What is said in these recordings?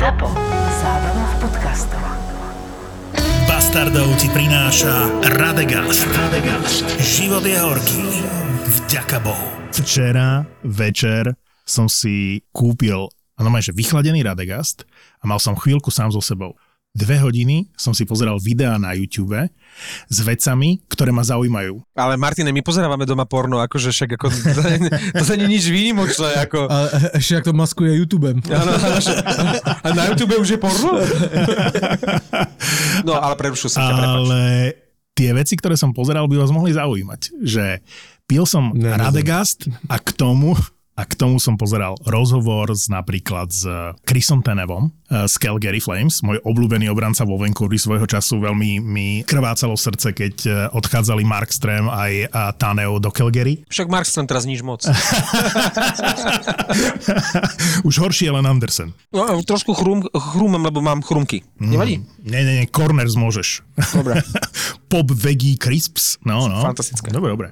ZAPO. Zábrná v podcastov. Bastardov ti prináša Radegast. Radegast. Život je horký. Vďaka Bohu. Včera večer som si kúpil, no že vychladený Radegast a mal som chvíľku sám so sebou dve hodiny som si pozeral videá na YouTube s vecami, ktoré ma zaujímajú. Ale Martine, my pozerávame doma porno, akože však ako, to, to sa nie nič výnimočné. Ako... A ešte ak to maskuje YouTube. Áno, a na YouTube už je porno? No, ale prerušil som ťa, Ale tie veci, ktoré som pozeral, by vás mohli zaujímať. Že pil som ne, Radegast a k tomu a k tomu som pozeral rozhovor s, napríklad s Chrisom Tenevom z Calgary Flames, môj obľúbený obranca vo Vancouveri svojho času veľmi mi krvácalo srdce, keď eh, odchádzali Markström aj Taneo do Calgary. Však Markström teraz nič moc. Už horší je len Andersen. No, trošku chrum, chrúmem, lebo mám chrumky. Nevadí? Mm, nie, nie, nie, corners môžeš. Dobre. Pop Veggie Crisps. No, no. Fantastické. Dobre, dobre.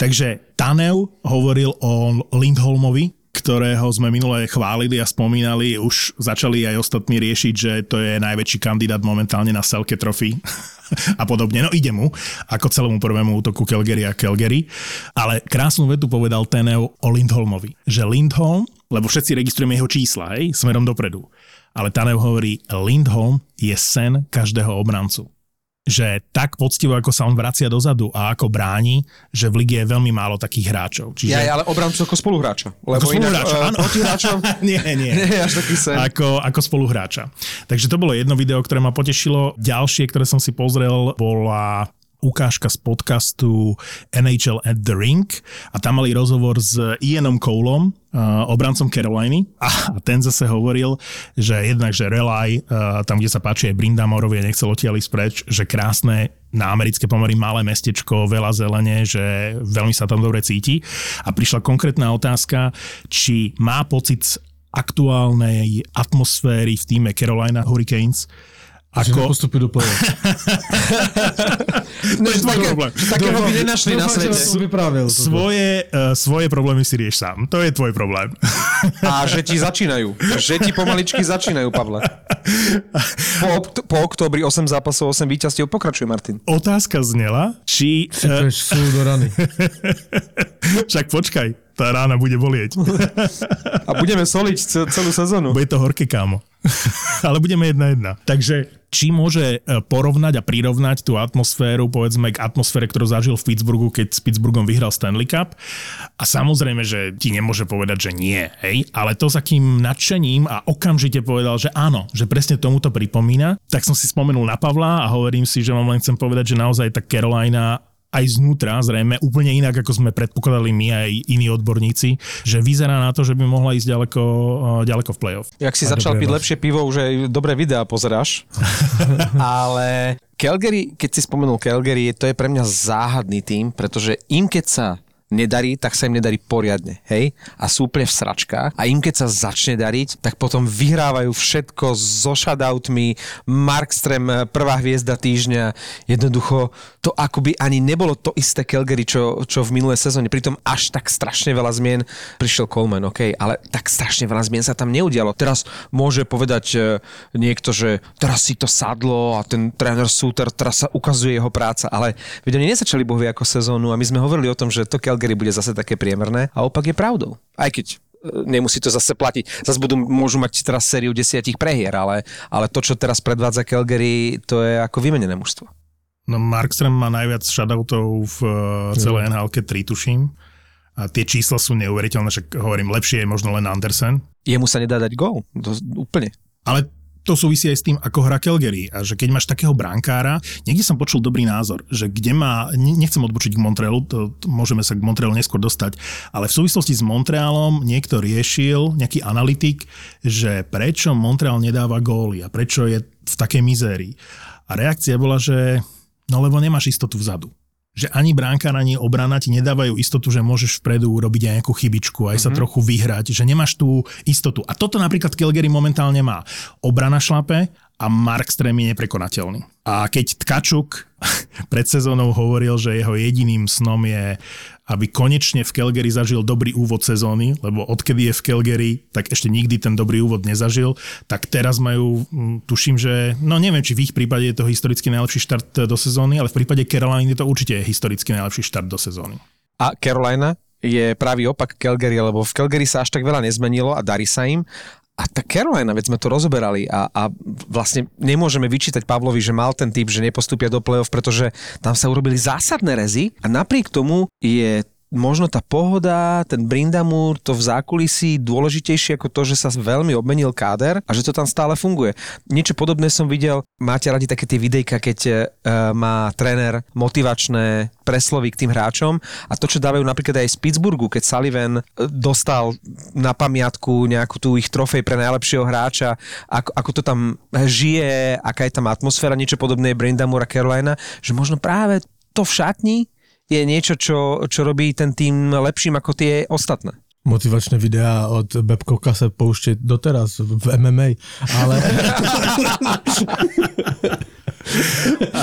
Takže Taneu hovoril o Lindholmovi, ktorého sme minule chválili a spomínali, už začali aj ostatní riešiť, že to je najväčší kandidát momentálne na Selke trofy a podobne. No ide mu, ako celému prvému útoku Calgary a Calgary. Ale krásnu vetu povedal Teneu o Lindholmovi, že Lindholm, lebo všetci registrujeme jeho čísla, hej, smerom dopredu. Ale Tanev hovorí, Lindholm je sen každého obrancu že tak poctivo, ako sa on vracia dozadu a ako bráni, že v lige je veľmi málo takých hráčov. Čiže... Ja, ale obrancu ako spoluhráča. Lebo ako spoluhráča, inak, áno. Protihráčom... nie, nie. nie až taký sen. Ako, ako spoluhráča. Takže to bolo jedno video, ktoré ma potešilo. Ďalšie, ktoré som si pozrel, bola ukážka z podcastu NHL at the Rink a tam mali rozhovor s Ianom Coleom, uh, obrancom Caroliny a ten zase hovoril, že jednak, že Relay, uh, tam, kde sa páči aj Brindamorovi a nechcel odtiaľ ísť preč, že krásne na americké pomery malé mestečko, veľa zelene, že veľmi sa tam dobre cíti. A prišla konkrétna otázka, či má pocit aktuálnej atmosféry v týme Carolina Hurricanes, ako... postupy do play no, to je tvoj problém. Takého by nenašli na svete. Vypravil, svoje, uh, svoje problémy si rieš sám. To je tvoj problém. A že ti začínajú. Že ti pomaličky začínajú, Pavle. Po, po oktobri 8 zápasov, 8 víťazstiev. Pokračuje, Martin. Otázka znela, či... Uh... Sú do rany. Však počkaj, tá rána bude bolieť. A budeme soliť celú sezónu. Bude to horké, kámo. Ale budeme jedna jedna. Takže či môže e, porovnať a prirovnať tú atmosféru, povedzme, k atmosfére, ktorú zažil v Pittsburghu, keď s Pittsburghom vyhral Stanley Cup. A samozrejme, že ti nemôže povedať, že nie, hej, ale to s akým nadšením a okamžite povedal, že áno, že presne tomu to pripomína, tak som si spomenul na Pavla a hovorím si, že vám len chcem povedať, že naozaj tá Carolina aj znútra, zrejme úplne inak, ako sme predpokladali my aj iní odborníci, že vyzerá na to, že by mohla ísť ďaleko, eh, ďaleko v play-off. Jak si a začal piť lepšie pivo, už aj dobré videá pozeráš. Ale Calgary, keď si spomenul Calgary, to je pre mňa záhadný tým, pretože im keď sa nedarí, tak sa im nedarí poriadne, hej? A sú úplne v sračkách. A im keď sa začne dariť, tak potom vyhrávajú všetko so shoutoutmi, Markström, prvá hviezda týždňa. Jednoducho, to akoby ani nebolo to isté Calgary, čo, čo v minulé sezóne. Pritom až tak strašne veľa zmien prišiel Coleman, OK, ale tak strašne veľa zmien sa tam neudialo. Teraz môže povedať e, niekto, že teraz si to sadlo a ten tréner Suter, teraz sa ukazuje jeho práca, ale veď oni nezačali bohvie ako sezónu a my sme hovorili o tom, že to Calgary Calgary bude zase také priemerné a opak je pravdou. Aj keď e, nemusí to zase platiť. Zase budú, môžu mať teraz sériu desiatich prehier, ale, ale to, čo teraz predvádza Calgary, to je ako vymenené mužstvo. No Markström má najviac shoutoutov v celej NHL, 3 tuším. A tie čísla sú neuveriteľné, však hovorím, lepšie je možno len Andersen. Jemu sa nedá dať gól, úplne. Ale to súvisí aj s tým, ako hrá Calgary. A že keď máš takého brankára, niekde som počul dobrý názor, že kde má, nechcem odbočiť k Montrealu, to, to môžeme sa k Montrealu neskôr dostať, ale v súvislosti s Montrealom niekto riešil, nejaký analytik, že prečo Montreal nedáva góly a prečo je v takej mizérii. A reakcia bola, že no lebo nemáš istotu vzadu že ani bránkár, ani obrana ti nedávajú istotu, že môžeš vpredu urobiť aj nejakú chybičku, aj sa mm-hmm. trochu vyhrať, že nemáš tú istotu. A toto napríklad Calgary momentálne má. Obrana šlape a Mark Strem je neprekonateľný. A keď Tkačuk pred sezónou hovoril, že jeho jediným snom je aby konečne v Calgary zažil dobrý úvod sezóny, lebo odkedy je v Calgary, tak ešte nikdy ten dobrý úvod nezažil, tak teraz majú, mm, tuším, že, no neviem, či v ich prípade je to historicky najlepší štart do sezóny, ale v prípade Caroliny to určite je historicky najlepší štart do sezóny. A Carolina je pravý opak Calgary, lebo v Calgary sa až tak veľa nezmenilo a darí sa im. A tá Carolina, veď sme to rozoberali a, a vlastne nemôžeme vyčítať Pavlovi, že mal ten typ, že nepostúpia do play-off, pretože tam sa urobili zásadné rezy a napriek tomu je možno tá pohoda, ten Brindamur, to v zákulisí dôležitejšie ako to, že sa veľmi obmenil káder a že to tam stále funguje. Niečo podobné som videl, máte radi také tie videjka, keď uh, má tréner motivačné preslovy k tým hráčom a to, čo dávajú napríklad aj z Pittsburghu, keď Sullivan eh, dostal na pamiatku nejakú tú ich trofej pre najlepšieho hráča, ako, ako to tam žije, aká je tam atmosféra, niečo podobné je Brindamur a Carolina, že možno práve to v šatni je niečo, čo, čo robí ten tým lepším ako tie ostatné. Motivačné videá od Babcocka sa pouštět doteraz v MMA, ale... A,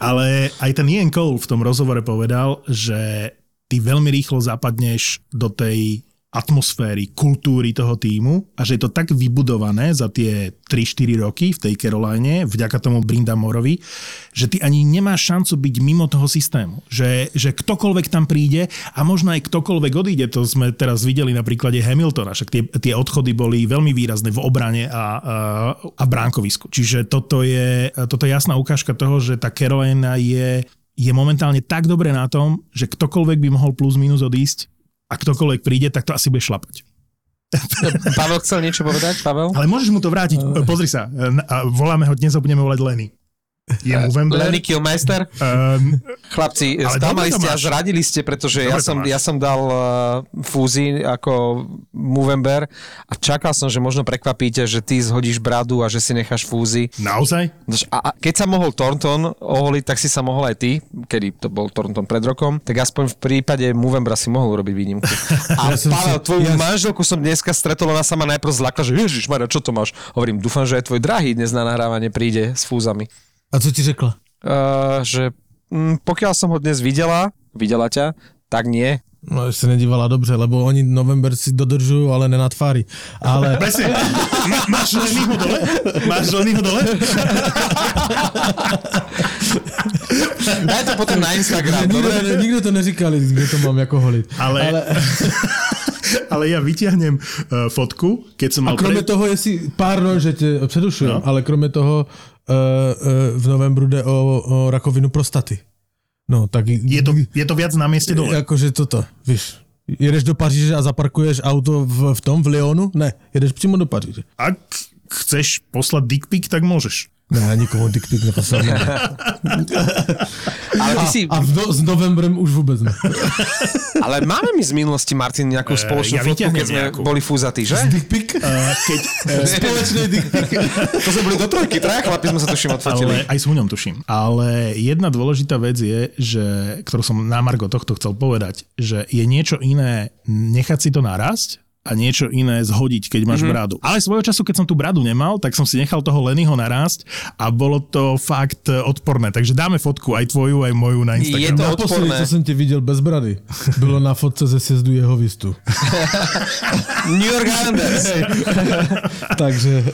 ale aj ten Ian Cole v tom rozhovore povedal, že ty veľmi rýchlo zapadneš do tej atmosféry, kultúry toho týmu a že je to tak vybudované za tie 3-4 roky v tej Caroline, vďaka tomu Brindamorovi, že ty ani nemáš šancu byť mimo toho systému. Že, že ktokoľvek tam príde a možno aj ktokoľvek odíde, to sme teraz videli na príklade Hamiltona, však tie, tie odchody boli veľmi výrazné v obrane a, a, a bránkovisku. Čiže toto je, toto je jasná ukážka toho, že tá Carolina je je momentálne tak dobre na tom, že ktokoľvek by mohol plus minus odísť, a ktokoľvek príde, tak to asi bude šlapať. Pavel chcel niečo povedať, Pavel? Ale môžeš mu to vrátiť. Pozri sa, voláme ho dnes a budeme volať Lenny. Je Movember. Lenny Killmeister? Um, Chlapci, Ale sklamali dobre to ste a zradili ste, pretože ja Dobre som, ja som dal uh, fúzi ako Movember a čakal som, že možno prekvapíte, že ty zhodíš bradu a že si necháš fúzi. naozaj? A, a keď sa mohol Thornton oholiť, tak si sa mohol aj ty, kedy to bol Thornton pred rokom, tak aspoň v prípade Movembra si mohol urobiť výnimku. A Ja Pavel, si- tvoju ja- manželku som dneska stretol, ona sa ma najprv zlakla, že Ježiš Maria, čo to máš? Hovorím, dúfam, že aj tvoj drahý dnes na nahrávanie príde s fúzami. A co ti řekla? Uh, že mm, pokiaľ som ho dnes videla, videla ťa, tak nie. No, se nedívala dobře, lebo oni november si dodržujú, ale ne na tvári. Ale Presne. Máš Lennyho dole? Máš Lennyho dole? Daj to potom na Instagram, nikto, dobre? nikto to neříkali, kde to mám ako holiť. Ale, ale... ale ja vyťahnem uh, fotku, keď som A mal... kromě toho, jestli, pardon, že tě předušuju, No. ale kromě toho v novembru jde o, o rakovinu prostaty. No, tak... Je to, je to viac na mieste dole. Jakože toto, víš. Jedeš do Paříže a zaparkuješ auto v, v tom, v Lyonu? Ne, jedeš přímo do Paříže. Ak chceš poslať dick pic, tak môžeš. Ne, nikomu dick pic neposlal. Ne. Ale ty si, A v no, s novembrem už vůbec ne. ale máme my z minulosti, Martin, nejakú spoločnú ja fotku, keď sme nejakú. boli fúzatí, že? Dick pic? Uh, keď, uh, Společný dick pic. To sme boli do trojky, traja chlapi sme sa tuším odfotili. Ale aj s Huňom tuším. Ale jedna dôležitá vec je, že, ktorú som na Margo tohto chcel povedať, že je niečo iné nechať si to narásť a niečo iné zhodiť, keď máš mm-hmm. bradu. Ale svojho času, keď som tú bradu nemal, tak som si nechal toho Lennyho narásť a bolo to fakt e, odporné. Takže dáme fotku aj tvoju, aj moju na Je Instagram. to Naposledy, odporné. co jsem tě viděl bez brady, bylo na fotce ze sjezdu jeho vistu. New York Islanders. Takže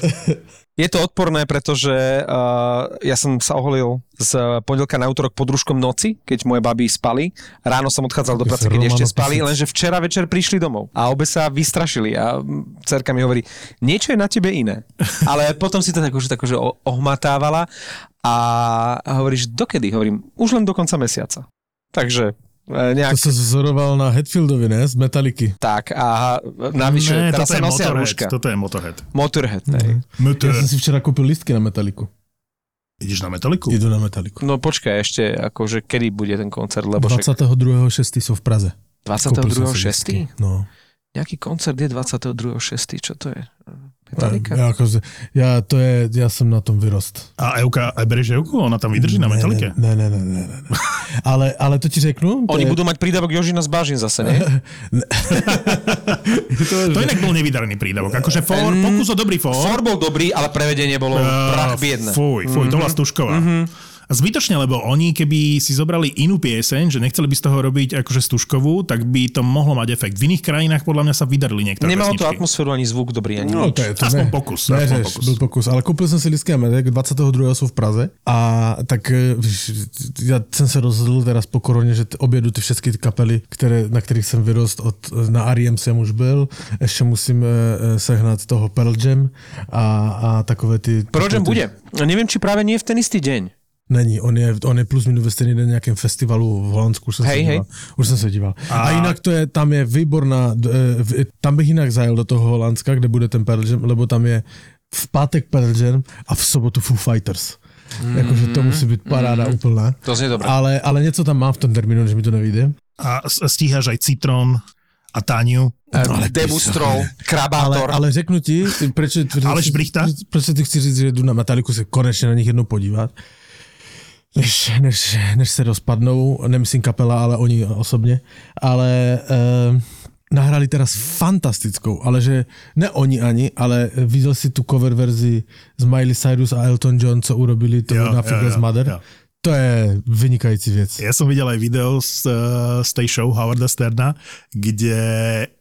Je to odporné, pretože uh, ja som sa oholil z pondelka na útorok pod rúškom noci, keď moje baby spali. Ráno som odchádzal do práce, keď ešte spali, lenže včera večer prišli domov a obe sa vystrašili a cerka mi hovorí, niečo je na tebe iné. Ale potom si to tak už akože o- ohmatávala a hovoríš, dokedy? Hovorím, už len do konca mesiaca. Takže nejak to se vzoroval na Hetfieldovi, ne? Z Metaliky. tak a navyše, Ne, teraz sa je nosia Motorhead. rúška. Toto je Motorhead. Motorhead, hej. Motor... Já jsem si včera koupil lístky na Metaliku. Ideš na Metaliku? Jdu na Metaliku. No počkaj ešte, akože kedy bude ten koncert, lebo však 22.6. jsou v Praze. Koupil som si 22.6. lístky. No. Nejaký koncert je 22.6. Čo to je? Metallica? Ja, akože, ja, to je, ja som na tom vyrost. A Euka, aj bereš Euku? Ona tam vydrží na Ne, Metalike? Ne, ne, ne, ne, ne. ne. Ale, ale to ti řeknu. to Oni je, budú mať prídavok Jožina z Bážin zase, nie? To inak bol nevydarený prídavok. Akože for, Mm, pokus o dobrý for. For bol dobrý, ale prevedenie bolo Eh, prach biedne. Fuj, fuj, to bola Stušková. A zbytočne, lebo oni keby si zobrali inú pieseň, že nechceli by z toho robiť akože stužkovú, tak by to mohlo mať efekt. V iných krajinách podľa mňa sa vydarili niektoré Nemalo to pesničky. atmosféru ani zvuk dobrý, ani No, nič. to je to Aspoň ne, pokus, Ne, aspoň že pokus. byl pokus. Ale koupil jsem si medek, 22. jsou v Praze a tak eh, já jsem se rozhodl teraz po koroně, že objedu ty všechny ty kapely, které, na kterých jsem vyrost. Od, na R.E.M. jsem už byl, ještě musím eh, sehnat toho Pearl Jam a, a takové ty... Pearl Jam bude. Neviem, či práve nie je v ten istý deň. Není, on je, on je plus minus ve stejný den na nějakém festivalu v Holandsku, už jsem Hej, se hej. díval. Už jsem se díval. A, A- jinak to je, tam je výborná, eh, v- tam bych jinak zajel do toho Holandska, kde bude ten Pearl Jam, lebo tam je v pátek Pearl Jam a v sobotu Foo Fighters. Mm. Jakože to musí být paráda mm. úplná. To znie dobré. Ale, ale něco tam mám v tom termínu, že mi to nevíde. A s- stíhaš aj Citron a Táňu. Ale Debustrol, Ale, Krabátor. ale řeknu ti, proč, proč, Aleš Brichta? proč ti chci říct, že jdu na Metaliku se konečně na nich jednou podívat. Než, než, než se rozpadnou, nemyslím kapela, ale oni osobně. Ale eh, nahrali teraz fantastickou, ale že ne oni ani, ale viděl si tu cover verzi z Miley Cyrus a Elton John, co urobili to Jo, na Figures Mother. jo. To je vynikající věc. Ja som videl aj video z, z tej show Howarda Sterna, kde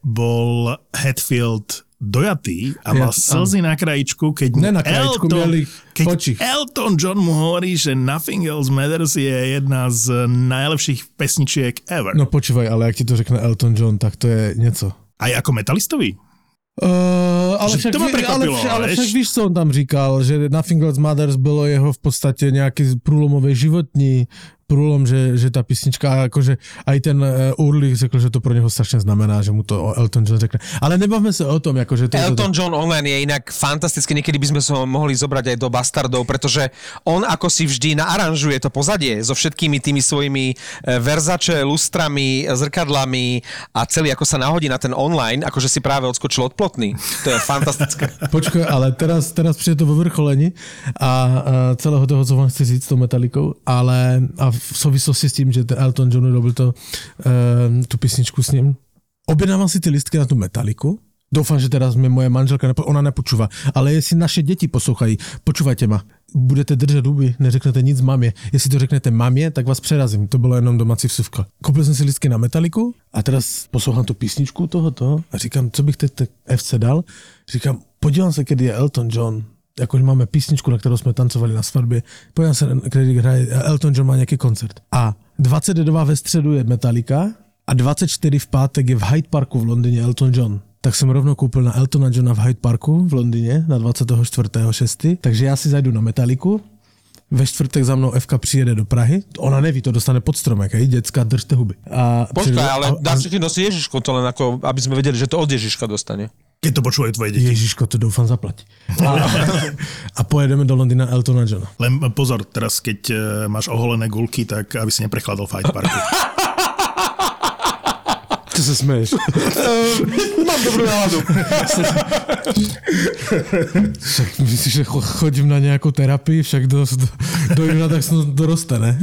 bol Hatfield dojatý a mal Ja- slzy na krajičku, keď Ne na krajičku, ich keď. Elton John mu hovorí, že Nothing Else Matters je jedna z najlepších pesničiek ever. No počívaj, ale jak ti to řekne Elton John, tak to je něco. Aj ako metalistovi? Uh, ale, však, to ma ale, však, ale však víš, co on tam říkal, že Nothing Else Matters bylo jeho v podstatě nějaký průlomový životní průlom, že, že ta písnička, akože aj ten uh, Urlich řekl, že to pro něho strašně znamená, že mu to Elton John řekne. Ale nebavme se o tom, akože to Elton to, John online je inak fantastický, niekedy by sme sa mohli zobrať aj do Bastardov, pretože on ako si vždy naaranžuje to pozadie so všetkými tými svojimi e, verzače, lustrami, zrkadlami a celý ako sa nahodí na ten online, akože si práve odskočil od plotny. To je fantastické. Počkej, ale teraz, teraz přijde to vo vrcholení a, a celého toho, co vám chci říct s tou metalikou, ale a v souvislosti s tím, že Elton John robil to, um, tu písničku s ním, objednávám si ty listky na tu metaliku, Doufám, že teraz mi moje manželka, nepo, ona nepočúva, ale jestli naše děti poslouchají, počúvajte ma, budete držet huby, neřeknete nic mamě. Jestli to řeknete mamě, tak vás přerazím. To bylo jenom domácí vsuvka. Koupil jsem si listky na metaliku a teraz poslouchám tu písničku toho, toho a říkám, co bych teď te FC dal. Říkám, podívám se, kdy je Elton John. Jakože máme písničku, na kterou jsme tancovali na svatbě. Podívám se, kdy hraje Elton John má nějaký koncert. A 22 ve středu je Metallica a 24 v pátek je v Hyde Parku v Londýně Elton John. Tak jsem rovnou koupil na Eltona Johna v Hyde Parku v Londýně na 24.6. Takže já si zajdu na Metaliku, ve čtvrtek za mnou Evka přijede do Prahy, ona neví, to dostane pod stromek, hej, děcka, držte huby. A Počkaj, ale a, dá a, si ti nosiť Ježiško, to len ako, aby sme vedeli, že to od Ježiška dostane. Keď to počúvajú tvoje deti. Ježiško, to doufám zaplatí. A, a pojedeme do Londýna Eltona Johna. Len pozor, teraz keď eh, máš oholené gulky, tak aby si neprechladol Hyde Parku. Ty se smeješ. Mám dobrú náladu. Však myslíš, že cho- chodím na nějakou terapii, však do, do, na tak snad doroste, ne?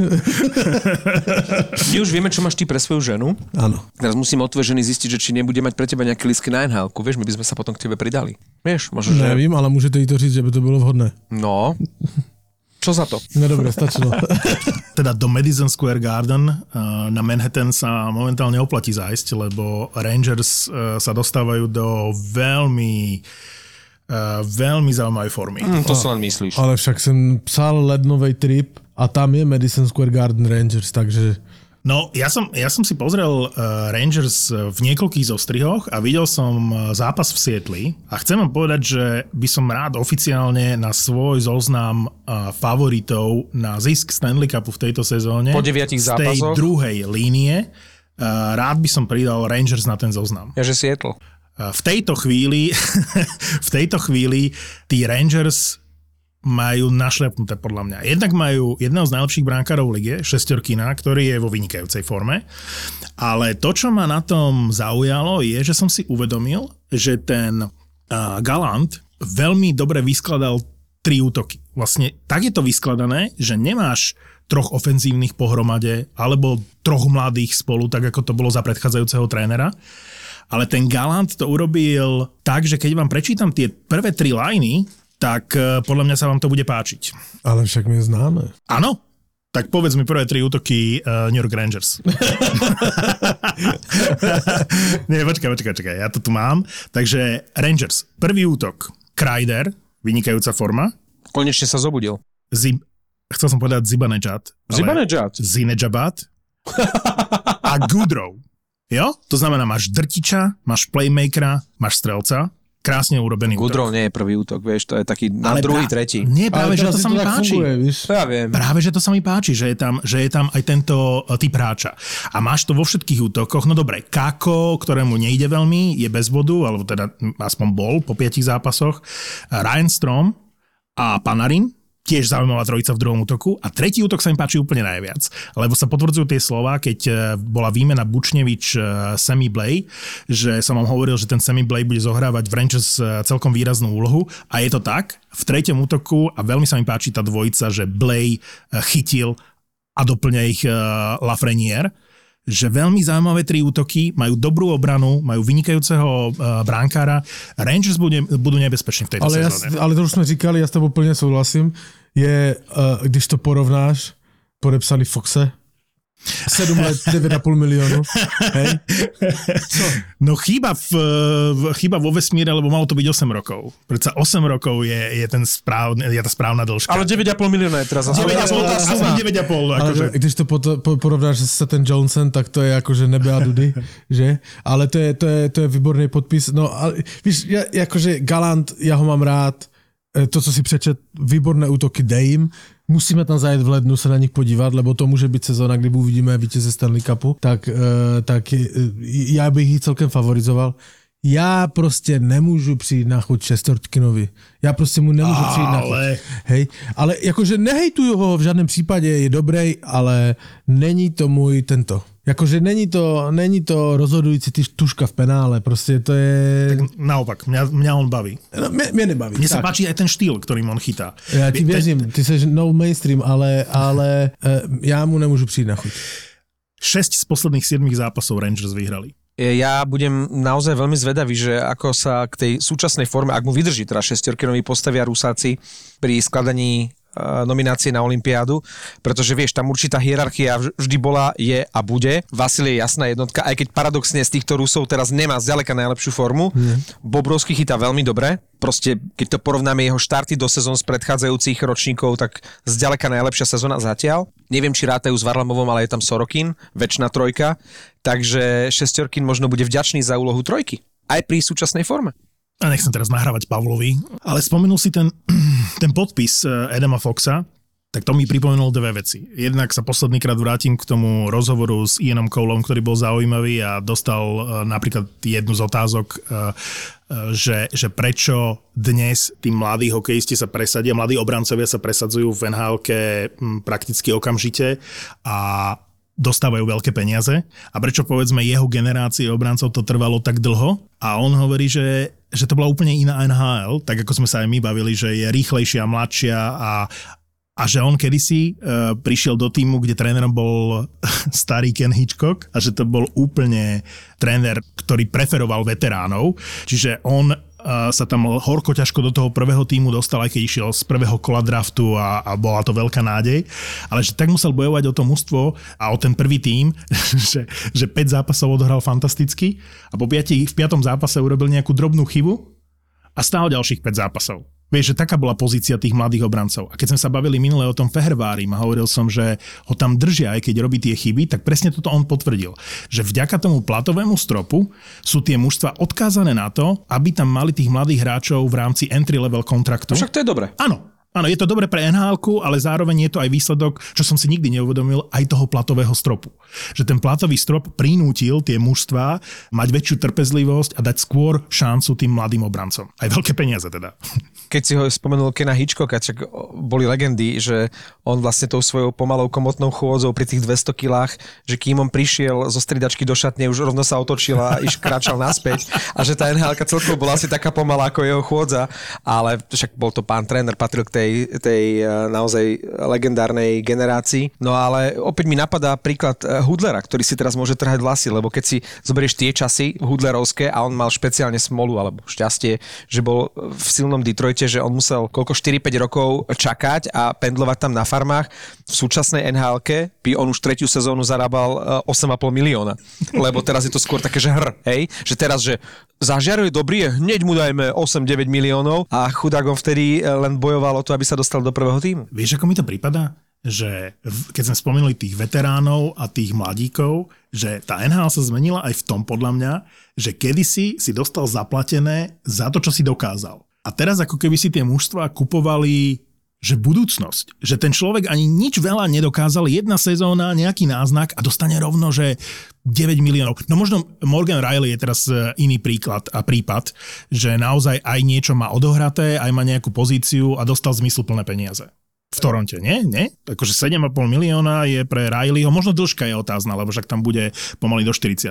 My už vieme, čo máš ty pre svoju ženu. Áno. Teraz musíme od tvojej ženy zistiť, že či nebude mať pre teba nejaké lístky na nhl Vieš, my by sme sa potom k tebe pridali. Vieš, možno, že... Nevím, ale můžete jí to říct, že by to bylo vhodné. No. Čo za to? No dobré, stačilo. teda do Madison Square Garden eh, na Manhattan sa momentálne oplatí zájsť, lebo Rangers eh, sa dostávajú do veľmi eh, veľmi zaujímavej formy. Hm, to si len myslíš. ale však jsem psal lednový trip a tam je Madison Square Garden Rangers, takže No, ja som, ja som si pozrel uh, Rangers v niekoľkých zostrihoch a videl som eh, zápas v Sietli a chcem vám povedať, že by som rád oficiálne na svoj zoznam uh, favoritov na zisk Stanley Cupu v tejto sezóne Po deviatich z tej druhej línie rád by som pridal Rangers na ten zoznam. Ja, že. Uh, v tejto chvíli v tejto chvíli tí Rangers majú našlepnuté podľa mňa. Jednak majú jedného z najlepších brankárov v lige, Šestorkina, ktorý je vo vynikajúcej forme. Ale to, čo ma na tom zaujalo, je, že som si uvedomil, že ten uh, Galant veľmi dobre vyskladal tri útoky. Vlastne tak je to vyskladané, že nemáš troch ofenzívnych pohromade alebo troch mladých spolu, tak ako to bolo za predchádzajúceho trénera. Ale ten Galant to urobil tak, že keď vám prečítam tie prvé tri lajny, tak eh, podľa mňa sa vám to bude páčiť. ale však my známe. Áno, Tak povedz mi prvé tri útoky uh, New York Rangers. Nie, počkaj, počkaj, počkaj, ja to tu mám. Takže Rangers, prvý útok, Kreider, vynikajúca forma. Konečne sa zobudil. Zib, chcel som povedať Zibanejad. Zibanejad. Zinejabat a Goodrow. Jo? To znamená, máš drtiča, máš playmakera, máš strelca, krásne urobený útok. nie je prvý útok, vieš, to je taký na druhý, pra- tretí. Nie, práve, že teraz to sa mi páči. Funguje, ja viem. Práve, že to sa mi páči, že je tam, že je tam aj tento e, typ hráča. A máš to vo všetkých útokoch. No dobre, Kako, ktorému nejde veľmi, je bez bodu, alebo teda aspoň bol po piatich zápasoch. Ryan Strom a Panarin, tiež zaujímavá trojica v druhom útoku. A tretí útok sa mi páči úplne najviac, lebo sa potvrdzujú tie slova, keď e, bola výmena Bučnevič e, Semi Blay, že som vám hovoril, že ten Semi Blay bude zohrávať v Rangers e, celkom výraznú úlohu. A je to tak. V treťom útoku, a veľmi sa mi páči tá dvojica, že Blay chytil a doplňa ich Lafreniere, že veľmi zaujímavé tri útoky, majú dobrú obranu, majú vynikajúceho uh, bránkára. Rangers budú, budú nebezpeční v tejto Ale, sezóne. ale to už jsme říkali, já s tebou plně souhlasím, je, uh, když to porovnáš, podepsali Foxe, 7 let, 9,5 milionu, hej? No chýba, v, chýba vo vesmíre, lebo malo to byť 8 rokov. Predsa 8 rokov je, je, ten správny, je tá správna dĺžka. Ale 9,5 milióna je teraz zase. 9,5, ale- tá ale- suma ale- 9,5, Ale akože. když to po, po, porovnáš se ten Johnson, tak to je jakože nebe a dudy, že? Ale to je, to je, to je výborný podpis. No, ale víš, ja, jakože Galant, já ho mám rád, E, to, co si přečet, výborné útoky dej jim. Musíme tam zajet v lednu se na nich podívat, lebo to může být sezóna, kdy uvidíme vítěze Stanley Cupu, tak, eh, tak eh, já bych ji celkem favorizoval. Já prostě nemůžu přijít na chuť Šestortkinovi. Já prostě mu nemůžu přijít na chuť. Hej, ale jakože nehejtuju ho v žádném případě, je dobrý, ale není to můj tento. Jakože není to, není to rozhodující ty tuška v penále, prostě to je... naopak, mňa, mňa on baví. No, mě, mě nebaví. Mne sa tak. páči aj ten štýl, ktorým on chytá. Já ti věřím, ty jsi no mainstream, ale, ale eh, já mu nemůžu přijít na chuť. 6 z posledných 7 zápasov Rangers vyhrali. Ja budem naozaj veľmi zvedavý, že ako sa k tej súčasnej forme, ak mu vydrží teda šestiorkinovi postavia Rusáci pri skladaní nominácie na Olympiádu, pretože vieš, tam určitá hierarchia vž- vždy bola, je a bude. Vasil je jasná jednotka, aj keď paradoxne z týchto Rusov teraz nemá zďaleka najlepšiu formu. Bobrovský chytá veľmi dobre, proste keď to porovnáme jeho štarty do sezón z predchádzajúcich ročníkov, tak zďaleka najlepšia sezóna zatiaľ. Neviem, či rátajú s Varlamovom, ale je tam Sorokin, väčšina trojka, takže šestiorkin možno bude vďačný za úlohu trojky. Aj pri súčasnej forme. A nechcem teraz nahrávať Pavlovi, ale spomenul si ten, ten podpis eh, Adama Foxa, tak to mi pripomenul dve veci. Jednak sa posledný krát vrátim k tomu rozhovoru s Ianom Coleom, ktorý bol zaujímavý a dostal eh, napríklad jednu z otázok, eh, eh, že, že prečo dnes tí mladí hokejisti sa presadia, mladí obrancovia sa presadzujú v nhl prakticky okamžite a dostávajú veľké peniaze. A prečo povedzme jeho generácie obrancov to trvalo tak dlho? A on hovorí, že, že to bola úplne iná NHL, tak ako sme sa aj my bavili, že je rýchlejšia, mladšia a, a že on kedysi uh, prišiel do týmu, kde trénerom bol starý Ken Hitchcock a že to bol úplne tréner, ktorý preferoval veteránov, čiže on sa tam horko ťažko do toho prvého týmu dostal, aj keď išiel z prvého kola draftu a, a bola to veľká nádej, ale že tak musel bojovať o to mužstvo a o ten prvý tím, že, že 5 zápasov odohral fantasticky a po 5, v 5. zápase urobil nejakú drobnú chybu a stál ďalších 5 zápasov. Vieš, že taká bola pozícia tých mladých obrancov. A keď sme sa bavili minule o tom Fehervárim a hovoril som, že ho tam držia, aj keď robí tie chyby, tak presne toto on potvrdil. Že vďaka tomu platovému stropu sú tie mužstva odkázané na to, aby tam mali tých mladých hráčov v rámci entry-level kontraktu. Však to je dobre. Áno, Áno, je to dobre pre nhl ale zároveň je to aj výsledok, čo som si nikdy neuvedomil, aj toho platového stropu. Že ten platový strop prinútil tie mužstvá mať väčšiu trpezlivosť a dať skôr šancu tým mladým obrancom. Aj veľké peniaze teda. keď si ho spomenul Kena Hitchcocka, čak boli legendy, že on vlastne tou svojou pomalou komotnou chôdzou pri tých 200 kilách, že kým on prišiel zo stridačky do šatne, už rovno sa otočil a iš kráčal naspäť a že tá nhl celkovo bola asi taká pomalá ako jeho chôdza, ale však bol to pán tréner, patril k tej tej, tej eh, naozaj legendárnej generácii. No ale opäť mi napadá príklad eh, Hudlera, ktorý si teraz môže trhať vlasy, lebo keď si zoberieš tie časy Hudlerovské a on mal špeciálne smolu alebo šťastie, že bol v silnom Detroite, že on musel koľko 4-5 rokov čakať a pendlovať tam na farmách. V súčasnej nhl by on už tretiu sezónu zarábal eh, 8,5 milióna. Lebo teraz je to skôr také, že hr, hej? Že teraz, že zažiaruje dobrý, hneď mu dajme 8-9 miliónov a chudák on vtedy eh, len bojoval o to, aby sa dostal do prvého týmu. Vieš, ako mi to prípada? Že keď sme spomenuli tých veteránov a tých mladíkov, že tá NHL sa zmenila aj v tom podľa mňa, že kedysi si dostal zaplatené za to, čo si dokázal. A teraz ako keby si tie mužstva kupovali že budúcnosť, že ten človek ani nič veľa nedokázal, jedna sezóna, nejaký náznak a dostane rovno, že 9 miliónov. No možno Morgan Riley je teraz e, iný príklad a prípad, že naozaj aj niečo má odohraté, aj má nejakú pozíciu a dostal zmysluplné peniaze. V Toronte, nie? Nie? Akože 7,5 milióna je pre Rileyho, možno dĺžka je otázna, lebo však tam bude pomaly do 40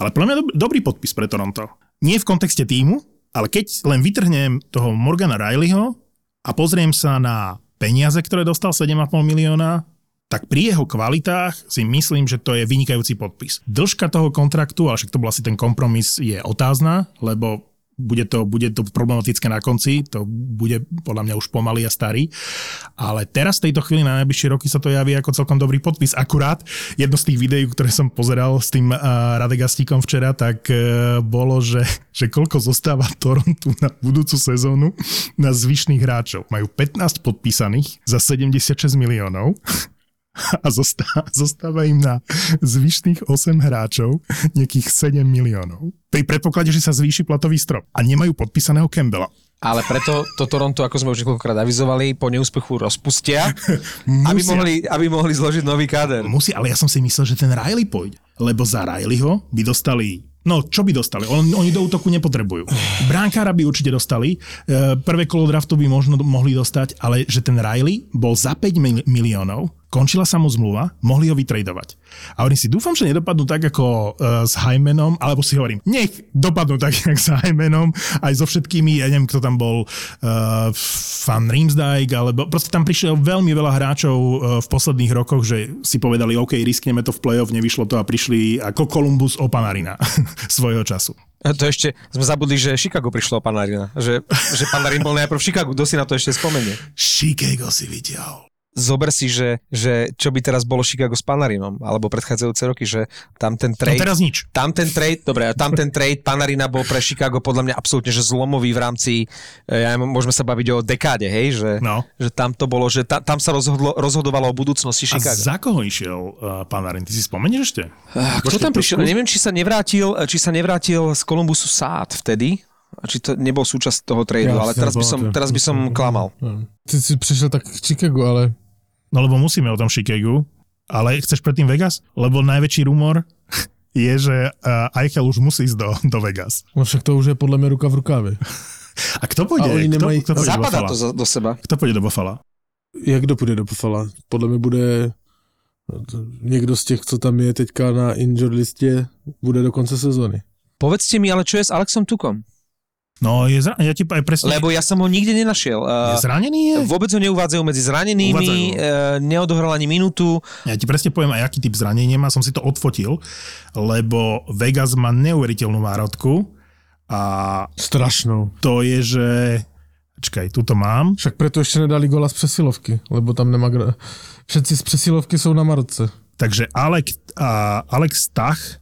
Ale podľa mňa dob- dobrý podpis pre Toronto. Nie v kontexte týmu, ale keď len vytrhnem toho Morgana Rileyho a pozriem sa na peniaze, ktoré dostal 7,5 milióna, tak pri jeho kvalitách si myslím, že to je vynikajúci podpis. Dĺžka toho kontraktu, ale však to bol asi ten kompromis, je otázna, lebo bude to, bude to problematické na konci, to bude podľa mňa už pomalý a starý. Ale teraz v tejto chvíli na najbližšie roky sa to javí ako celkom dobrý podpis. Akurát jedno z tých videí, ktoré som pozeral s tým uh, Radegastíkom včera, tak uh, bolo, že, že koľko zostáva Torontu na budúcu sezónu na zvyšných hráčov. Majú 15 podpísaných za 76 miliónov a zostáva, zostáva im na zvyšných 8 hráčov nejakých 7 miliónov. Pri predpoklade, že sa zvýši platový strop. A nemajú podpísaného Campbella. Ale preto to Toronto, ako sme už niekoľkokrát avizovali, po neúspechu rozpustia, aby mohli, aby mohli zložiť nový káder. Musí, ale ja som si myslel, že ten Riley pôjde. Lebo za Rileyho by dostali No, čo by dostali? On, oni do útoku nepotrebujú. Bránkára by určite dostali, e, prvé kolo draftu by možno mohli dostať, ale že ten Riley bol za 5 mil- miliónov, končila sa mu zmluva, mohli ho vytredovať. A oni si dúfam, že nedopadnú tak ako e, s Hymenom, alebo si hovorím, nech dopadnú tak, jak s Hymenom, aj so všetkými, ja neviem, kto tam bol, uh, Fan Riemsdijk, alebo proste tam prišiel veľmi veľa hráčov uh, v posledných rokoch, že si povedali, OK, riskneme to v play-off, nevyšlo to a prišli ako Columbus o Panarina svojho času. A To ešte sme zabudli, že Chicago prišlo o Panarina. Že, že Panarin bol najprv v Chicagu, kto si na to ešte spomenie. Chicago si vytiahol. Zober si, že, že čo by teraz bolo Chicago s Panarinom, alebo predchádzajúce roky, že tam ten No trade... teraz nič. Tam ten trade, dobre, a tam ten trade Panarina bol pre Chicago podľa mňa absolútne že zlomový v rámci, e, ja, neviem, môžeme sa baviť o dekáde, hej, že, No. že tam to bolo, že ta, tam sa rozhodlo, rozhodovalo o budúcnosti A Chicago. za koho išiel uh, Panarin? Ty si spomenieš ešte? Ah, Kto tam prišiel? Neviem, či sa nevrátil, či sa nevrátil z Kolumbusu Sád vtedy, a či to nebol súčasť toho tradu, ale teraz by, som, teraz by som klamal. Ty si prišiel tak k Chicago, ale No lebo musíme o tom Chicagu, ale chceš predtým Vegas? Lebo najväčší rumor je, že uh, Eichel už musí ísť do, do Vegas. no však to už je podľa mňa ruka v rukave. A kto pôjde? A oni kto, nemají- kto pôjde do Zapadá Buffalo? to do seba. Kto pôjde do Buffalo? Jak kdo půjde do Buffalo? Podle mě bude někdo z těch, co tam je teďka na injured listě, bude do konce sezóny. Povedzte mi, ale čo je s Alexom Tukom? No, je zra- ja ti aj presne... Lebo ja som ho nikde nenašiel. je zranený je? vôbec ho neuvádzajú medzi zranenými, Uvádzajú. uh, neodohral ani minútu. Ja ti presne poviem aj, aký typ zranenia má, som si to odfotil, lebo Vegas má neuveriteľnú márodku a Strašnou. to je, že... Čakaj, tu to mám. Však preto ještě nedali gola z přesilovky, lebo tam nemá... Všetci z přesilovky jsou na Marotce. Takže Alek, a Alex Tach,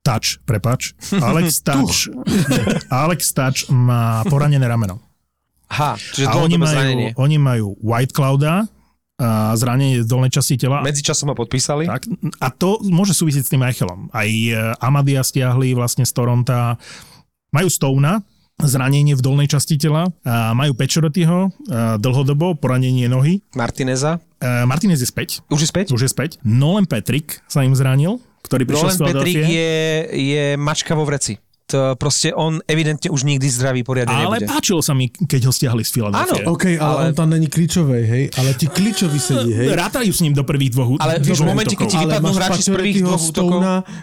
Tač, prepač, Alex Tač, Alex Tač má poranené rameno. Aha, čiže A oni majú, zranenie. oni majú White Clouda, a zranenie z dolnej časti tela. Medzičasom ho podpísali. Tak, a to môže súvisieť s tým Eichelom. Aj e, Amadia stiahli vlastne z Toronta. Majú Stona, zranenie v dolnej časti tela. A majú Pečorotyho, dlhodobo, poranenie nohy. Martineza. A Martinez je späť. Už je späť? Už je späť. Nolan Patrick sa im zranil, ktorý prišiel Nolan z Philadelphia. je, je mačka vo vreci. To proste on evidentne už nikdy zdravý poriadne Ale nebude. páčilo sa mi, keď ho stiahli z Philadelphia. Áno. OK, ale, Ale- ale... on tam není klíčový, hej? Ale ti klíčoví sedí, hej? Rátajú s ním do prvých dvoch Ale vieš, v momente, keď ti ale vypadnú hráči z prvých dvoch útokov.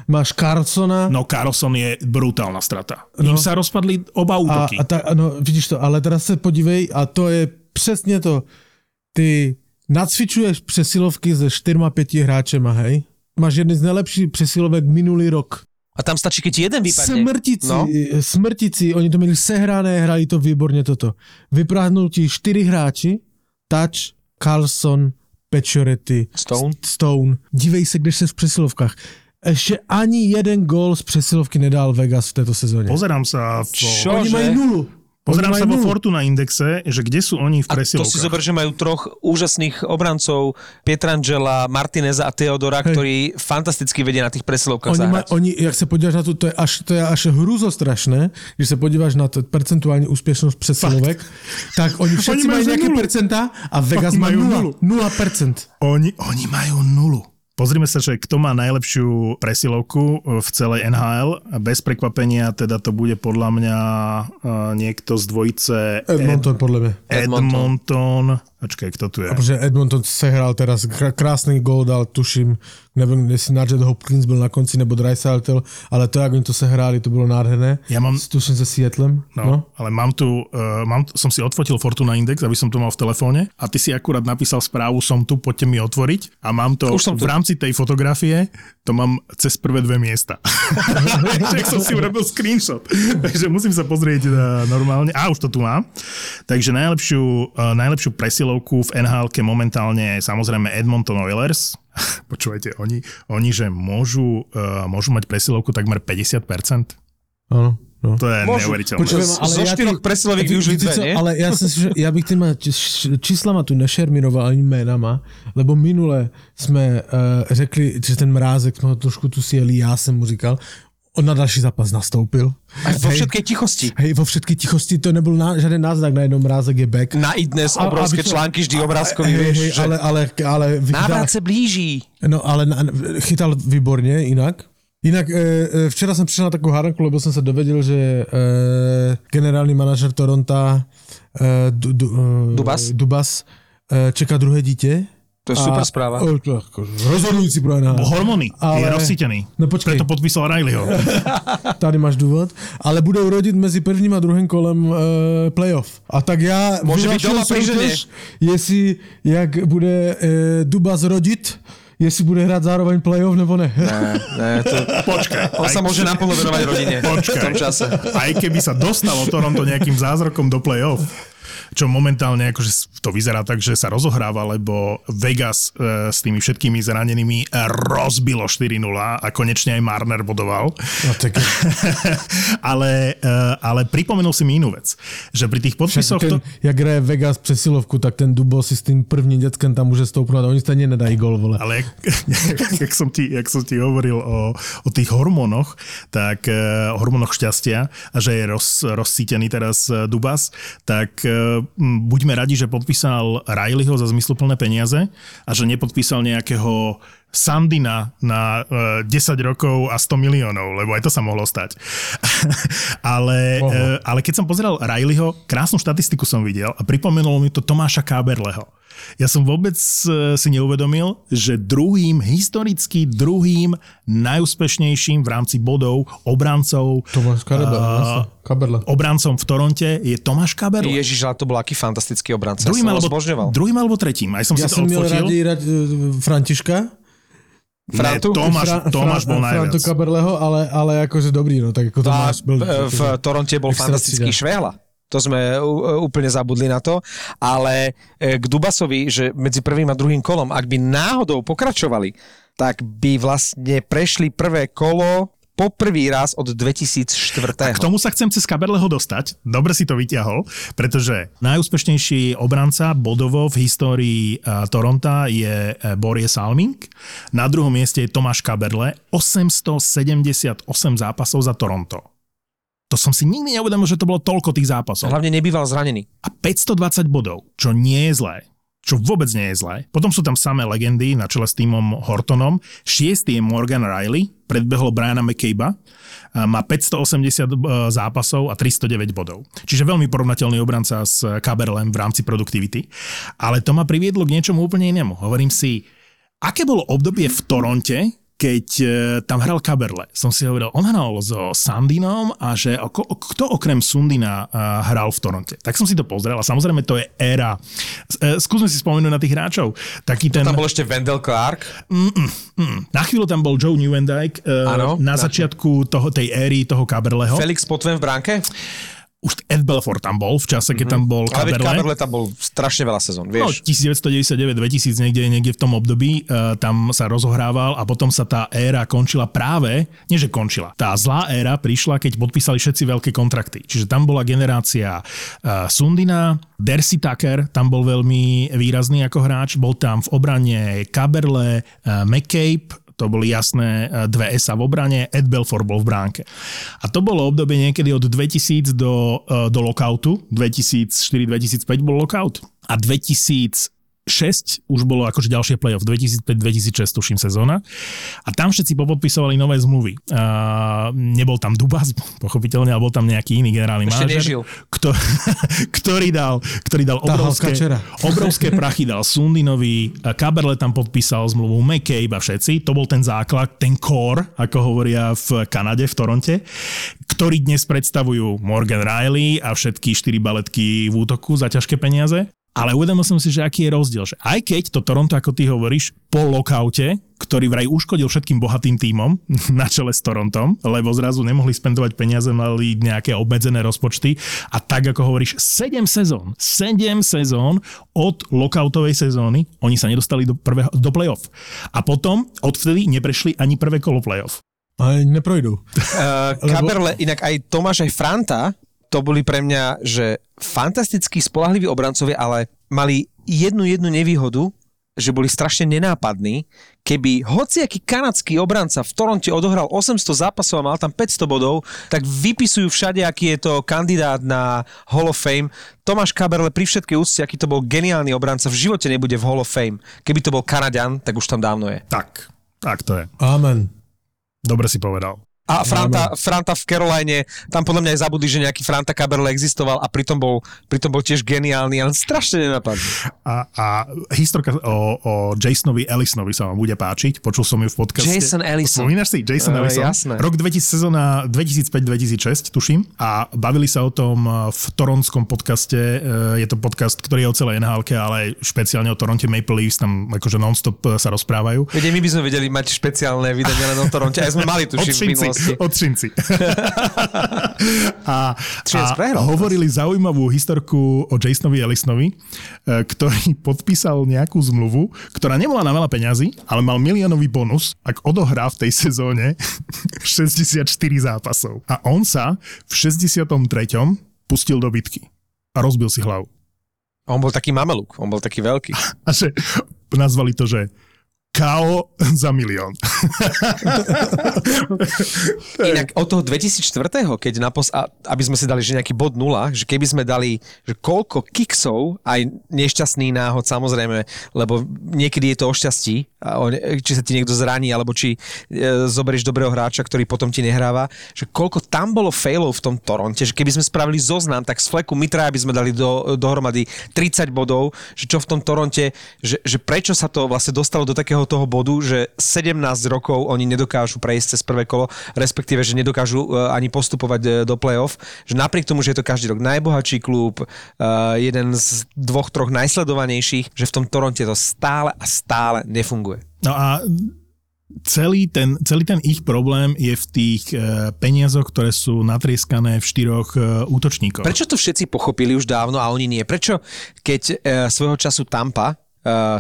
Máš Carlsona, No Carlson je brutálna strata. No. Im sa rozpadli oba A, útoky. a ta, no, vidíš to, ale teraz se podívej, a to je přesně to. Ty nacvičuješ přesilovky se čtyřma, pěti hráčema, hej? Máš jedny z nejlepších přesilovek minulý rok. A tam stačí, keď ti jeden vypadne. Smrtici, No. smrtici, oni to měli sehrané, hrali to výborně toto. Vypráhnul ti čtyři hráči, Touch, Carlson, Pečorety, Stone. Stone. Dívej se, kde jsi v přesilovkách. Ještě ani jeden gól z přesilovky nedal Vegas v této sezóně. Pozerám sa, v, Čo? Oni že? mají nulu. Pozerám sa majú vo. Fortuna indexe, že kde sú oni v A to si presilovkách. zober, že majú troch úžasných obrancov, Pietrangela, Martineza a Teodora, Hej. ktorí fantasticky vedia na tých presilovkách Oni, ma, oni, jak se podíváš na to, to je až, to je až hruzostrašné, když se podíváš na to percentuální úspěšnost přesilovek, tak oni všetci Oni majú mají že nějaké nulu. percenta a Vegas Oni majú nula. nulu. Nula percent. Oni, oni majú nulu. Pozrime sa, že kto má najlepšiu presilovku v celej NHL. Bez prekvapenia teda to bude podľa mňa uh, niekto z dvojice Edmonton, podle mě. Edmonton. Edmonton. Počkej, kto tu je? Protože Edmonton sehrál teraz kr- krásný gól dal, tuším, nevím, jestli Nugget Hopkins byl na konci, nebo Dreisaitl, ale to, jak oni to sehráli, to bylo nádherné. Ja mám, Tuším se Seattlem. no, No. ale mám tu, uh, mám, som si odfotil Fortuna Index, aby som to mal v telefóne a ty si akurát napísal správu, som tu, poďte mi otvoriť a mám to Už som tu. v rámci tej fotografie, to mám cez prvé dve miesta. Tak som si urobil screenshot. Takže musím sa pozrieť uh, normálne. A už to tu mám. Takže najlepšiu, uh, najlepšiu presilovku v nhl momentálne je samozrejme Edmonton Oilers. Počúvajte, oni, oni že môžu, uh, môžu mať presilovku takmer 50%. Ano, no. To je Môžu. neuveriteľné. Počujem, ale Zo štyroch presiloviek Vy- využili víte dve, co, nie? Ale já, jsem si, že já bych těma č- číslama tu nešerminoval ani jménama, lebo minule jsme uh, řekli, že ten mrázek jsme ho trošku tu sjeli, já jsem mu říkal, on na další zápas nastoupil. Aj vo všetkej tichosti. Hej, vo všetky tichosti to nebyl ná, žádný náznak, najednou mrázek je back. Na idnes A- obrovské to- články, vždy obrázkový, hej, vieš, hej, že ale, ale, ale vychytal, návrat se blíží. no, ale na, chytal výborně jinak. Jinak e, e, včera jsem přišel na takovou hádanku, lebo jsem se dovedel, že e, generální manažer Toronto e, du, du, e, Dubas? Dubas e, čeká druhé dítě. To je super správa. O, to ako rozhodující pro NHL. Hormóny, Ale- je rozsítený. No počkej. Preto podpísal Rileyho. Tady máš důvod. Ale budou rodit mezi prvním a druhým kolem e, playoff. A tak já Môže byť doma soutěž, jestli jak bude e, Dubas rodit, jestli bude hrát zároveň playoff nebo ne. Ne, ne, to... Počkaj. On sa môže naplno venovať rodine v Počkaj. tom čase. Aj keby sa dostalo Toronto nejakým zázrokom do play-off, čo momentálne akože to vyzerá tak, že sa rozohráva, lebo Vegas e, s tými všetkými zranenými rozbilo 4-0 a konečne aj Marner bodoval. No, tak ale, e, ale pripomenul si mi inú vec, že pri tých podpisoch... ten, To, jak hraje Vegas přesilovku, tak ten Dubo si s tím prvním dětskem tam může stoupnout a oni stejně nedají gol, vole. ale jak, jak, som ti, jak som ti hovoril o, o tých hormónoch, tak e, hormónoch šťastia a že je roz, rozsítený teraz e, Dubas, tak e, buďme radi, že podpísal Rileyho za zmysluplné peniaze a že nepodpísal nejakého Sandina na e, 10 rokov a 100 miliónov, lebo aj to sa mohlo stať. ale, e, ale keď som pozeral Rileyho, krásnu štatistiku som videl a pripomenulo mi to Tomáša Káberleho. Ja som vôbec e, si neuvedomil, že druhým, historicky druhým najúspešnejším v rámci bodov obrancov Tomáš Kaberle, a- Kaberle. obrancom v Toronte je Tomáš Kaberle. Ježiš, ale to bol aký fantastický obranca. Ja Druhým som ho alebo, zbožňoval. druhým alebo tretím. Aj som Já si to měl odfotil. raději rad, Františka, Frantu? Ne, Tomáš, Tomáš bol Frantu najviac. Kaberleho, ale, ale jakože dobrý, no, tak jako A Tomáš byl... v Toronte bol fantastický. Švehla. To sme úplne zabudli na to. Ale e, k Dubasovi, že medzi prvým a druhým kolom, ak by náhodou pokračovali, tak by vlastne prešli prvé kolo po prvý raz od 2004. K tomu sa chcem cez Kaberleho dostať. Dobre si to vyťahol, pretože najúspešnejší obranca bodovo v histórii uh, Toronta je uh, Borie Salming. Na druhom mieste je Tomáš Kaberle. 878 zápasov za Toronto. To som si nikdy neuvedomil, že to bolo toľko tých zápasov. Hlavne nebýval zranený. A 520 bodov, čo nie je zlé. Čo vôbec nie je zlé. Potom sú tam samé legendy na čele s týmom Hortonom. Šiestý je Morgan Riley, predbehol Briana McCabe'a, a má 580 e, zápasov a 309 bodov. Čiže veľmi porovnateľný obranca s Kaberlem v rámci produktivity. Ale to ma priviedlo k niečomu úplne inému. Hovorím si, aké bolo obdobie v Toronte, keď e, tam hral Kaberle, som si hovoril, on hral so Sandinom a že oko, kto okrem Sundina e, hral v Toronte. Tak som si to pozrel a samozrejme to je éra. E, skúsme si spomenúť na tých hráčov. Taký ten... Tam bol ešte Wendell Clark. Mm, na chvíľu tam bol Joe Newendike na na- začiatku toho, tej éry toho Kaberleho. Felix Potven v bránke. Už Ed Belfort tam bol v čase, keď tam bol Ale veď Kaberle. Kaberle tam bol strašne veľa sezón, No, vieš. 1999-2000 niekde, niekde v tom období uh, tam sa rozohrával a potom sa tá éra končila práve, nie že končila, tá zlá éra prišla, keď podpísali všetci veľké kontrakty. Čiže tam bola generácia uh, Sundina, Dersi Tucker, tam bol veľmi výrazný ako hráč, bol tam v obrane Kaberle, uh, McCabe, to boli jasné e, dve SA v obrane, Ed Belfort bol v bránke. A to bolo obdobie niekedy od 2000 do, e, do lockoutu, 2004-2005 bol lockout a 2006 už bolo akože ďalšie playoff, 2005-2006 tuším sezóna a tam všetci popodpisovali nové zmluvy. A nebol tam Dubas, pochopiteľne, ale bol tam nejaký iný generálny Ešte manažer, nežil. kto, ktorý dal, ktorý dal obrovské, obrovské prachy, dal Sundinovi, Kaberle tam podpísal zmluvu, McCabe a všetci, to bol ten základ, ten core, ako hovoria v Kanade, v Toronte, ktorý dnes predstavujú Morgan Riley a všetky štyri baletky v útoku za ťažké peniaze. Ale uvedomil som si, že aký je rozdiel. Že aj keď to Toronto, ako ty hovoríš, po lokaute, ktorý vraj uškodil všetkým bohatým tímom na čele s Torontom, lebo zrazu nemohli spendovať peniaze, mali nejaké obmedzené rozpočty a tak ako hovoríš, 7 sezón, 7 sezón od lokautovej sezóny, oni sa nedostali do, prvého, do playoff. A potom odvtedy neprešli ani prvé kolo playoff. Neprojdú. Uh, Kaberle, inak aj Tomáš, aj Franta, to boli pre mňa, že fantastickí spolahliví obrancovia, ale mali jednu jednu nevýhodu, že boli strašne nenápadní. Keby hociaký kanadský obranca v Toronte odohral 800 zápasov a mal tam 500 bodov, tak vypisujú všade, aký je to kandidát na Hall of Fame. Tomáš Kaberle pri všetkej úcte, aký to bol geniálny obranca, v živote nebude v Hall of Fame. Keby to bol Kanadian, tak už tam dávno je. Tak, tak to je. Amen. Dobre si povedal. A Franta, Franta v Caroline, tam podľa mňa aj zabudli, že nejaký Franta Caberle existoval a pritom bol, pritom bol tiež geniálny, ale strašne nenapadný. A, a historka o, o Jasonovi Ellisonovi sa vám bude páčiť. Počul som ju v podcaste. Jason Ellison. Spomínaš si? Jason Eh, Ellison. jasné. Rok 2000, sezóna 2005-2006, tuším. A bavili sa o tom v toronskom podcaste. Eh, Je to podcast, ktorý je o celej NHL, ale špeciálne o Toronte Maple Leafs. Tam akože non-stop sa rozprávajú. Veď my by sme vedeli mať špeciálne vydanie len o Toronte, aj sme mali tuším v minulosti. odšinci. a, a prehral. hovorili zaujímavú historku o Jasonovi Ellisonovi, e, ktorý podpísal nejakú zmluvu, ktorá nebola na veľa peňazí, ale mal miliónový bonus, ak odohrá v tej sezóne 64 zápasov. A on sa v 63. pustil do bitky a rozbil si hlavu. On bol taký mameluk, on bol taký veľký. A že nazvali to, že KO za milión. Inak od toho 2004. keď napos, aby sme si dali že nejaký bod nula, že keby sme dali, že koľko kiksov, aj nešťastný náhod samozrejme, lebo niekedy je to o šťastí, či sa ti niekto zraní, alebo či e, zoberieš dobrého hráča, ktorý potom ti nehráva, že koľko tam bolo failov v tom Toronte, že keby sme spravili zoznam, tak z fleku Mitra by sme dali do, dohromady 30 bodov, že čo v tom Toronte, že, že prečo sa to vlastne dostalo do takého toho bodu, že 17 rokov oni nedokážu prejsť cez prvé kolo, respektíve, že nedokážu uh, ani postupovať uh, do play-off, že napriek tomu, že je to každý rok najbohatší klub, uh, jeden z dvoch, troch najsledovanejších, že v tom Toronte to stále a stále nefunguje. No a celý ten, celý ten ich problém je v tých e, peniazoch, ktoré sú natrieskané v štyroch e, útočníkoch. Prečo to všetci pochopili už dávno a oni nie? Prečo, keď e, svojho času Tampa, e,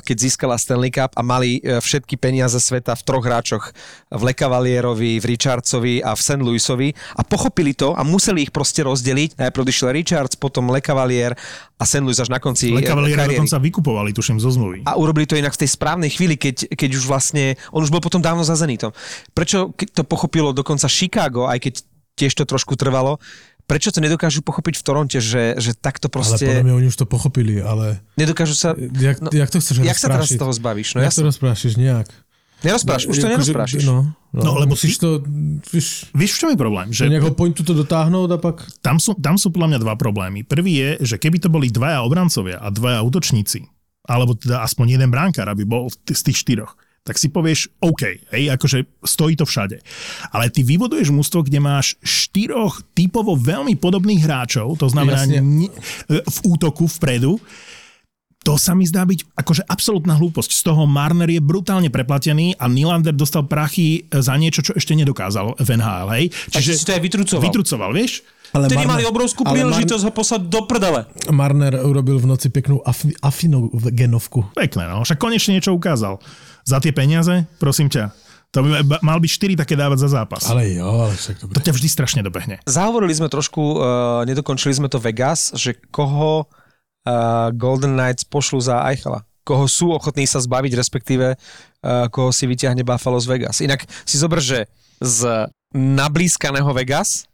keď získala Stanley Cup a mali e, všetky peniaze sveta v troch hráčoch, v Lekavalierovi, v Richardsovi a v St. Louisovi a pochopili to a museli ich proste rozdeliť. Najprv odišiel Richards, potom Lekavalier a St. Louis až na konci e, Lekavaliera dokonca vykupovali, tuším, zo zmluvy. A urobili to inak v tej správnej chvíli, keď, keď už vlastne, on už bol potom dávno za Zenitom. Prečo to pochopilo dokonca Chicago, aj keď tiež to trošku trvalo, prečo to nedokážu pochopiť v Toronte, že, že takto Ale podľa proste mňa oni už to pochopili, ale nedokážu sa... jak, No, jak to chceš Jak sa teraz z toho zbavíš? No jak jasne. to rozprášiš nejak? Nerozpráš, už to nerozprášiš. No, no, No, lebo musíš ty- to, víš, Vieš, v čom je problém? že nejako pointu to dotáhnuť a pak... tam sú, tam sú podľa mňa dva problémy. Prvý je, že keby to boli dvaja obrancovia a dvaja útočníci, alebo teda aspoň jeden bránkár, aby bol z tých štyroch, tak si povieš OK, hej, akože stojí to všade. Ale ty vybuduješ mústvo, kde máš štyroch typovo veľmi podobných hráčov, to znamená Jasne. ne, v útoku vpredu, to sa mi zdá byť akože absolútna hlúposť. Z toho Marner je brutálne preplatený a Nylander dostal prachy za niečo, čo ešte nedokázal v NHL. Hej? Čiže si to aj vytrucoval. vytrucoval, vieš? Ale Vtedy Marner- mali obrovskú príležitosť ho poslať do prdele. Marner urobil v noci peknú afi, afinogenovku. Pekné, no. Však konečne niečo ukázal. Za tie peniaze, prosím ťa. To by mal byť 4 také dávať za zápas. Ale jo, ale však To dobre. ťa vždy strašne dobehne. Zahovorili sme trošku, uh, nedokončili sme to Vegas, že koho uh, Golden Knights pošlu za Eichela. Koho sú ochotní sa zbaviť, respektíve uh, koho si vyťahne Buffalo z Vegas. Inak si zober, že z nablískaného Vegas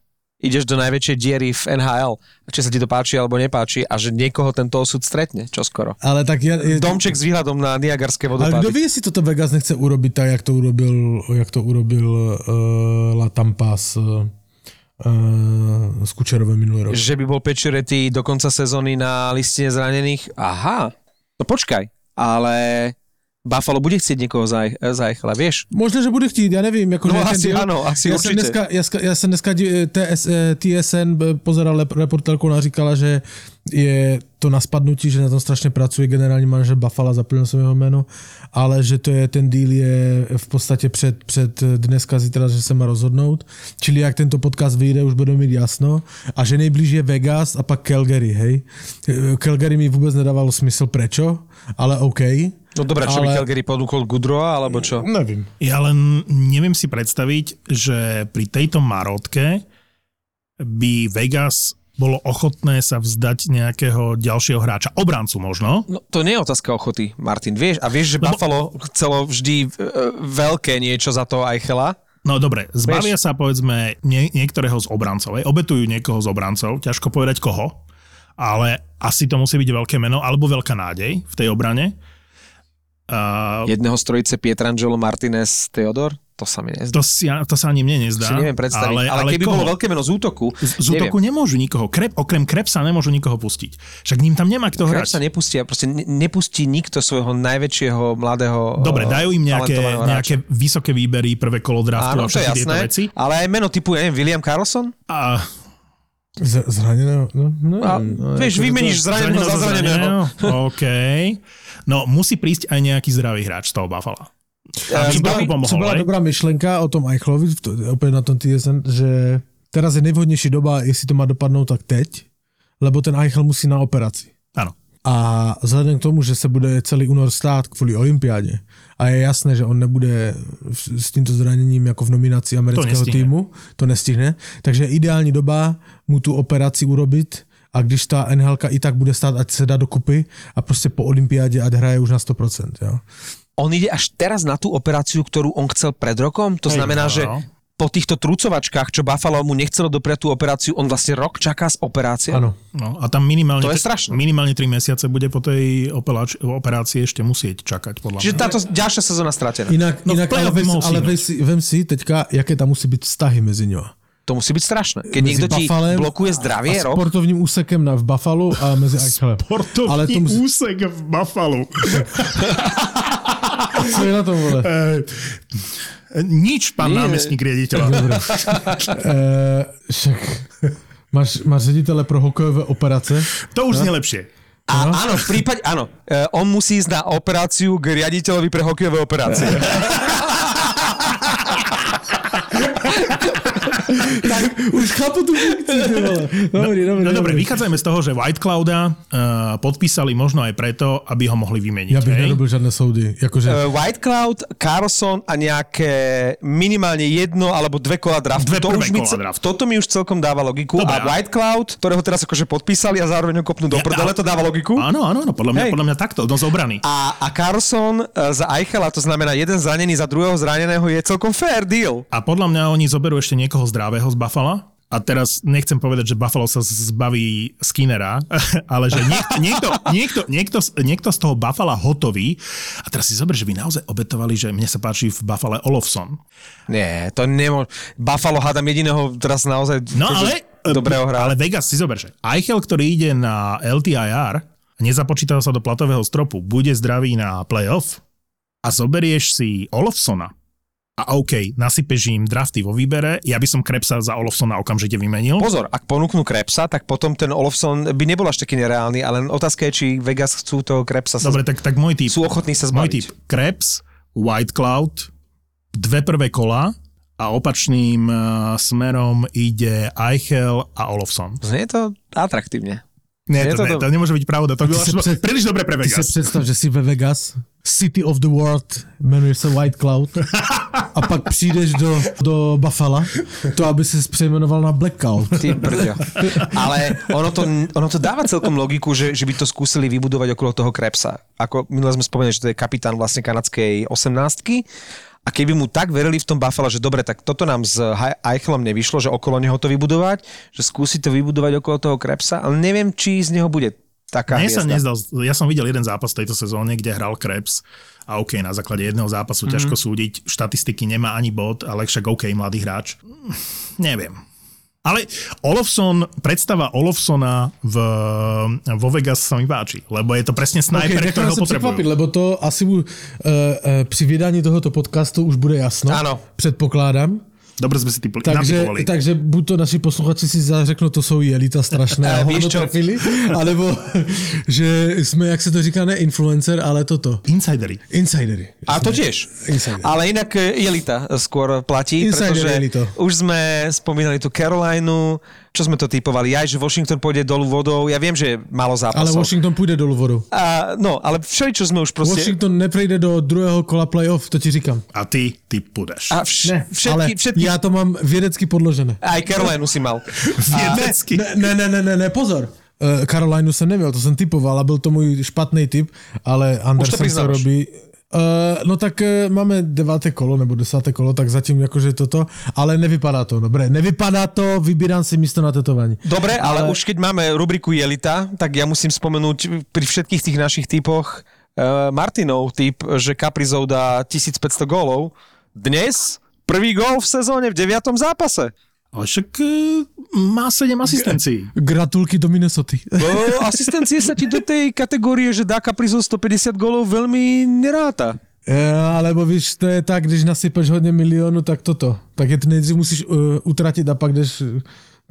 ideš do najväčšej diery v NHL, či sa ti to páči alebo nepáči a že niekoho tento osud stretne čoskoro. Ale tak ja, je, Domček s výhľadom na Niagarské ale kto vodopády. vie, si toto Vegas nechce urobiť tak, jak to urobil, jak to urobil uh, La Tampa s, uh, s Kučerovým minulý rok. Že by bol Pečuretý do konca sezóny na listine zranených? Aha, no počkaj, ale Buffalo bude chcieť niekoho za, za Eichela, vieš? Možno, že bude chtít, já nevím. Jako, No asi deal- ano, asi já určitě. Jsem dneska, já, já jsem dneska di- TS, eh, TSN pozeral reportérku, ona říkala, že je to na spadnutí, že na tom strašně pracuje generální manažer Buffalo, zaplnil jsem jeho jméno, ale že to je, ten deal je v podstatě před, před dneska, zítra, že se má rozhodnout. Čili jak tento podcast vyjde, už budeme mít jasno. A že nejblíž je Vegas a pak Calgary, hej. Eh, Calgary mi vůbec nedávalo smysl, prečo, ale OK. No dobré, čo by Ale- Calgary ponúkol Gudroa, alebo čo? Nevím. Ja len neviem si predstaviť, že pri tejto marotke by Vegas bolo ochotné sa vzdať nejakého ďalšieho hráča. Obrancu možno. No, to nie je otázka ochoty, Martin. Vieš, a vieš, že Lebo- Buffalo chcelo vždy e, veľké niečo za toho Eichela? No dobre, zbavia sa povedzme nie, niektorého z obrancov. hej. Obetujú niekoho z obrancov, ťažko povedať koho, ale asi to musí byť veľké meno alebo veľká nádej v tej obrane. Uh, Jedného z trojice Pietrangelo, Martinez, Theodor? To sa mi nezdá. to, si, to sa ani mne nezdá. Si neviem predstaviť. Ale, ale, keby koho? bolo veľké meno z útoku, Z, z útoku nemôžu nikoho. Krep, okrem Krepsa nemôžu nikoho pustiť. Však ním tam nemá kto sa hrať. nepustí, a proste ne- nepustí nikto svojho najväčšieho mladého Dobre, eh, dajú im nejaké, nejaké vysoké výbery, prvé kolo draftu Áno, a všetky tieto veci. ale aj meno typu, neviem, William Carlson? A Z, zraneného? No, no, A, no, vieš, akože vymeníš to- zraneného za zraneného. OK. No, musí prísť aj nejaký zdravý hráč z toho Buffalo. Pomohol, Co byla hej? dobrá myšlenka o tom Eichlovi, to, opět na tom TSN, že teraz je nejvhodnější doba, jestli to má dopadnout, tak teď, lebo ten Eichel musí na operaci. A vzhledem k tomu, že se bude celý únor stát kvůli olympiádě a je jasné, že on nebude s tímto zraněním jako v nominaci amerického nestihne. týmu, to nestihne, takže je ideální doba mu tu operaci urobit a když ta NHLka i tak bude stát, ať se dá dokupy a prostě po olympiádě ať hraje už na 100%. Jo. On ide až teraz na tú operáciu, ktorú on chcel pred rokom? To Hej, znamená, no. že po týchto trúcovačkách, čo Buffalo mu nechcelo dopriať tú operáciu, on vlastne rok čaká s operáciou? Ano. No, a tam minimálne, To je strašné. minimálne 3 mesiace bude po tej opelač- operácii ešte musieť čakať, podľa Čiže mňa. táto ďalšia sezóna stratená. Jinak, No, v jinak ale, vem, ale vem si, vem si teďka, jaké tam musí být vztahy mezi nimi. To musí byť strašné. Keď Mezi niekto ti blokuje zdravie a rok, sportovním úsekem na, v Buffalo a mezi Eichelem. Sportovní Ale to musí, úsek v Buffalo. co je na tom, vole? Eh, Nič, pán Nie. námestník riaditeľa. Eh, však máš, máš ředitele pro hokejové operace. To už znie lepšie. a áno, v prípade, áno, e, on musí ísť na operáciu k riaditeľovi pre hokejové operácie. Už chápu tu funkci, ty vole. Dobrý, dobrý, No dobre, vychádzajme z toho, že White Clouda uh, podpísali možno aj preto, aby ho mohli vymeniť. Já bych hej? nerobil žádné soudy. Jakože, E, White Cloud, Carlson a nejaké minimálne jedno alebo dve kola draftu. Dve to už mi, kola draftu. Toto mi už celkom dáva logiku. Dobre, a White Cloud, ktorého teraz akože podpísali a zároveň ho kopnú do Ja, prdele, ale- to dáva logiku. Áno, áno, áno, podľa mňa, Hej. podľa mňa takto, no z obrany. A, a Carlson e, za Eichela, to znamená jeden zranený za druhého zraneného, je celkom fair deal. A podľa mňa oni zoberú ešte niekoho zdravého z Buffalo. A teraz nechcem povedať, že Buffalo sa zbaví Skinnera, ale že niekto, niekto, niekto, niekto, niekto z toho Buffalo hotový. A teraz si zober, že by naozaj obetovali, že mne sa páči v Buffalo Olofsson. Nie, to nemôže. Buffalo hádam jediného teraz naozaj No akože ale, dobrého hra. ale Vegas si zober, že Eichel, ktorý ide na LTIR, nezapočítal sa do platového stropu, bude zdravý na playoff, a zoberieš si Olofsona a OK, nasypeš im drafty vo výbere, ja by som Krebsa za Olofsona okamžite vymenil. Pozor, ak ponúknú Krebsa, tak potom ten Olofsson by nebol až taký nereálny, ale otázka je, či Vegas chcú toho Krebsa sa Dobre, tak, tak môj typ. sú ochotní sa Môj zbaviť. typ. Krebs, White Cloud, dve prvé kola a opačným uh, smerom ide Eichel a Olofsson. Znie to atraktívne. Nie, Je to, to ne, to nemôže byť pravda. To by Ty si bolo před- príliš dobre pre Ty si Vegas. představ, že jsi ve Vegas, City of the World, jmenuje se White Cloud, a pak přijdeš do, do Buffalo, to aby se přejmenoval na Blackout. Ty brďo. Ale ono to, ono to dáva celkom logiku, že, že by to skúsili vybudovať okolo toho Krebsa. Ako minule sme spomenuli, že to je kapitán vlastne kanadskej 18 a keby mu tak verili v tom Buffalo, že dobre, tak toto nám s Eichelom nevyšlo, že okolo neho to vybudovať, že skúsi to vybudovať okolo toho Krebsa, ale neviem, či z neho bude taká Mne sa nezdal, ja som videl jeden zápas v tejto sezóne, kde hral Krebs a OK, na základe jedného zápasu mm-hmm. ťažko súdiť, štatistiky nemá ani bod, ale však OK, mladý hráč. Neviem. Ale Olofsson, predstava Olofsona v, vo Vegas sa mi páči, lebo je to presne sniper, okay, ktorého překvapit, potrebujú. lebo to asi uh, uh, při vydání tohoto podcastu už bude jasno. Ano. Předpokládám. Dobre sme si typli, Takže, natypovali. takže buď to naši posluchači si zařeknou, to jsou jelita strašné a Eh, hovno čo? trefili, alebo že jsme, jak se to říká, ne influencer, ale toto. Insidery. Insidery. A to tiež. Insider. Ale inak e, Jelita skôr platí, Insider pretože Jelito. už sme spomínali tu Carolinu, čo sme to typovali, aj, že Washington pôjde dolu vodou, ja viem, že je málo Ale zápasov. Washington půjde dolů vodou. A, no, ale všeličo sme už proste... Washington neprejde do druhého kola playoff, to ti říkám. A ty, ty půjdeš. A vš, Ne, všetky, ale všetky, já to mám vědecky podložené. Aj Carolinu si mal. Viedecky. Ne, ne, ne, ne, ne, ne pozor. Uh, Carolinu jsem neměl, to jsem typoval a byl to můj špatný typ, ale Anderson to priznávaš. robí. Uh, no tak uh, máme deváté kolo nebo desáté kolo, tak zatím jakože toto, ale nevypadá to, dobre, nevypadá to, vybírám si místo na tetování. Dobre, ale, Ale- už keď máme rubriku Jelita, tak ja musím spomenúť pri všetkých tých našich typoch uh, Martinov typ, že Kaprizov dá 1500 gólov. Dnes prvý gól v sezóne v deviatom zápase. Ale však e, má 7 asistencií. Gratulky do Minnesota. O, asistencie sa ti do tej kategórie, že dá Kaprizov 150 gólov veľmi neráta. E, alebo víš, to je tak, když nasypeš hodně milionu, tak toto. Tak je to nejdřív musíš uh, utratit a pak jdeš uh,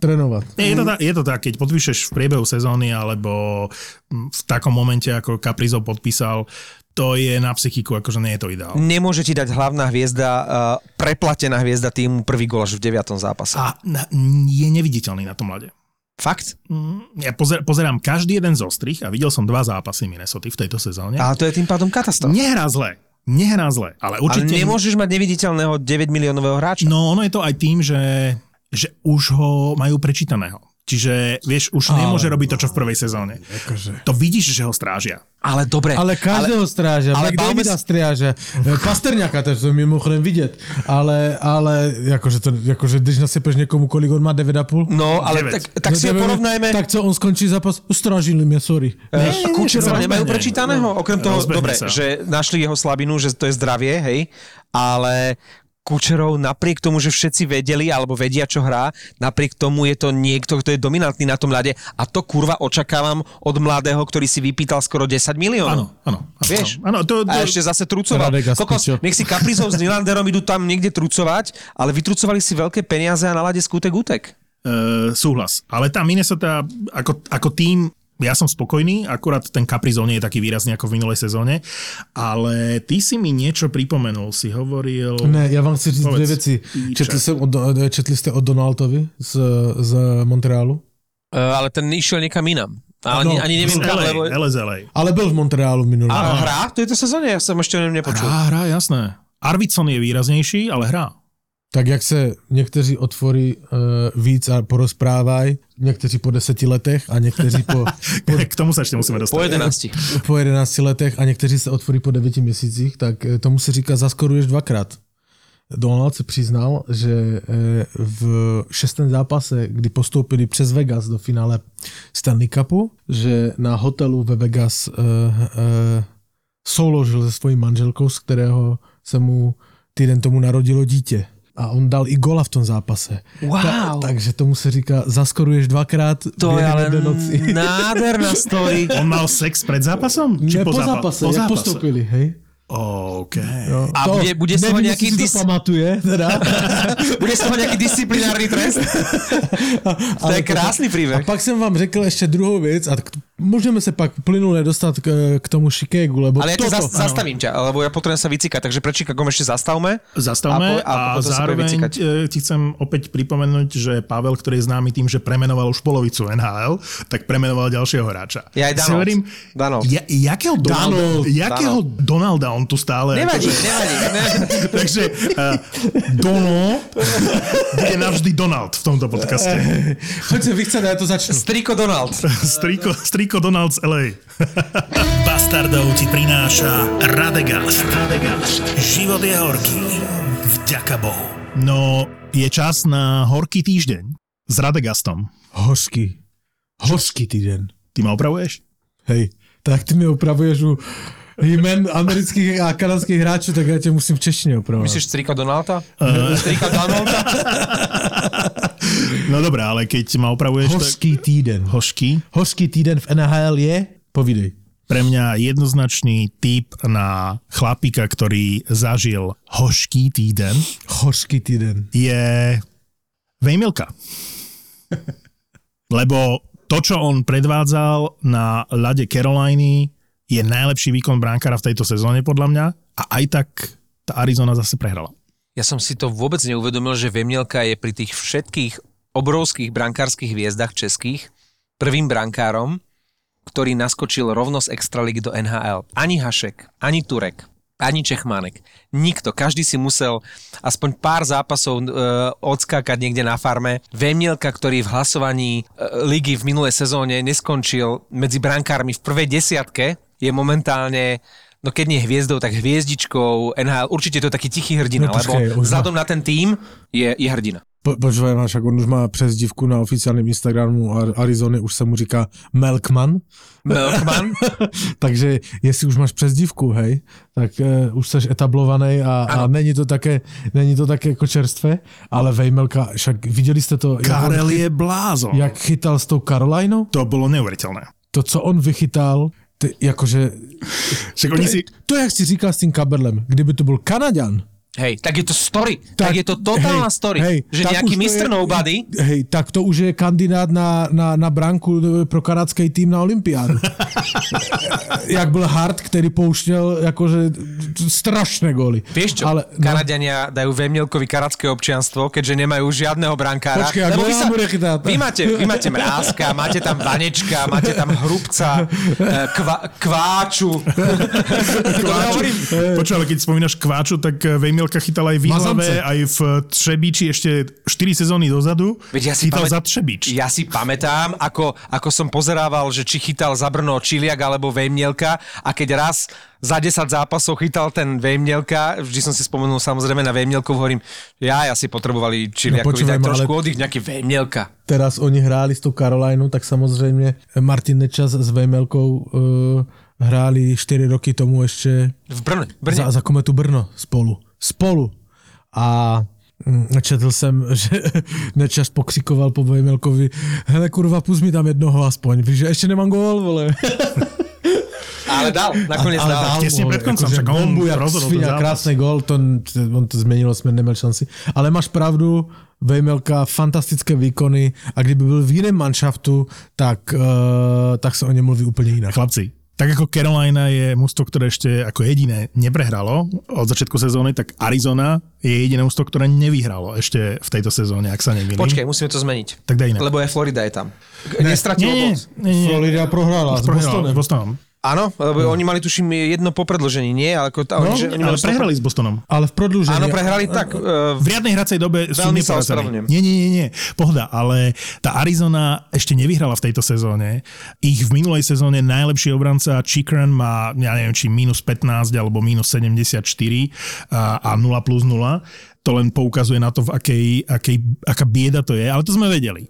trénovat. Nie, Je to, tak, je to tak, keď podpíšeš v priebehu sezóny alebo v takom momente, ako Kaprizov podpísal, to je na psychiku, akože nie je to ideál. Nemôže ti dať hlavná hviezda, uh, preplatená hviezda týmu prvý gól až v deviatom zápase. A na- je neviditeľný na tom mlade. Fakt? Ja pozer, pozerám každý jeden zo strich a videl som dva zápasy Minnesota v tejto sezóne. Ale to je tým pádom katastrofa. Nehrá zle. Nehrá zle, ale Ale určite... nemôžeš mať neviditeľného 9 miliónového hráča. No ono je to aj tým, že, že už ho majú prečítaného. Čiže, vieš, už Ale- nemôže robiť to, čo v prvej sezóne. Akože. To vidíš, že ho strážia. Ale dobre. Ale každého ale ale bavme McDavida s- stráža, e, Pasterňaka, to je mimochodem vidět, ale, ale akože, to, akože když nasypeš někomu, kolik on má 9,5? No, ale Deväť. tak, tak si ho porovnajme. Tak co, on skončí zápas? Strážili mě, sorry. Eh, Kučerova nie, nemajú prečítaného? Okrem toho, Rozbehne dobre, sa. že našli jeho slabinu, že to je zdravie, hej, ale Kučerov napriek tomu, že všetci vedeli alebo vedia, čo hrá, napriek tomu je to niekto, kto je dominantný na tom ľade a to kurva očakávam od mladého, ktorý si vypýtal skoro 10 miliónov. Áno, áno. Vieš? Áno, to, to, A ešte zase trucoval. Kokos, nech si Kaprizov s Nylanderom idú tam niekde trucovať, ale vytrucovali si veľké peniaze a na lade skutek útek. Uh, súhlas. Ale tá Minnesota ako, ako tým, ja som spokojný, akurát ten Caprizov nie je taký výrazný ako v minulej sezóne, ale ty si mi niečo pripomenul, si hovoril... Ne, já vám chci říct věci. Píče. Četli, jsem od, četli jste o Donaldovi z, z Montrealu? Uh, ale ten išiel niekam inam. Ale No, ani, ani neviem kam, lebo... LSLA. Ale byl v Montrealu minulý. A hrá v tejto sezóne? Ja som ešte o ňom nepočul. Hrá, hrá, jasné. Arvidsson je výraznejší, ale hrá. Tak jak se někteří otvorí uh, víc a porozprávají, někteří po deseti letech a někteří po, po, K tomu sa ešte musíme dostať. Po 11. po 11 letech a někteří se otvorí po 9 měsících, tak eh, tomu se říká zaskoruješ dvakrát. Donald se přiznal, že eh, v šestém zápase, kdy postoupili přes Vegas do finále Stanley Cupu, že na hotelu ve Vegas uh, uh, souložil se svojí manželkou, z kterého se mu týden tomu narodilo dítě. A on dal i gola v tom zápase. Wow. takže tomu se říká, zaskoruješ dvakrát To je ale jedné noci. nádherná story. On mal sex pred zápasom? Ne, po zápase, po zápase. postoupili, hej? OK. No, A bude- bude z toho nejaký dis- to pamatuje, teda. Bude z toho nejaký disciplinárny trest? to je krásny A príbeh. pak jsem vám řekl ještě druhou věc a můžeme se pak plynule dostat k, k tomu Chicagu, lebo Ale ja toto, zas, zastavím ťa, lebo ja potrebujem sa vycikať, takže pred Chicagom ešte zastavme. Zastavme A po- a, a sa zároveň e, ti chcem opäť pripomenúť, že Pavel, ktorý je známy tým, že premenoval už polovicu NHL, tak premenoval ďalšieho hráča. Ja aj Donald. hovorím, Donald. Ja, jakého, Donalda, Donald. jakého Donalda on tu stále... Nevadí, akože- nevadí. Ne. Takže uh, Dono bude navždy Donald v tomto podcaste. Choď se vychcet, já to začnu. Striko Donald. Striko, Striko Donald z LA. Bastardov ti prináša Radegast. Radegast. Život je horký. Vďaka Bohu. No, je čas na horký týždeň s Radegastom. Hořký. Hořký týden. Ty ma opravuješ? Hej, tak ty mi opravuješ u jmen amerických a kanadských hráčů, tak já tě musím v češtině opravovat. Myslíš Strika Donalda? Strika Donalda? No dobré, ale keď ma opravuješ, tak... Hořký týden. Hošky. Hořký týden v NHL je? Povídej. Pre mňa jednoznačný typ na chlapíka, ktorý zažil hošký týden, Hořký týden. je Vejmilka. Lebo to, čo on predvádzal na ľade Caroliny, je najlepší výkon bránkara v tejto sezóne podľa mňa a aj tak tá Arizona zase prehrala. Ja som si to vôbec neuvedomil, že Vemielka je pri tých všetkých obrovských brankárskych hviezdach českých prvým brankárom, ktorý naskočil rovno z Extraligy do NHL. Ani Hašek, ani Turek, ani Čechmánek. Nikto. Každý si musel aspoň pár zápasov e, odskákať niekde na farme. Vemielka, ktorý v hlasovaní e, ligy v minulej sezóne neskončil medzi brankármi v prvej desiatke, je momentálne No keď nie hviezdou, tak hviezdičkou NHL. Určite to je taký tichý hrdina, No počkej, lebo vzhľadom na ten tým je, je hrdina. Po, však on už má přezdívku na oficiálním Instagramu Ar- Arizony, už se mu říká Melkman. Milkman? Takže jestli už máš přezdívku, hej, tak uh, už seš etablovaný a, a není to také, není to také jako čerstvé, ale Vejmelka, však viděli jste to, jak, Karel on, je blázon. jak chytal s tou Karolajnou? To bolo neuveriteľné. To, co on vychytal, ty, jakože, Však to, oni je, si... to jak si říkal s tím Kaberlem, kdyby to byl Kanaďan, Hej, tak je to story. Tak, tak je to totálna hej, story. hej, že nejaký Mr. je- Nobody Hej, tak to už je kandidát na, na, na branku pro kanadský tým na olympiádu. Jak byl Hart, který pouštěl jakože strašné góly. Vieš čo, Ale, Kanadiania dajú Vemielkovi kanadské občianstvo, keďže nemajú žiadneho brankára. Počkej, a Lebo bude chytať? vy, máte, vy máte Mrázka, máte tam Vanečka, máte tam Hrubca, eh, kva, Kváču. Dobre hovorím? Počuj, ale keď spomínaš Kváču, tak eh, Vejmielka chytal aj v Ihlave, aj v Třebíči ešte 4 sezóny dozadu. Veď ja si chytal pamät- za Třebíč. Ja si pamätám, ako, ako som pozerával, že či chytal za Brno Čiliak alebo Vejmielka a keď raz za 10 zápasov chytal ten Vejmielka, vždy som si spomenul samozrejme na Vejmielkov, hovorím, ja, si potrebovali Čiliakovi No, dať trošku ale- oddych, nejaký Vejmielka. Teraz oni hráli s tou Karolajnou, tak samozřejmě Martin Nečas s Vejmelkou uh, hráli 4 roky tomu ještě V Brne. Brne. za, za Kometu Brno spolu. Spolu. A mm, četl jsem, že Nečas pokřikoval po Vejmelkovi, hele kurva, pust mi tam jednoho aspoň, víš, že ještě nemám gól, vole. Ale dal, nakoniec Ale dal. dal, tesne pred koncom, však on bombu, jak svinia, krásny gól, to, on to zmenilo, jsme neměl šanci. Ale máš pravdu, Vejmelka, fantastické výkony a kdyby byl v jiném manšaftu, tak, uh, tak se o něm mluví úplně jinak. Chlapci, tak ako Carolina je mužstvo, ktoré ešte ako jediné neprehralo od začiatku sezóny, tak Arizona je jediné mužstvo, ktoré nevyhralo ešte v tejto sezóne, ak sa nemýlim. Počkej, musíme to zmeniť. Tak daj inak. Lebo aj Florida je tam. Nestratilo nie, nie, bod. nie, nie. Florida prohrála s Prehral Bostonem. s Bostonom. Áno, lebo oni mali tuším jedno po predlžení, nie? Ale, ako, No, oni, že, oni ale prehrali s Bostonom. Ale v prodlužení. Áno, prehrali tak. Uh, V riadnej hracej dobe sú neporazení. Nie, nie, nie, nie. Pohoda, ale tá Arizona ešte nevyhrala v tejto sezóne. Ich v minulej sezóne najlepší obranca Chikran má, ja neviem, či minus 15 alebo minus 74 a, a 0 plus 0. to len poukazuje na to, v akej, akej, aká bieda to je, ale to sme vedeli.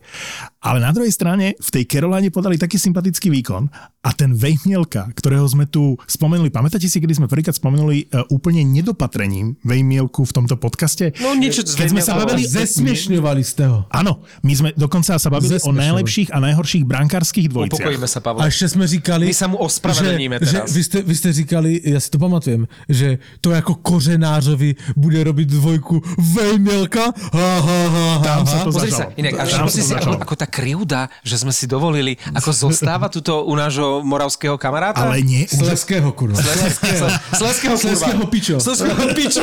Ale na druhej strane v tej Caroline podali taký sympatický výkon a ten Vejmielka, ktorého sme tu spomenuli, pamätáte si, kedy sme prvýkrát spomenuli uh, úplne nedopatrením Vejmielku v tomto podcaste? No niečo z Keď sme sa bavili- Zesmiešňovali ste ho. Áno, my sme dokonca sa bavili o najlepších a najhorších brankárskych dvojiciach. Upokojíme sa, A Pavle. ešte sme říkali... My sa mu ospravedlníme že, teraz. Že vy, ste, vy ste říkali, ja si to pamatujem, že to jako kořenářovi bude robiť dvojku Vejmielka. Ha, ha, ha, ha, Tam sa ha. to Pozri začalo. sa, inak, a Tam si, začalo. ako, ako tá krivda, že sme si dovolili, ako zostáva tuto u nášho moravského kamaráta. Ale nie, Sleského, kurva. Sleského, Sleského, kurva. Sleského pičo. Sleského pičo.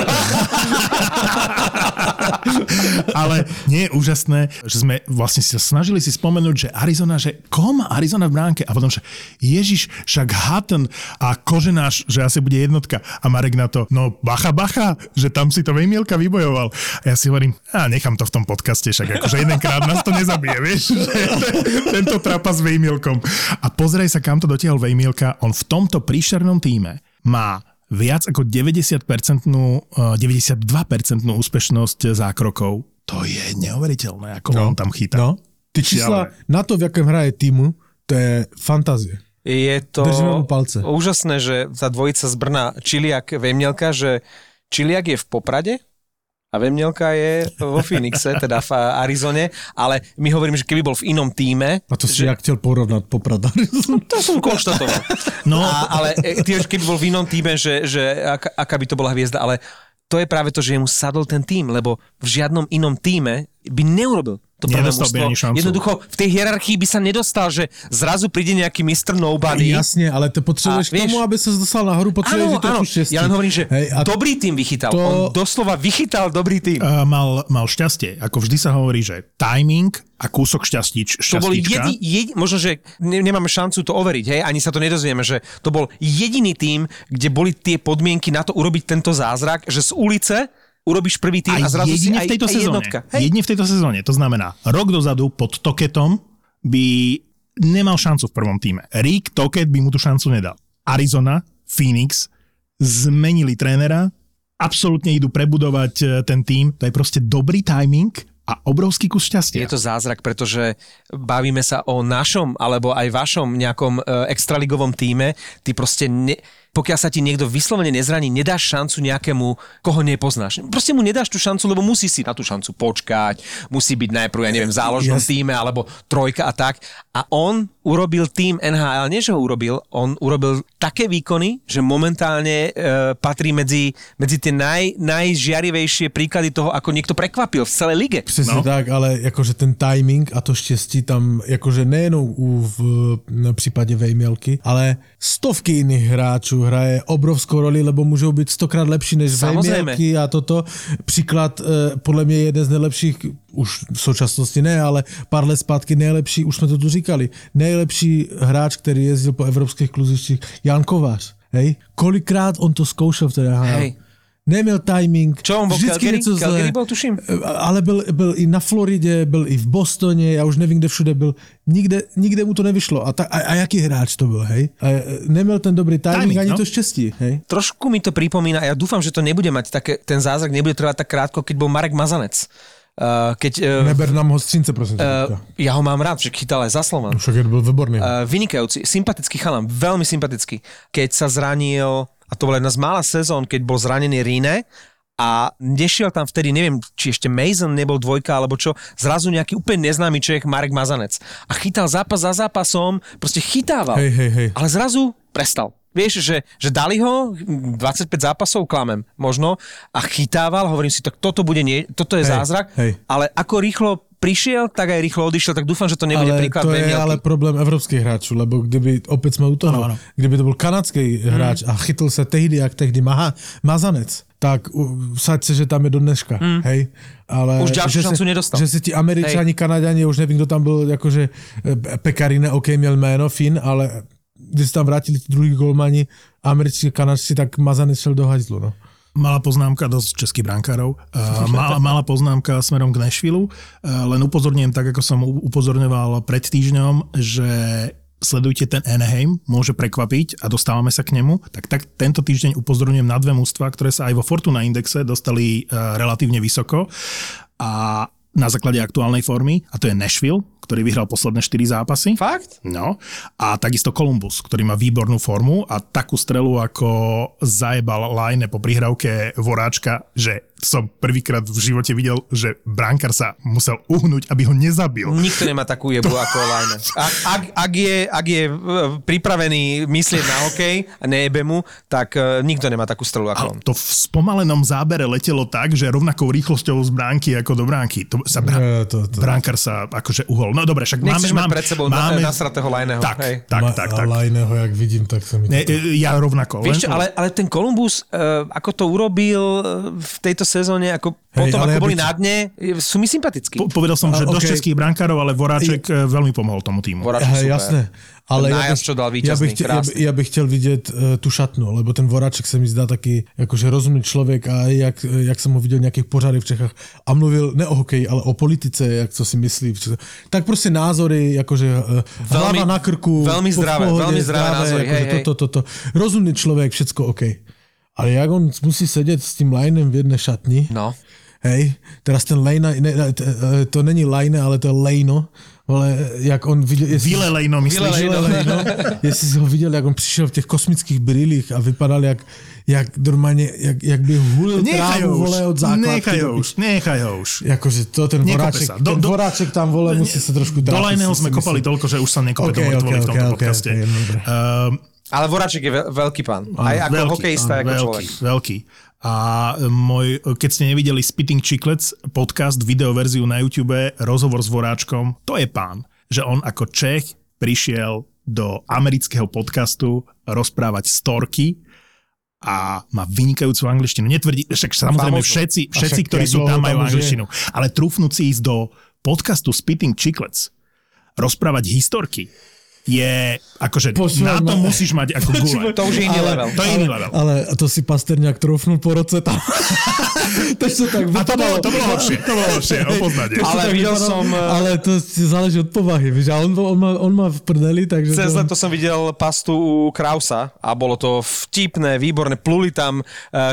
Ale nie je úžasné, že sme vlastne sa snažili si spomenúť, že Arizona, že koho má Arizona v bránke? A potom, že Ježiš, však Hutton a Koženáš, že asi bude jednotka. A Marek na to, no bacha, bacha, že tam si to Vejmielka vybojoval. A ja si hovorím, a nechám to v tom podcaste, však akože jedenkrát nás to nezabije, vieš, tento trapa s Vejmielkom. A pozraj sa, kam to dotiahol Vejmielka. On v tomto príšernom týme má viac ako 90%, eh, 92% úspešnosť zákrokov. To je neuveriteľné, ako no, on tam chytá. No, ty čísla na to, v jakém hraje týmu, to je fantázie. Je to palce. úžasné, že tá dvojica z Brna, Čiliak, Vemnielka, že Čiliak je v Poprade a Vemnielka je vo Phoenixe, teda v Arizone, ale my hovoríme, že keby bol v inom týme, A to si jak chtěl porovnat poprada. to som konštatoval. No. A, ale e, keby bol v inom týme, že, že aká, aká by to bola hviezda, ale to je práve to, že mu sadol ten tým, lebo v žiadnom inom týme by neurobil to prvé Nedostal by ani šancu. Jednoducho v tej hierarchii by sa nedostal, že zrazu príde nejaký Mr. Nobody. Jasně, ale to potřebuješ A vieš- k tomu, aby se dostal nahoru, Áno, i trochu áno, štěstí. ja len hovorím, že Hej, a dobrý tým vychytal. to- On doslova vychytal dobrý tým. Uh, mal, mal šťastie. Ako vždy sa hovorí, že timing a kúsok šťastíč, To bol šťastíčka. jedi, jedi, možno, že ne, nemáme šancu to overiť, hej, ani sa to nedozvieme, že to bol jediný tým, kde boli tie podmienky na to urobiť tento zázrak, že z ulice urobíš prvý tým a zrazu si jedine aj, v tejto aj sezóne. jednotka. Hej. Jedine v tejto sezóne. To znamená, rok dozadu pod Toketom by nemal šancu v prvom týme. Rick Toket by mu tú šancu nedal. Arizona, Phoenix zmenili trénera, absolútne idú prebudovať e, ten tým. To je proste dobrý timing a obrovský kus šťastia. Je to zázrak, pretože bavíme sa o našom alebo aj vašom nejakom e, extraligovom týme. Ty proste, ne, pokiaľ sa ti niekto vyslovene nezraní, nedáš šancu nejakému, koho nepoznáš. Proste mu nedáš tú šancu, lebo musí si na tú šancu počkať, musí byť najprv, ja neviem, v záložnom Yes. týme alebo trojka a tak. A on urobil tým NHL, nie že ho urobil, on urobil také výkony, že momentálne e, patrí medzi, medzi tie naj, najžiarivejšie príklady toho, ako niekto prekvapil v celej lige. Přesně No. tak, ale jakože ten timing a to štěstí tam, jakože nejenom u, v, v případě Vejmělky, ale stovky jiných hráčů hraje obrovskou roli, lebo můžou být stokrát lepší než. Vejmělky a toto. Příklad eh, podle mě jeden z nejlepších, už v současnosti ne, ale pár let zpátky nejlepší, už jsme to tu říkali, nejlepší hráč, který jezdil po evropských kluzištích, Jan Kovář. Hej? Kolikrát on to zkoušel v té NHL? Hej. Neměl timing. Čo, on bol vždycky Calgary? něco zlé. Calgary bol, tuším. Ale byl, byl i na Floridě, byl i v Bostoně, já už nevím, kde všude byl. Nikde, nikde mu to nevyšlo. A, ta, a, a jaký hráč to byl, hej? A, e, neměl ten dobrý timing, Timing, ani no. to štěstí, hej? Trošku mi to pripomína, a ja dúfam, že to nebude mať také, ten zázrak nebude trvať tak krátko, keď bol Marek Mazanec. Uh, keď, uh, Neber nám ho střínce, prosím. uh, ja ho mám rád, že chytal aj za Slovan. Však je byl výborný. Uh, Uh, vynikajúci, sympatický chalan, veľmi sympatický. Keď sa zranil, a to bola jedna z mála sezón, keď bol zranený Rine, a nešiel tam vtedy, neviem, či ešte Mason nebol dvojka, alebo čo, zrazu nejaký úplne neznámy Čech, Marek Mazanec. A chytal zápas za zápasom, proste chytával. hej, hej, hej. Ale zrazu prestal. Vieš, že, že dali ho, 25 zápasov, klamem, možno, a chytával, hovorím si, tak toto bude, nie, toto je Hej, zázrak, hej. ale ako rýchlo prišiel, tak aj rýchlo odišiel, tak dúfam, že to nebude ale príklad to je ale problém evropských hráčů, lebo kdyby, opět jsme u toho, Ano, ano. kdyby to byl kanadský Hmm. hráč a chytl se tehdy, jak tehdy Maha, Mazanec, tak uh, saď se, že tam je do dneška, hej. Ale. Už ďalšiu že šancu nedostal. Že si ti američani, Kanaďani, už nevím, kdo tam byl, jakože eh, Pekarine, OK, měl jméno, Finn, ale když se tam vrátili ti druhý golmani, američtí, kanadci, tak Mazanec šel do hajzlu, no. Malá poznámka dosť českých brankárov. Uh, malá, malá poznámka smerom k Nashville. Uh, len upozorňujem, tak ako som upozorňoval pred týždňom, že sledujte ten Anaheim, môže prekvapiť a dostávame sa k nemu, tak, tak tento týždeň upozorňujem na dve mústva, ktoré sa aj vo Fortuna indexe dostali uh, relatívne vysoko a na základe aktuálnej formy, a to je Nashville, ktorý vyhral posledné 4 zápasy. Fakt? No. A takisto Columbus, ktorý má výbornú formu a takú strelu, ako zajebal Line po prihrávke Voráčka, že som prvýkrát v živote videl, že brankár sa musel uhnúť, aby ho nezabil. Nikto nemá takú jebu ako Line. Ak, ak, ak, je, ak je e, pripravený myslieť na hokej a nejebe mu, tak e, nikto nemá takú strelu ako A on. to v spomalenom zábere letelo tak, že rovnakou rýchlosťou z bránky ako do bránky. To sa bra- Ja, to- to- Brankár sa akože uhol. No dobre, však máme... Nechceš máme, pred sebou máme, na, nasratého Lineho. Tak, hej. tak, Ma- tak, tak. Lajného, jak vidím, tak sa mi Ne, e, ja rovnako. Vieš čo, ale, ale ten Columbus, uh, ako to urobil uh, v tejto sezóne, ako Hej, potom, ale ako ja boli by- na dne, sú mi sympatickí. Po, povedal som, že A, dosť českých brankárov, ale Voráček e, veľmi pomohol tomu týmu. Super. jasné. Ale ja bych, čo dal ja, bych, chtěl, ja, krásny. ja bych chtěl vidět uh, tu šatnu, lebo ten Voráček se mi zdá taky jakože rozumný člověk a jak, jak jsem ho viděl v nějakých pořadech v Čechách a mluvil ne o hokeji, ale o politice, jak co si myslí. Tak prostě názory, jakože uh, hlava na krku. veľmi zdravé, pohodě, veľmi zdravé názory, jakože hej, hej. Toto, toto. Rozumný člověk, všecko OK. Ale jak on musí sedět s tím linem v jedné šatni, No. Hej, teraz ten Lejna, ne, ne, t- e, to není Lejne, ale to je Lejno, ale jak on viděl... Jestli, Vylelejno, myslíš? Vylelejno. Lejno, jestli jsi ho viděl, jak on přišel v těch kosmických brýlích a vypadal jak, jak normálně, jak, jak by hulil Nechaj trávu, už, vole, od základky. nechaj ho do už, nechaj ho už. Jakože to ten voráček, sa. Do- ten do- voráček tam, vole, musí sa trošku Do trápiť, Lajného si sme myslím. kopali toľko, že už sa nekope Ok, okay, ok, okay, v tomto ok, ok, podcaste. ok, no dobre. Ehm, Ale Voraček je veľ- veľký pán. Aj ako veľký, hokejista, áno, ako veľký, človek. Veľký. A môj, keď ste nevideli Spitting Chiclets podcast, videoverziu na YouTube, rozhovor s Voráčkom, to je pán. Že on ako Čech prišiel do amerického podcastu rozprávať storky a má vynikajúcu angličtinu. Netvrdí, však samozrejme všetci, všetci ktorí sú tam, majú angličtinu. Ale trúfnúť si ísť do podcastu Spitting Chiclets, rozprávať historky, je akože Počúvaj na to ma. musíš mať ako gule. To už je iný level. To je iný level. Ale to si Pasterňák trofnul po roce tam. to sa tak A to bolo, vypadalo. to bolo horšie, to bolo horšie, o poznanie. To Ale videl vypadalo, som, eh, Ale to si záleží od povahy, vieš, a on, on, má, on má v prdeli, takže... Cez to- leto som videl pastu u Krausa a bolo to vtipné, výborné. Pluli tam, uh,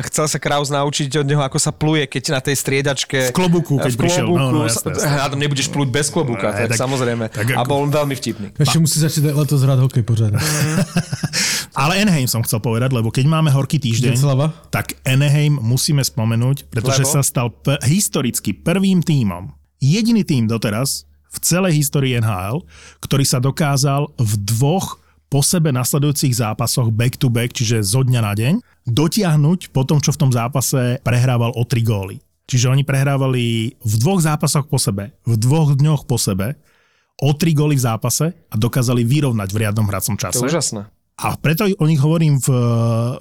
chcel sa Kraus naučiť od neho, ako sa pluje, keď na tej striedačke... V klobúku, keď v prišiel. No, no, jasné, jasné. A tam nebudeš plúť bez klobúka, Ne, tak, tak- samozrejme. tak a ako- bol veľmi vtipný. Ešte musí začať letos hrať hokej pořádne. Ale Anaheim som chcel povedať, lebo keď máme horký týždeň, Declava? tak Anaheim musíme spomenúť, pretože Lebo? sa stal p- historicky prvým tímom, jediný tím doteraz v celej histórii NHL, ktorý sa dokázal v dvoch po sebe nasledujúcich zápasoch back to back, čiže zo dňa na deň, dotiahnuť po tom, čo v tom zápase prehrával o tri góly. Čiže oni prehrávali v dvoch zápasoch po sebe, v dvoch dňoch po sebe, o tri góly v zápase a dokázali vyrovnať v riadnom hracom To čase. je úžasné. A preto o nich hovorím v,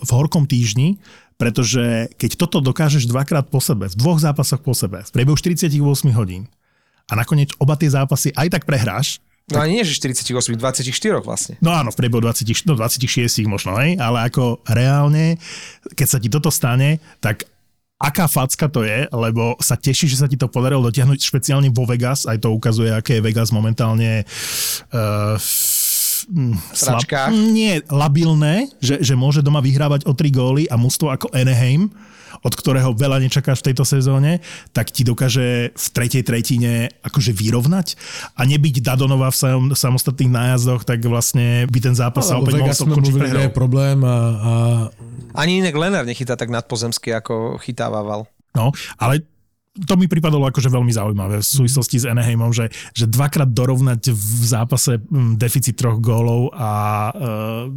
v horkom týždni, pretože keď toto dokážeš dvakrát po sebe, v dvoch zápasoch po sebe, v priebehu 48 hodín a nakoniec oba tie zápasy aj tak prehráš, No a nie, že 48, 24 vlastne. No áno, v priebehu 20, no 26 možno, hej, ale ako reálne, keď sa ti toto stane, tak aká facka to je, lebo sa teší, že sa ti to podarilo dotiahnuť špeciálne vo Vegas, aj to ukazuje, aké je Vegas momentálne uh, Sračkách. nie, labilné, že, že môže doma vyhrávať o tri góly a mužstvo ako Anaheim, od ktorého veľa nečakáš v tejto sezóne, tak ti dokáže v tretej tretine akože vyrovnať a nebyť Dadonova v sam, samostatných nájazdoch, tak vlastne by ten zápas sa Ale opäť mohol skončiť prehrou. problém a, a Ani inak Lenár nechytá tak nadpozemsky, ako chytával. No, ale to mi pripadalo akože veľmi zaujímavé v súvislosti s Anaheimom, že, že dvakrát dorovnať v zápase mm, deficit troch gólov a uh,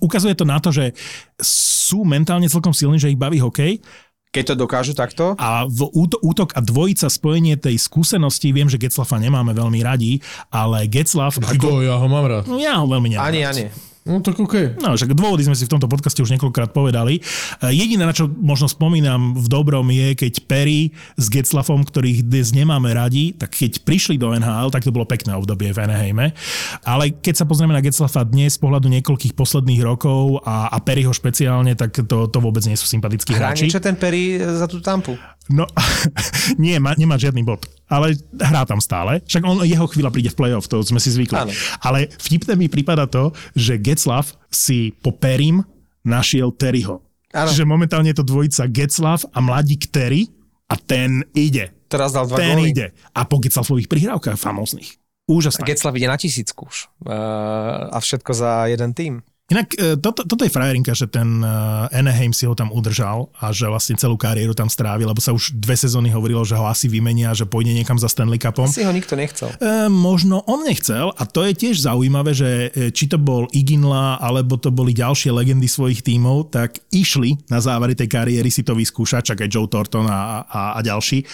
ukazuje to na to, že sú mentálne celkom silní, že ich baví hokej Keď to dokážu takto, a v úto, útok a dvojica spojenie tej skúsenosti, viem, že Getzlafa nemáme veľmi radi, ale ako, Ako, ja ho mám rád. no ja ho veľmi nemám. ani, rád. ani. No tak OK. No, však dôvody sme si v tomto podcaste už niekoľkokrát povedali. E, Jediné, na čo možno spomínam v dobrom je, keď Perry s Getzlafom, ktorých dnes nemáme radi, tak keď prišli do NHL, tak to bolo pekné obdobie v Anaheime. Ale keď sa pozrieme na Getzlafa dnes z pohľadu niekoľkých posledných rokov a, a Perryho špeciálne, tak to, to vôbec nie sú sympatickí hráči. čo ten Perry za tú tampu. No, nie, má, nemá žiadny bod. Ale hrá tam stále. Však on, jeho chvíľa príde v play-off, to sme si zvykli. Áno. Ale vtipné mi prípada to, že Getzlav si po Perim našiel Terryho. Áno. Čiže momentálne je to dvojica Getzlav a mladík Terry a ten ide. Teraz dal dva ten góly. ide. A po Getzlavových prihrávkach famóznych. Úžasné. Getzlav ide na tisícku už. Uh, a všetko za jeden tým. Inak e, toto, toto je frajerinka, že ten e, Anaheim si ho tam udržal a že vlastne celú kariéru tam strávil, lebo sa už dve sezóny hovorilo, že ho asi vymenia, že pôjde niekam za Stanley Cupom. Si ho nikto nechcel. E, možno on nechcel a to je tiež zaujímavé, že e, či to bol Iginla alebo to boli ďalšie legendy svojich tímov, tak išli na závery tej kariéry si to vyskúšať, čak aj Joe Thornton a, a, a ďalší.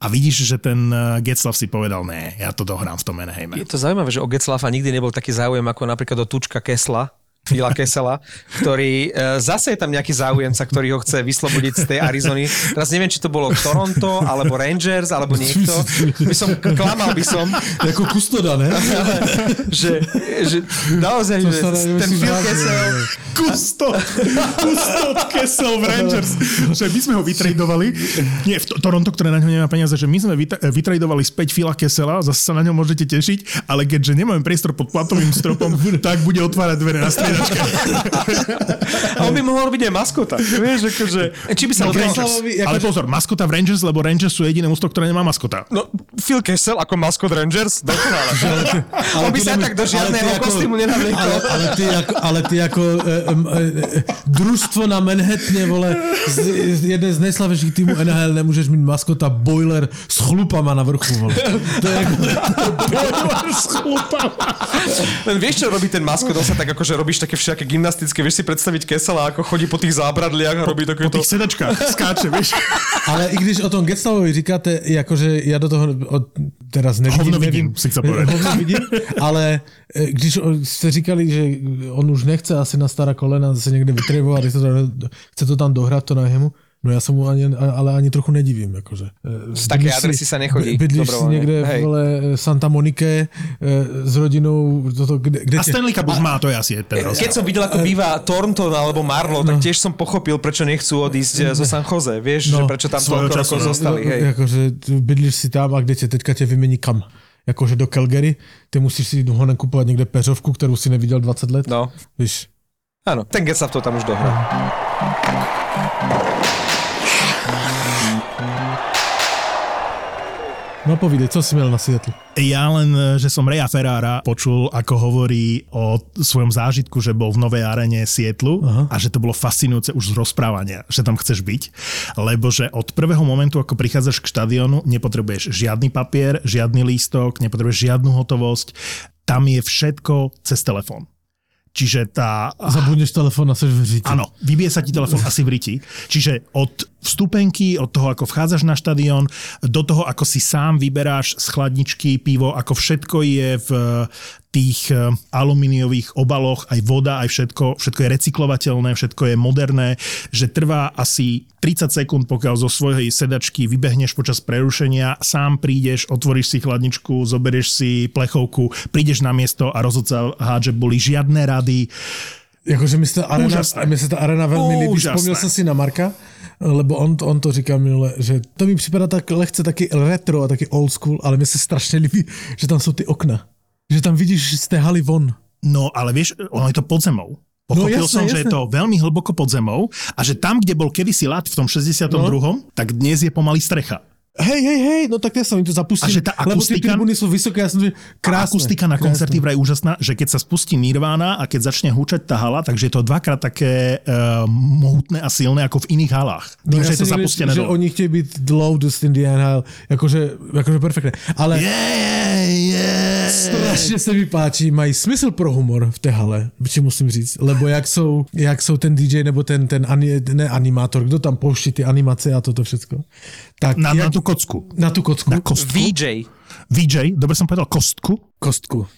A vidíš, že ten Getzlav si povedal, ne, ja to dohrám v tom Anaheime. Je to zaujímavé, že o Getzlafa nikdy nebol taký záujem ako napríklad o Tučka Kesla, Phila Kesela, ktorý e, zase je tam nejaký záujemca, ktorý ho chce vyslobodiť z tej Arizony. Teraz neviem, či to bolo Toronto, alebo Rangers, alebo niekto. By som, klamal by som, Jako kustoda, ne? že, že naozaj, že ten Phil Kessel, ne. Kustod, Kustod Kessel v Rangers. Že my sme ho vytradovali, nie, v to- Toronto, ktoré na ňo nemá peniaze, že my sme vytra- vytradovali späť Phila Kessela, zase sa na ňom môžete tešiť, ale keďže nemáme priestor pod platovým stropom, tak bude otvárať dvere na striedačke. A on by mohol robiť aj maskota. Vieš, akože, či by sa No, Rangers. Ale pozor, maskota v Rangers, lebo Rangers sú jediné mústvo, ktoré nemá maskota. No, Phil Kessel ako maskot Rangers, dokonale. Ale On by ty sa tak do žiadneho kostýmu nenavliekol. Ale, ale, ty ako, ale ty ako e, e, e, družstvo na Manhattane, vole, z, z jeden z nejslavejších týmů NHL nemůžeš mít maskota Boiler s chlupama na vrchu, vole. To je ako, Len vieš, čo robí ten maskot? On sa tak akože robíš také všaké gymnastické, vieš si predstaviť Kesela, ako chodí po tých zábradliach a robí Po takéto... tých sedačkách skáče, vieš. ale i když o tom Getslavovi říkáte, jakože já do toho od, teraz nevidím, Hovno vidím, nevím, si chcel povedať. Hovno vidím, ale e, když jste říkali, že on už nechce asi na stará kolena se někde vytrivovat, chce to, chce to tam dohrát to na jemu, No ja sa mu ani, ale ani trochu nedivím. Akože. Z takej adresy sa nechodí Bydlíš si niekde Hej. v vole, Santa Monike e, s rodinou, toto, kde, kde A Stanley Cup už má, to je asi ten rozdiel. Keď som videl, ako býva Thornton alebo Marlo, tak tiež som pochopil, prečo nechcú odísť eh, zo San Jose. Vieš, No, že prečo tam toľko rokov no. zostali. Hej. Akože bydlíš si tam a kde tě teďka tě vymení kam? Jakože do Calgary, ty musíš si honem kupovat někde peřovku, kterou si neviděl 20 let. No, Víš, áno, ten Getsav to tam už dohral. no povídej, co jsi měl na Seattle? Ja len, že som Reja Ferrara počul, ako hovorí o svojom zážitku, že bol v novej arene Sietlu Aha. a že to bolo fascinujúce už z rozprávania, že tam chceš byť, lebo že od prvého momentu, ako prichádzaš k štadionu, nepotrebuješ žiadny papier, žiadny lístok, nepotrebuješ žiadnu hotovosť, tam je všetko cez telefón. Čiže tá... Zabudneš telefon a seš v říti. Áno, vybije sa ti telefón asi v riti. Čiže od vstupenky, od toho, ako vchádzaš na štadión, do toho, ako si sám vyberáš z chladničky pivo, ako všetko je v tých eh, alumíniových obaloch, aj voda, aj všetko, všetko je recyklovateľné, všetko je moderné, že trvá asi 30 sekúnd, pokiaľ zo svojej sedačky vybehneš počas prerušenia, sám prídeš, otvoríš si chladničku, zoberieš si plechovku, prídeš na miesto a rozhodca hádže boli žiadne rady, Jakože mi se ta arena, mi se ta arena velmi líbí. Vzpomněl jsem si na Marka, lebo on, to- on to říkal minule, že to mi připadá tak lehce taky retro a taky old school, ale mi se strašně líbí, že tam jsou ty okna. Že tam vidíš z té haly von. No, ale vieš, ono je to pod zemou. Pochopil No, jasné, som, že je jasné. to veľmi hlboko pod zemou a že tam, kde bol kedysi lat v tom 62., No. tak dnes je pomaly strecha. Hej, hej, hej, no tak ja som im to zapustil. A že tá lebo tie akustika- sú vysoké, ja som že Krásne, akustika na koncerty vraj úžasná, že keď sa spustí Nirvana a keď začne húčať tá hala, takže je to dvakrát také uh, mohutné a silné ako v iných halách. Tým, že je to neviem, zapustené No, že dole. oni chtějí být the loudest in the NHL, jakože, jakože perfektné. Ale Yeah, yeah. strašně se mi páčí, mají smysl pro humor v té hale, či musím říct, lebo jak jsou, jak jsou ten DJ nebo ten, ten ani, ne animátor, kdo tam pouští ty animace a toto všecko. Tak Na, jak, na tú kocku. na tu kocku. Na kostku. VJ. VJ, dobre som povedal kostku. kostku.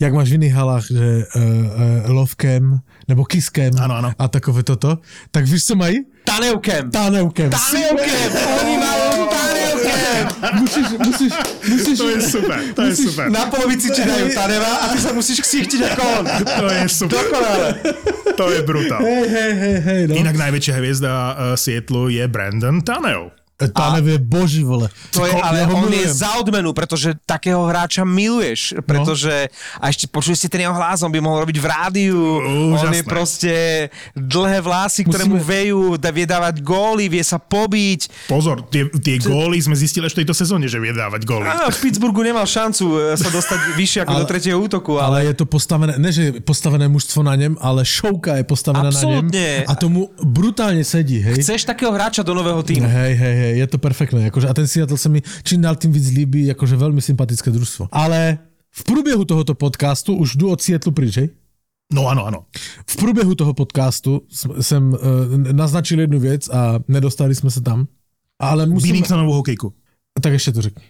Jak máš v jiných halách, že uh, uh, lovkem nebo kiskem Áno, áno. a takové toto, tak víš, co mají? Taneukem. Taneukem. Taneukem. Oni majú Taneukem. Musíš, musíš, musíš, To je super, to je super. Na polovici ti dajú Taneva a ty sa musíš ksichtiť ako on. To je super. Dokonale. To je brutál. hej, hej, hej, hej, no. Inak najväčšia hviezda uh, Sietlu je Brandon Tanev. Tanev je boží, vole. To je, ale on je milujem. za odmenu, pretože takého hráča miluješ, pretože a ešte počuli ste ten jeho hlas, on by mohol robiť v rádiu, on je Úžasné. proste dlhé vlasy, ktoré mu Musíme- vejú, dá vie dávať góly, vie sa pobiť. Pozor, tie, tie góly sme zistili až v tejto sezóne, že vie dávať góly. A v Pittsburghu nemal šancu e, sa dostať vyššie ako Ale- do tretieho útoku, ale... Ale je to postavené, ne že je postavené mužstvo na ňem, ale šovka je postavená Absolútne. na ňem. A tomu brutálne sedí, hej. Chceš takého hráča do nového týmu. Hej, hej, hej, je to perfektné. Akože, a ten Seattle sa mi čím dál tým víc líbí, akože veľmi sympatické družstvo. Ale v průběhu tohoto podcastu, už jdu od Seattle pryč, hej? No áno, áno. V průběhu toho podcastu jsem uh, naznačil jednu věc a nedostali jsme se tam. Ale musím... Binningtonovú hokejku. Tak ještě to řekni.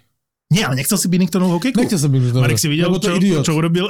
Nie, ale nechcel si Binningtonovú hokejku? Nechtěl jsem Binningtonovú. Marek si videl, Lebo to čo, idiot. čo urobil?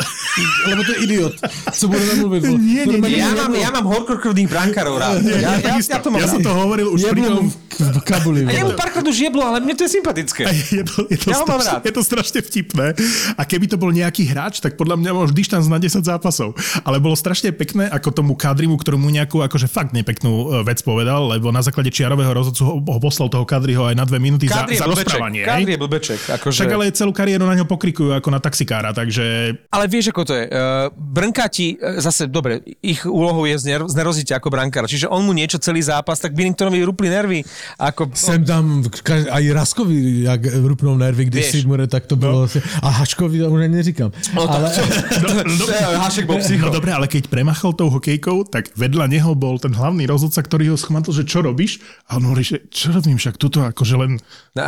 Lebo to je idiot. Co budeme mluvit? vole? Nie, nie, Normálne Ja mám, ja mám horkokrvných brankárov rád. Ja, ja, ja, ja to mám ja som to hovoril už pri tom... mu v, kabuli. A vole. jemu párkrát už jeblo, ale mne to je sympatické. A je to, je, to Ja ho mám rád. je to strašne vtipné. A keby to bol nejaký hráč, tak podľa mňa mal vždy štanc na 10 zápasov. Ale bolo strašne pekné, ako tomu Kadrimu, ktorú mu nejakú akože fakt nepeknú e, vec povedal, lebo na základe čiarového rozhodcu ho, ho poslal toho Kadriho aj na dve minúty za, za rozprávanie. Kadri je blbeček. Akože... Však ale celú kariéru na ňo pokrikujú ako na taxikára, takže Ale vieš, ako to je. Uh, Brnkáti, uh, zase, dobre, ich úlohou je zner- zneroziť ako brankár. Čiže on mu niečo celý zápas, tak Binningtonovi rupli nervy. Ako, Jsem tam, aj Raskovi, jak rupnou nervy, když Vieš. Sigmure, tak to bylo... A Haškovi to už neříkam. no, ale, to, Hašek bol psycho. No dobre, ale keď premachal tou hokejkou, tak vedľa neho bol ten hlavný rozhodca, ktorý ho schmatol, že čo robíš? A on hovorí, že čo robím však tuto, akože len No,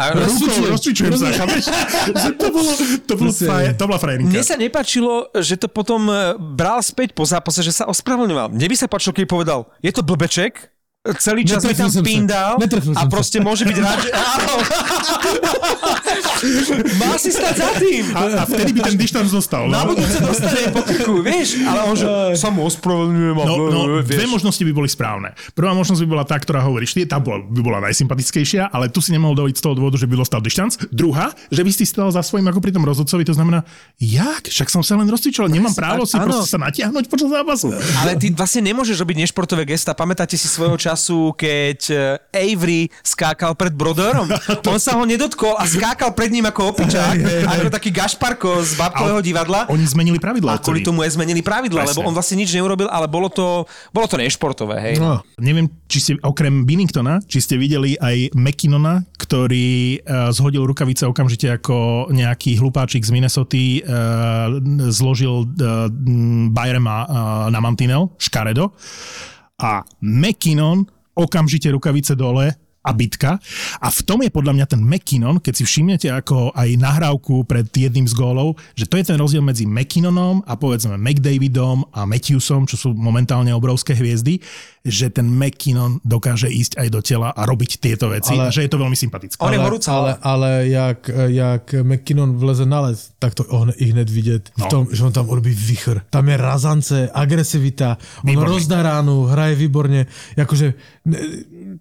rozcvičujem sa, chápeš? Že to bolo, to, bolo Proste- fraje, to bola frajerinka. Mne sa nepáčilo, že to potom e, bral späť po zápase, že sa ospravedlňoval. Mne by sa páčilo, keď povedal, je to blbeček, celý čas mi tam pindal a som sa. proste môže byť rád, že... Má si stať za tým. A, a vtedy by ten dištanc zostal. Na No, budúce dostane po krku, vieš? Ale on že sa mu ospravedlňujem. no, no vieš. dve možnosti by boli správne. Prvá možnosť by bola tá, ktorá hovoríš, ty, tá bola, by bola najsympatickejšia, ale tu si nemohol dovoliť z toho dôvodu, že by dostal dištanc. Druhá, že by si stal za svojím ako pri tom rozhodcovi, to znamená, jak? Však som sa len rozcvičoval, nemám právo si áno. proste sa natiahnuť počas zápasu. Ale ty vlastne nemôžeš robiť nešportové gesta. Pamätáte si svojho času, keď eh, Avery skákal pred Broderom? On sa ho nedotkol a skákal pred ním ako opičák, ako taký gašparko z babkového divadla. Oni zmenili pravidla. A kvôli tomu aj zmenili pravidla, Presne. lebo on vlastne nič neurobil, ale bolo to, bolo to nešportové, hej. no, Neviem, či ste okrem Binningtona, či ste videli aj McKinnona, ktorý uh, zhodil rukavice okamžite ako nejaký hlupáčik z Minnesota, uh, zložil uh, Bayerma uh, na mantinel, škaredo. A McKinnon okamžite rukavice dole a bitka. A v tom je podľa mňa ten McKinnon, keď si všimnete ako aj nahrávku pred jedným z gólov, že to je ten rozdiel medzi McKinnonom a povedzme McDavidom a Matthewsom, čo sú momentálne obrovské hviezdy, že ten McKinnon dokáže ísť aj do tela a robiť tieto veci Ale- že je to veľmi sympatické. On je ale, horúca ale, ale jak, jak McKinnon vleze na les, tak to on i hned vidět v No. tom, že on tam urobí vichr. Tam je razance, agresivita, on Výborný. rozdá ránu, hraje výborně. Jakože,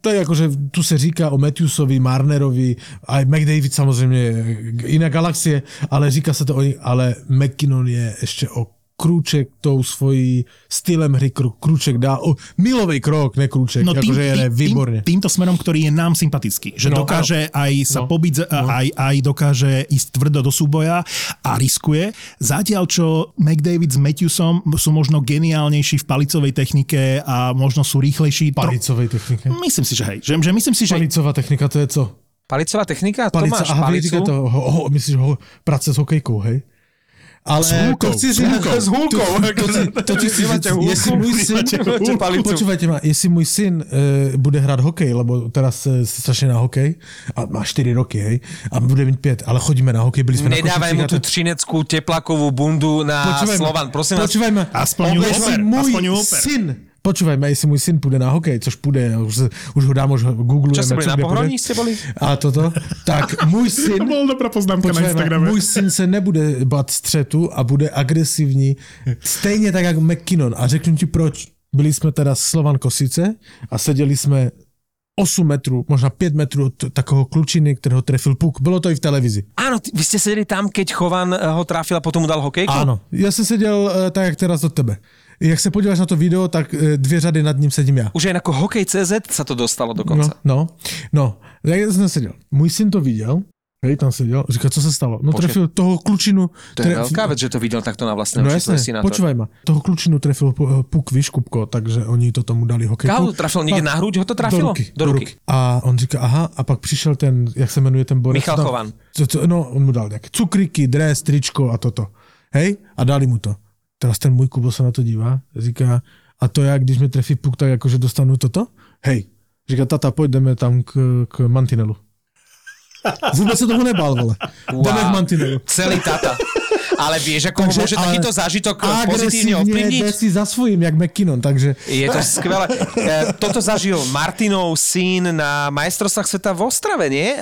je jakože, tu se říká o Matthewsovi, Marnerovi, a McDavid samozřejmě, jiná galaxie, ale říká se to o nich, ale McKinnon je ještě o krůček tou svojí stylem hry, krú- krůček dál, o, milový krok, ne krůček, no, jakože je výborně. Tým, týmto smerom, ktorý je nám sympatický. Že No, dokáže aj sa No, pobiť, no. aj, aj dokáže ísť tvrdo do súboja a riskuje. Zatiaľ, čo McDavid s Matthewsom sú možno geniálnejší v palicovej technike a možno sú rýchlejší. Tro- Palicovej technike. Myslím si, že hej. Že, že myslím si, že... Palicová technika, to je co? Palicová technika? Palica, to máš aha, palicu? to, ho, ho, myslíš ho, práce s hokejkou, hej? Ale S hůlkou, to chci s říct. S hůlkou. To, to, to, to ti chci říct, jestli můj syn, počúvajte ma, jestli můj syn e, bude hrát hokej, lebo teraz se strašně na hokej, a má 4 roky, hej, a bude mít 5, ale chodíme na hokej, byli jsme Nedávaj na mu a třineckú teplakovú bundu na Počúvaj Slovan. Prosím vás, počúvaj ma, Aspoň ju oper, můj aspoň ju oper. syn, počúvaj ma, jestli můj syn půjde na hokej, což půjde, už, už ho dám, už ho googlujeme. čo ste boli na pohroní, ste boli? A toto, tak můj syn To bola dobrá poznámka na Počúvaj ma, Instagrame. můj syn se nebude bát střetu a bude agresivní, stejně tak jako McKinnon. A řeknu ti proč. Byli jsme teda Slovan Kosice a seděli jsme 8 metrů, možná 5 metrů od takového klučiny, kterého trefil puk. Bylo to i v televizi. Áno, vy ste sedeli tam, keď Chovan eh, ho trafil a potom mu dal hokejku? Ano, já jsem seděl eh, tak, jak teraz od tebe. Jak se podíváš na to video, tak e, dvě řady nad ním sedím já. Už aj ako hokej.cz sa to dostalo No, dokonca. no, no. Jak jsem seděl? Můj syn to viděl, hej, tam seděl, říká, co se stalo? No Počkej. trefil toho klučinu. To je veľká vec, že to videl takto na vlastné No oči jasne, tvoj syn. počúvaj ma. Toho klučinu trefil pu- puk, víš, Kupko, takže oni to tomu dali hokejku. Kávu trafil niekde na hruď, ho to trafilo? Do ruky, Do ruky. A on říká, aha, a pak přišel ten, jak se jmenuje ten borec? Michal No, Chovan. No, on mu dal nějaké cukriky, dres, tričko a toto. Hej, a dali mu to. Teraz ten můj Kubo se na to dívá, říká, a to já, když mi trefí puk, tak jakože dostanu toto? Hej, říká, tata, pojďme tam k, k mantinelu. Vůbec se toho nebál, vole. Wow. Jdeme k mantinelu. Celý tata. Ale vieš, ako Takže, môže ale takýto zážitok pozitívne Agresívne ovplyvniť? si za svojím, jak McKinnon, takže... Je to skvelé. E, Toto zažil Martinov syn na majstrovstvách sveta v Ostrave, nie?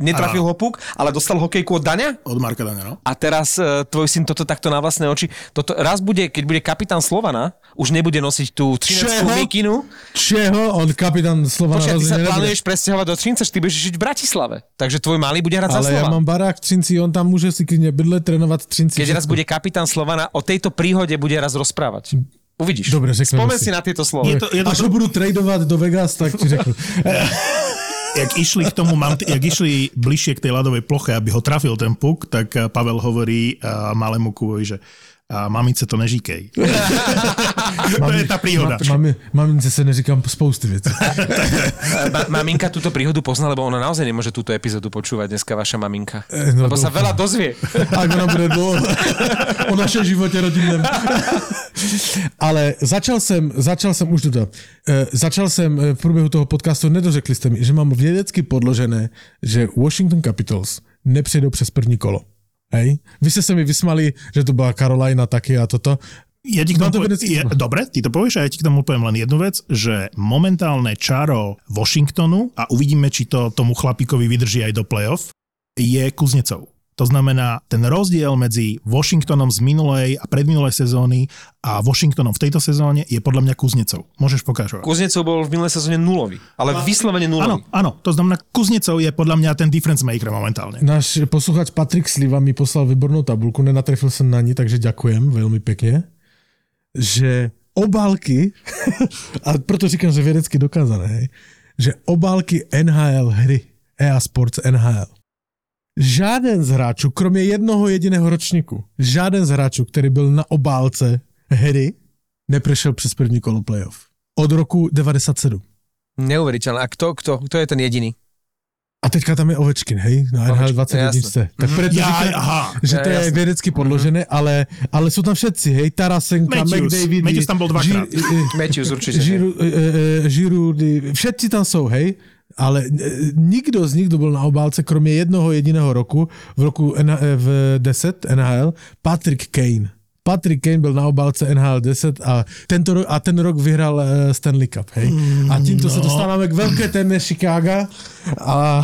Netrafil ho puk, ale dostal hokejku od Daňa? Od Marka Dania, no. A teraz e, tvoj syn toto takto na vlastné oči. Toto raz bude, keď bude kapitán Slovana, už nebude nosiť tú 13 Čeho? mikinu. Čeho? On kapitán Slovana Počkaj, ty sa nebude. plánuješ presťahovať do Trince, ty budeš žiť v Bratislave. Takže tvoj malý bude hrať za Ale ja Slovan. mám barák v Třinci, on tam môže si klidne bydle, trénovať v Třinci. Keď raz všetko. bude kapitán Slovana, o tejto príhode bude raz rozprávať. Uvidíš. Dobre, Spomen si. si na tieto slova. Je to, je to, Až ho budú tradovať do Vegas, tak ti řeknu. jak išli k tomu, manti- jak išli bližšie k tej ľadovej ploche, aby ho trafil ten puk, tak eh, Pavel hovorí uh, malému Kuvovi, že a mamice to nežíkej. to je tá príhoda. Mami, mamince se neříkám spousty věcí. Ma- maminka túto príhodu pozná, lebo ona naozaj nemôže túto epizódu počúvať dneska, vaša maminka. Eh, no lebo sa dúfam. veľa dozvie. Ak ona bude dlouho o našem životě rodinném. Ale začal jsem, začal jsem už tuto. Eh, Začal jsem eh, v průběhu toho podcastu, nedořekli jste mi, že mám vědecky podložené, že Washington Capitals nepřejdou přes první kolo. Hej? Vy jste se mi vysmali, že to byla Carolina taky a toto. Ja ti k tomu vedecky- je, dobre, ty to povieš a ja ti k tomu poviem len jednu vec, že momentálne čaro Washingtonu a uvidíme, či to tomu chlapíkovi vydrží aj do playoff, je Kuznecov. To znamená, ten rozdiel medzi Washingtonom z minulej a predminulej sezóny a Washingtonom v tejto sezóne je podľa mňa Kuznecov. Môžeš pokračovať. Kuznecov bol v minulej sezóne nulový, ale vyslovene Áno, nulový. áno, to znamená, Kuznecov je podľa mňa ten difference maker momentálne. Náš posluchač Patrik Sliva mi poslal výbornou tabulku, nenatrefil jsem na ní, takže ďakujem veľmi pekne, že obálky, a proto říkám, že vědecky dokázané, hej, že obálky NHL hry, EA Sports NHL, žáden z hráčů, kromě jednoho jediného ročníku, žáden z hráčů, který byl na obálce hry, neprešel přes první kolo playoff. Od roku 97. Neuveriteľné. A kto, kto, kto je ten jediný? A teďka tam je Ovečkin, hej, na NHL Ovečkin, 21. jasné. Tak preto Ja, říkám, aha, že Ja, to je jasné. vědecky podložené, ale, ale jsou tam všetci, hej, Tarasenka, Matthews. McDavid, Matthews tam bol dvakrát. Matthews určite. Žiru, e, e, Žirudy, všetci tam jsou, hej, ale e, nikdo z nich, kdo byl na obálce, kromě jednoho jediného roku, v roku e, v 10 NHL, Patrick Kane. Patrick Kane byl na obálce NHL 10 a, tento rok, a ten rok vyhrál e, Stanley Cup, hej. A tímto no. se dostáváme k velké témě Chicaga a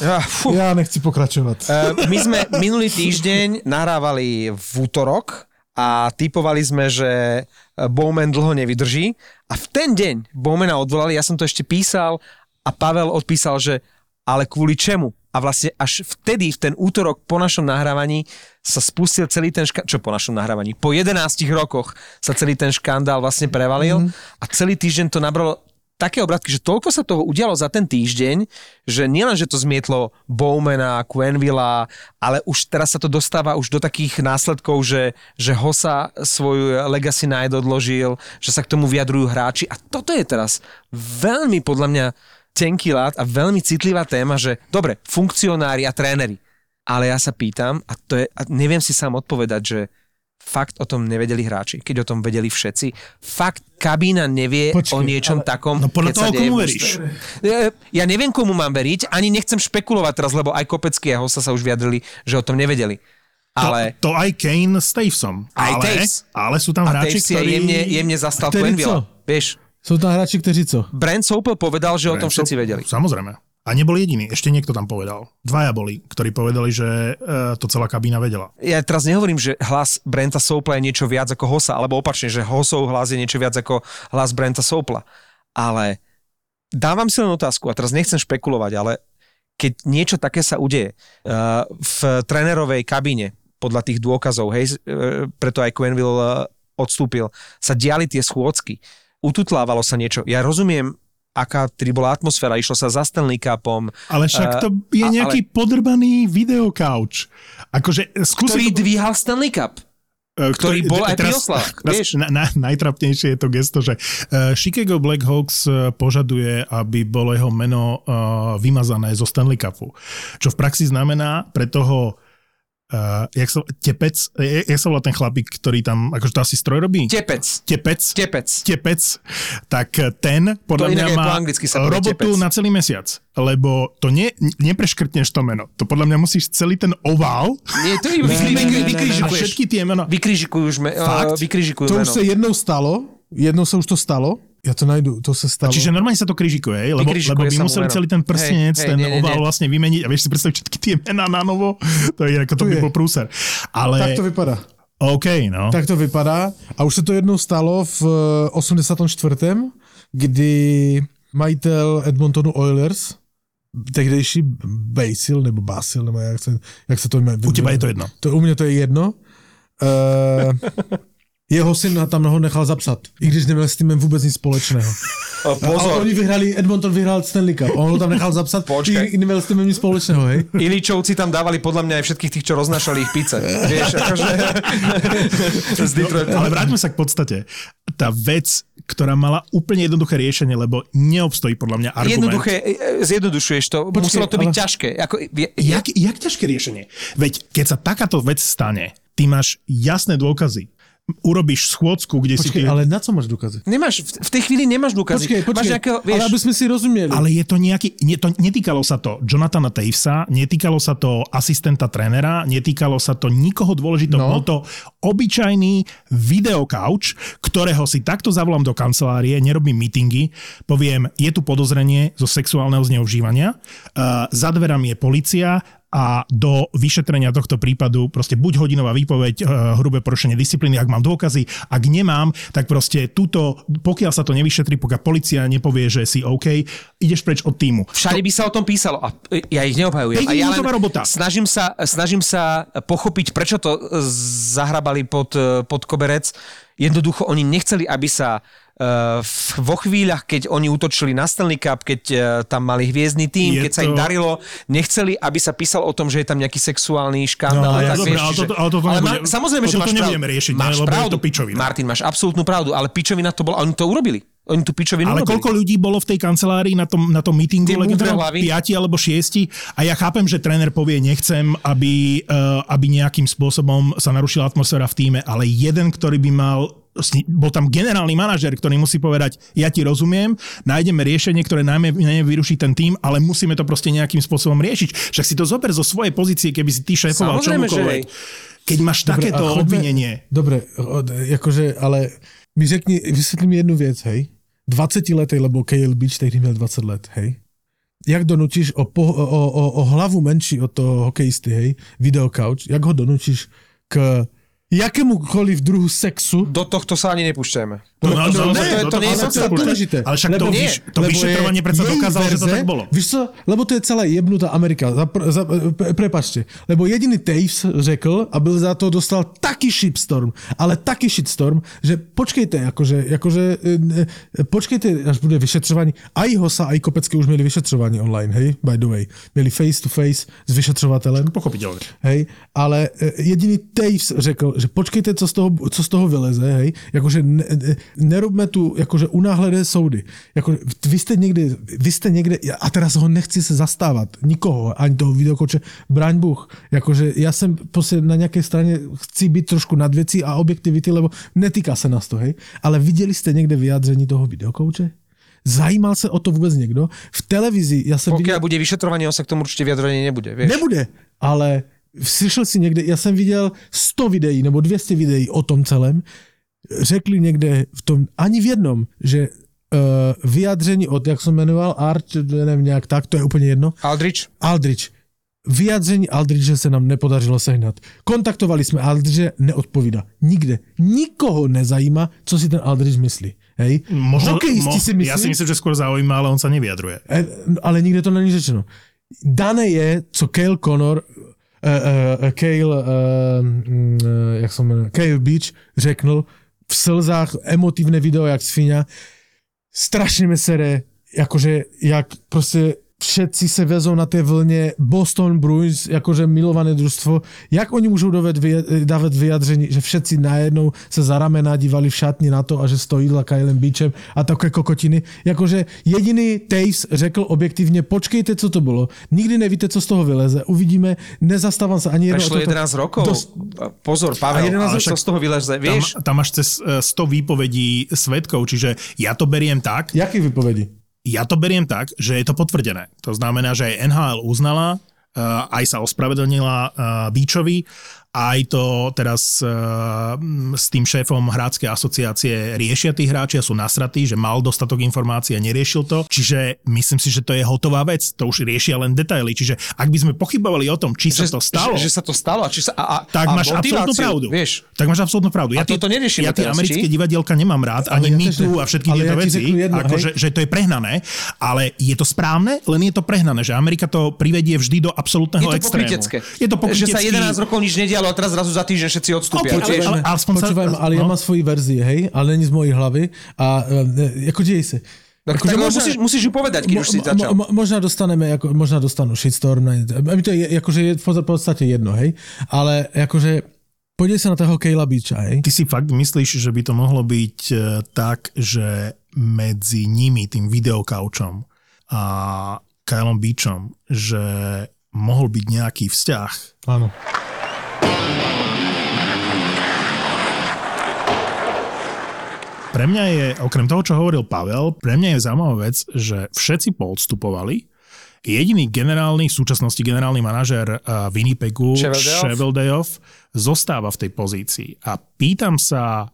Ja, já nechci pokračovat. Eh, My sme minulý týždeň nahrávali v útorok a typovali sme, že Bowman dlho nevydrží a v ten deň Bowmana odvolali, ja som to ešte písal a Pavel odpísal, že ale kvôli čemu? A vlastne až vtedy, v ten útorok po našom nahrávaní sa spustil celý ten škandál, čo po našom nahrávaní, po 11 rokoch sa celý ten škandál vlastne prevalil mm. a celý týždeň to nabralo také obratky, že toľko sa toho udialo za ten týždeň, že nielen, že to zmietlo Bowmana, Quenvilla, ale už teraz sa to dostáva už do takých následkov, že, že Hosa svoju Legacy Night odložil, že sa k tomu vyjadrujú hráči a toto je teraz veľmi podľa mňa tenký lát a veľmi citlivá téma, že dobre, funkcionári a tréneri, ale ja sa pýtam a, to je, a neviem si sám odpovedať, že fakt o tom nevedeli hráči, keď o tom vedeli všetci. Fakt kabína nevie Počkej, o niečom ale- takom, No podľa toho, komu veríš. Ja- Ja neviem, komu mám veriť, ani nechcem špekulovať teraz, lebo aj Kopecký a Hossa sa už vyjadrili, že o tom nevedeli. Ale To, to aj Kane s Tavesom. Aj ale, Taves. ale sú tam a hráči, aj ktorí... jemne, jemne zastal co? Vieš, Jsou tam hráči, kteří co? Brent Soupel povedal, že o tom všetci vedeli. Samozrejme. A nebol jediný, ešte niekto tam povedal. Dvaja boli, ktorí povedali, že e, to celá kabína vedela. ja teraz nehovorím, že hlas Brenta Soupla je niečo viac ako Hossa, alebo opačne, že Hossov hlas je niečo viac ako hlas Brenta Soupla. Ale dávam si len otázku, a teraz nechcem špekulovať, ale keď niečo také sa udeje uh, v trénerovej kabíne, podľa tých dôkazov, hej, uh, preto aj Quenville uh, odstúpil, sa diali tie schôdzky, ututlávalo sa niečo. Ja rozumiem, aká tedy bola atmosféra, išlo sa za Stanley Cupom. Ale však to je a- nejaký podrbaný videokauč. Akože skúsi ktorý to- dvíhal Stanley Cup. E, ktorý bol aj pri oslavách, vieš? Na, na, najtrapnejšie je to gesto, že uh, Chicago Blackhawks požaduje, aby bolo jeho meno uh, vymazané zo Stanley Cupu. Čo v praxi znamená pre toho uh, jak sa, tepec, je- jak sa volá ten chlapík, ktorý tam, akože to asi stroj robí? Tepec. Tepec. Tepec. Tepec, tak ten podľa To mňa má sa robotu tepec. na celý mesiac, lebo to nie, nepreškrtneš to meno. To podľa mňa musíš celý ten ovál Nie, to Ne, ne, ne, ne, ne, a vykrižikuješ. všetky tie meno. Vykrižikujú, me, Fakt? uh, vykrižikujú To už meno. sa jednou stalo, jednou sa už to stalo, ja to najdu, to sa stalo. Čiže normálne sa to križikuje, hej? lebo, lebo by museli celý ten prstenec, Hej, hej, ten nie, nie, ovál nie. vlastne vymeniť a vieš si predstaviť všetky tie mená na novo, to je ako to Tu by je. bol prúser. Ale, Tak to vypadá. OK, no. Tak to vypadá. A už se to jednou stalo v eh, 84., kdy majitel Edmontonu Oilers, tehdejší Basil, nebo Basil, nebo jak se, jak se to jmenuje. U teba je to jedno. To, u mě to je jedno. Uh, jeho syn tam ho nechal zapsat, i když neměl s týmem vůbec nic společného. A Pozor, oni vyhrali, Edmonton vyhrál Stanley Cup. On ho tam nechal zapsat, Počkaj. i, neměl s týmem nic společného, hej? Iličovci tam dávali podľa mňa aj všetkých tých, čo roznášali ich pice. Vieš, akože... Z Detroitu. Ale vráťme sa k podstate. Tá vec, ktorá mala úplne jednoduché riešenie, lebo neobstojí podľa mňa argument. Jednoduché, e, e, zjednodušuješ to. Počkej, Muselo to byť ale- ťažké. Ako, je, Jak, jak ťažké riešenie? Veď keď sa takáto vec stane, ty máš jasné dôkazy. Urobíš schôdzku, kde si... Počkej, ty- ale na co máš důkazy? Nemáš, v, tej chvíli nemáš dôkazy. Počkej, Máš počkej, nejakého, vieš, ale aby sme si rozumieli. Ale je to nejaký, nie, to, netýkalo sa to Jonathana Tavesa, netýkalo sa to asistenta trénera, netýkalo sa to nikoho dôležitého. No. Bol to obyčajný videokauč, ktorého si takto zavolám do kancelárie, nerobím meetingy, poviem, je tu podozrenie zo sexuálneho zneužívania, uh, za dverami je policia a do vyšetrenia tohto prípadu proste buď hodinová výpoveď, uh, hrubé porušenie disciplíny, ak mám dôkazy, ak nemám, tak proste túto, pokiaľ sa to nevyšetrí, pokiaľ policia nepovie, že si OK, ideš preč od týmu. Všade by sa o tom písalo a e, ja ich neobhajujem. A ja Päťminútová robota. snažím sa, snažím sa pochopiť, prečo to zahrabali pod, e, pod koberec. Jednoducho oni nechceli, aby sa vo chvíľach, keď oni útočili na Stanley Cup, keď e, tam mali hviezdny tým, Je keď sa im to- darilo, nechceli, aby sa písalo o tom, že je tam nejaký sexuálny škandál. No, tak, vieš, ale nebude- samozrejme, že máš pravdu. riešiť, ne, máš je pravdu. to pičovina. Martin, máš absolútnu pravdu, ale pičovina to bola, oni to urobili. Oni tú pičovinu Ale urobili. koľko ľudí bolo v tej kancelárii na tom, na tom meetingu? Piati alebo šiesti. A ja chápem, že tréner povie, nechcem, aby, uh, aby nejakým spôsobom sa narušila atmosféra v týme, ale jeden, ktorý by mal bol tam generálny manažer, ktorý musí povedať, ja ti rozumiem, nájdeme riešenie, ktoré najmä, najmä vyruší ten tým, ale musíme to proste nejakým spôsobom riešiť. Však si to zober zo svojej pozície, keby si ty šéfoval že čomukoľvek. Keď máš Dobre, takéto a choďme- obvinenie. Dobre, jakože, ale mi řekni, vysvětli mi jednu věc, hej. 20 letý, lebo Kale Beach tehdy měl 20 let, hej. Jak donutíš o, po, o, o, o hlavu menší od toho hokejisty, hej, videocouch, jak ho donutíš k jakémukoliv druhu sexu, Do tohto sa ani nepúšťajme. No, no, to, no, to, ne, to, no to, to- nie je ale dôležité. Však to, Lebo- vyš, to vyšetrovanie predsa dokázalo, že to verze- tak bolo. Víš co, lebo to je celá jebnutá Amerika. Za, za, pre, prepačte. Lebo jediný Taves řekl a byl za to dostal taký shitstorm, ale taký shitstorm, že počkejte, akože, akože počkejte, až bude vyšetřování. Aj Hosa, aj Kopecké už měli vyšetřování online, hej, by the way. Měli face to face s vyšetřovatelem. Pochopiteľne. Hej, ale e, jediný Taves řekl, že počkejte, co z toho, co z toho vyleze, hej, jakože ne, ne- nerobme tu jakože unáhlené soudy. Jako, vy jste někdy, vy jste někde, a teraz ho nechci se zastávat, nikoho, ani toho videokoče, braň Bůh, jakože já jsem prostě na nějaké straně, chci být trošku nad věcí a objektivity, lebo netýká se nás to, hej, ale viděli jste někde vyjádření toho videokouče? Zajímal se o to vůbec někdo? V televizi, jsem viděl... Pokiaľ bude vyšetrovanie, on sa k tomu určite vyjadrenie nebude. Vieš? Nebude, ale slyšel si někde, já jsem viděl 100 videí nebo 200 videí o tom celém, řekli někde v tom, ani v jednom, že uh, vyjádření od, jak jsem jmenoval, Art, nevím, nějak tak, to je úplně jedno, Aldrich? Aldrich. Vyjádření Aldriche se nám nepodařilo sehnat. Kontaktovali jsme Aldriche, neodpovídá. Nikde. Nikoho nezajíma, co si ten Aldrich myslí. Hej? Hokejisti si myslí, Ja si myslím, že skôr zaujíma, ale on sa nevyjadruje. E, ale nikde to není řečeno. Dané je, co Cale Connor, uh, uh, Cale, uh, uh, jak se jmenuje, Cale Beach řekl v slzách, emotívne video, jak svinia. Strašne me sere, akože, jak proste všetci se vezou na té vlně Boston Bruins, jakože milované družstvo. Jak oni můžou dovet dávat vyjadření, že všetci najednou se za ramena dívali v šatni na to a že stojí za Kylem Beachem a také kokotiny. Jakože jediný Taves řekl objektivně, počkejte, co to bylo. Nikdy nevíte, co z toho vyleze. Uvidíme, nezastávám se ani jedno. Prešlo 11 rokov. Dos- Pozor, Pavel, A 11 ale čo z toho vyleze, Tam, vieš? tam máš cez e, 100 výpovedí svetkov, čiže ja to beriem tak, Jaký vypovedí? Ja to beriem tak, že je to potvrdené. To znamená, že aj NHL uznala, uh, aj sa ospravedlnila uh, Bíčovi, aj to teraz uh, s tým šéfom hráckej asociácie riešia tí hráči a sú nasratí, že mal dostatok informácií a neriešil to. Čiže myslím si, že to je hotová vec. To už riešia len detaily. Čiže ak by sme pochybovali o tom, či sa to stalo, Že, že sa to stalo a či sa... A, a, tak a máš absolútnu pravdu. Vieš, Tak máš absolútnu pravdu. A toto neriešime Ja tie americké či? divadielka nemám rád, ani ja My tu a všetky tieto ja veci, jedno, ako že, že to je prehnané, ale je to správne, len je to prehnané, že Amerika to privedie vždy do absolútneho je to extrému. pokrytecké. Je to pokrytecké. Že sa 11 rokov nič nedialo a teraz zrazu za týždeň všetci odstúpia. OK, ale- ale- aspoň sa- Počúvaj ma, ale ja no. mám svoji verzie, hej, ale není z mojej hlavy a e, ako deje sa. tak, tak musíš, musíš ju povedať, keď už si začal. Mo, mo, možná dostaneme, ako, možná dostanú shitstorm, mi to je, akože je v podstate jedno, hej, ale akože podej sa na toho Kejla Beacha, hej. Ty si fakt myslíš, že by to mohlo byť e, tak, že medzi nimi, tým videokaučom a Kylom Beachom, že mohol byť nejaký vzťah. Áno. Pre mňa je, okrem toho, čo hovoril Pavel, pre mňa je zaujímavá vec, že všetci poodstupovali. Jediný generálny, v súčasnosti generálny manažer uh, Winnipegu. Sheveldayoff, zostáva v tej pozícii. A pýtam sa,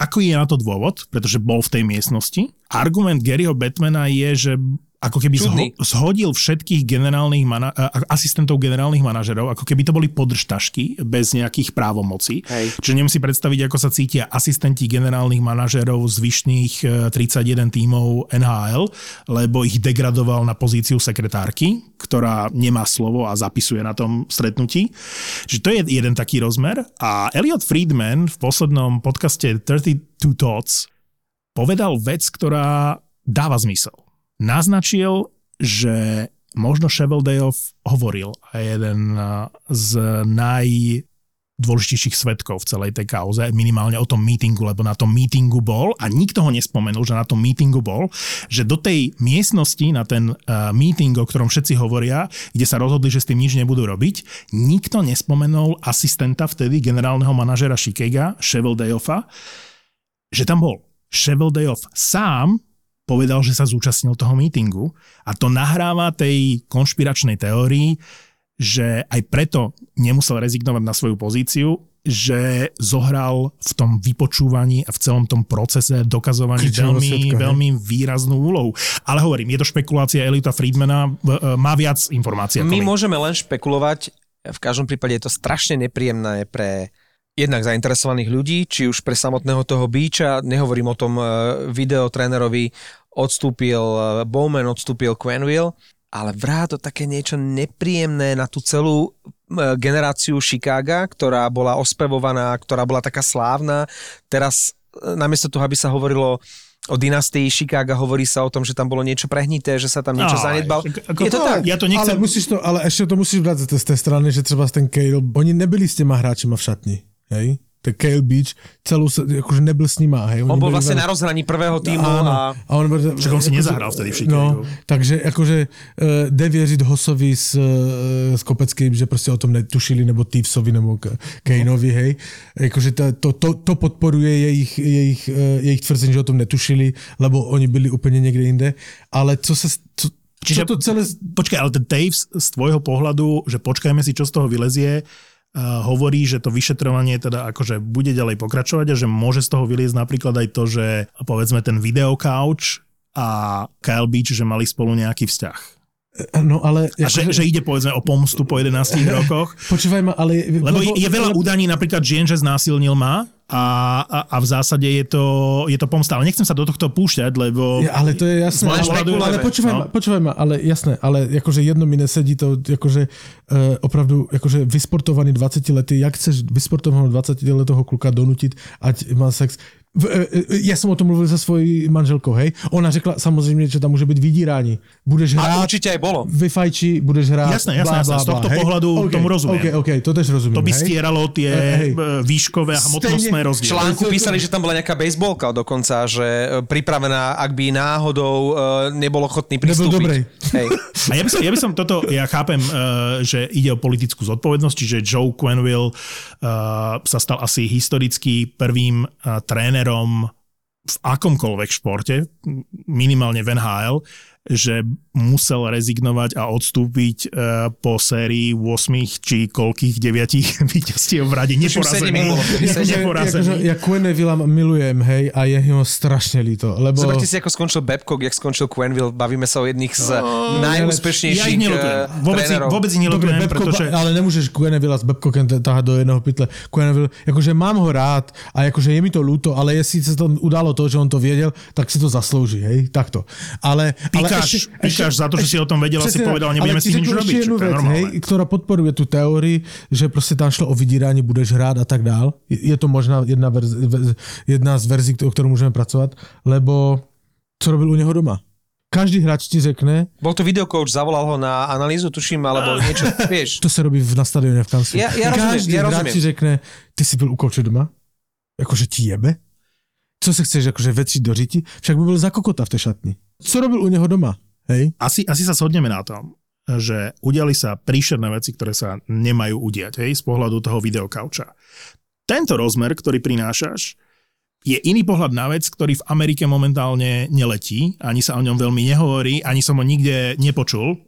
ako je na to dôvod, pretože bol v tej miestnosti. Argument Garyho Batmana je, že ako keby Čudný. zho- zhodil všetkých generálnych mana- asistentov generálnych manažerov, ako keby to boli podržtašky bez nejakých právomocí. Hej. Čiže neviem si predstaviť, ako sa cítia asistenti generálnych manažerov zvyšných e, 31 tímov NHL, lebo ich degradoval na pozíciu sekretárky, ktorá nemá slovo a zapisuje na tom stretnutí. Čiže to je jeden taký rozmer. A Elliot Friedman v poslednom podcaste 32 Thoughts povedal vec, ktorá dáva zmysel. Naznačil, že možno Sheveldayoff hovoril a jeden z najdôležitejších svetkov v celej tej kauze, minimálne o tom meetingu, lebo na tom meetingu bol a nikto ho nespomenul, že na tom meetingu bol, že do tej miestnosti, na ten meeting, o ktorom všetci hovoria, kde sa rozhodli, že s tým nič nebudú robiť, nikto nespomenul asistenta vtedy generálneho manažera Shikega, Sheveldayoffa, že tam bol. Sheveldayoff sám povedal, že sa zúčastnil toho meetingu a to nahráva tej konšpiračnej teórii, že aj preto nemusel rezignovať na svoju pozíciu, že zohral v tom vypočúvaní a v celom tom procese dokazovaní veľmi, veľmi výraznú úlohu. Ale hovorím, je to špekulácia Elita Friedmana, e, má viac informácií My my. môžeme len špekulovať, v každom prípade je to strašne nepríjemné pre jednak zainteresovaných ľudí, či už pre samotného toho Beacha, nehovorím o tom eh, videotrénerovi, odstúpil eh, Bowman, odstúpil Quenville, ale vrá to také niečo nepríjemné na tú celú eh, generáciu Chicaga, ktorá bola ospevovaná, ktorá bola taká slávna. Teraz namiesto toho, aby sa hovorilo o dynastii Chicaga, hovorí sa o tom, že tam bolo niečo prehnité, že sa tam niečo Aj, zanedbal. ako Je to to- tak. Ja to nechcem... Ale musíš to, ale ešte to musíš brať z tej strany, že třeba ten Kale, oni nebyli s těma hráčima v šatni, hej? Ten Kale Beach celou se, akože nebyl s nima, hej? On Oni bol vlastne na rozhraní prvého týmu a a on, Však on si nezahral vtedy v Chicagu. No, takže akože uh, jde věřit Hosovi s, uh, s Kopeckým, že prostě o tom netušili, nebo Thievesovi, nebo Kaneovi, hej. Jakože to, to, to, to podporuje jejich, jejich, uh, jejich tvrzení, že o tom netušili, lebo oni byli úplně někde jinde. Ale co se... Co, Čiže čo to celé... Počkaj, ale ten Taves z tvojho pohľadu, že počkajme si, čo z toho vylezie, hovorí, že to vyšetrovanie teda akože bude ďalej pokračovať a že môže z toho vyliezť napríklad aj to, že povedzme ten video couch a Kyle Beach, že mali spolu nejaký vzťah. No ale... A že, že ide povedzme o pomstu po 11 rokoch. Počúvaj ma, ale... Lebo je, je veľa údaní napríklad žien, že znásilnil ma a, a, a v zásade je to, je to pomsta. Ale nechcem sa do tohto púšťať, lebo... Ja, ale to je jasné. Ale, pohľadu- ale počúvaj, no. ma, počúvaj ma, ale jasné, ale akože jedno mi nesedí to, akože uh, opravdu, akože vysportovaný 20 letý, jak chceš vysportovaného 20 letého kluka donútiť, ať má sex. V, e, e, ja som o tom mluvil se svojí manželkou, hej. Ona řekla samozřejmě, že tam může být vydírání. Budeš A hrát, určite aj bolo. vyfajči, budeš hrát. Jasné, jasné, blá, jasné. blá, Z tohto blá, hej. pohľadu OK, tomu rozumiem. OK, OK, to tež rozumiem. To by hej. stieralo tie Hej. e, výškové a hmotnostné V rozdiely. článku písali, že tam bola nejaká bejsbolka dokonca, že pripravená, ak by náhodou nebol ochotný pristúpiť. dobrej. Hej. A ja by som, ja by som toto, ja chápem, že ide o politickú zodpovednosť, čiže Joe Quenville sa stal asi historicky prvým uh, trénerom v akomkoľvek športe, minimálne v NHL, že musel rezignovať a odstúpiť uh, po sérii 8 či koľkých 9 víťazstiev v rade. Neporazený. Neporazený. ja Quennevilla milujem, hej, a je ho strašne líto, lebo... Zoberte si, ako skončil Babcock, jak skončil Quenville. Bavíme sa o jedných z najúspešnejších Ja nelutujem. eh, Vôbec, trénerov. vôbec ich Dobre, nelutujem, Babcock, pretože... ale nemôžeš Quennevilla s Babcockem tahať do jedného pytle. Quenneville, akože mám ho rád a akože je mi to ľúto, ale jestli sa to udalo to, že on to vedel, tak si to zaslúži, hej, takto. Ale, ale Pikáš- pikáš za to, že si o tom vedel a si povedal, nebudeme ti s tým nič robiť, ešte jednu vec, hej, ktorá podporuje tú teórii, že proste tam šlo o vydíranie, budeš hrát a tak dál. Je je to možná jedna, verz, ve- jedna z verzí, o ktorú môžeme pracovať, lebo co robil u neho doma? Každý hráč ti řekne, Bol to videocoach, zavolal ho na analýzu, tuším, alebo niečo, vieš. to sa robí v- na stadióne v kanclu. Ja- ja rozumiem, Každý ja hráč ti řekne, ty si byl u kouče doma? Akože ti jebe? Co se chceš akože vetriť do řiti? Však by byl za kokota v tej šatni. Co robil u neho doma? Hej? asi, asi sa shodneme na tom, že udiali sa príšerné veci, ktoré sa nemajú udiať, hej, z pohľadu toho videokauča. Tento rozmer, ktorý prinášaš, je iný pohľad na vec, ktorý v Amerike momentálne neletí, ani sa o ňom veľmi nehovorí, ani som ho nikde nepočul.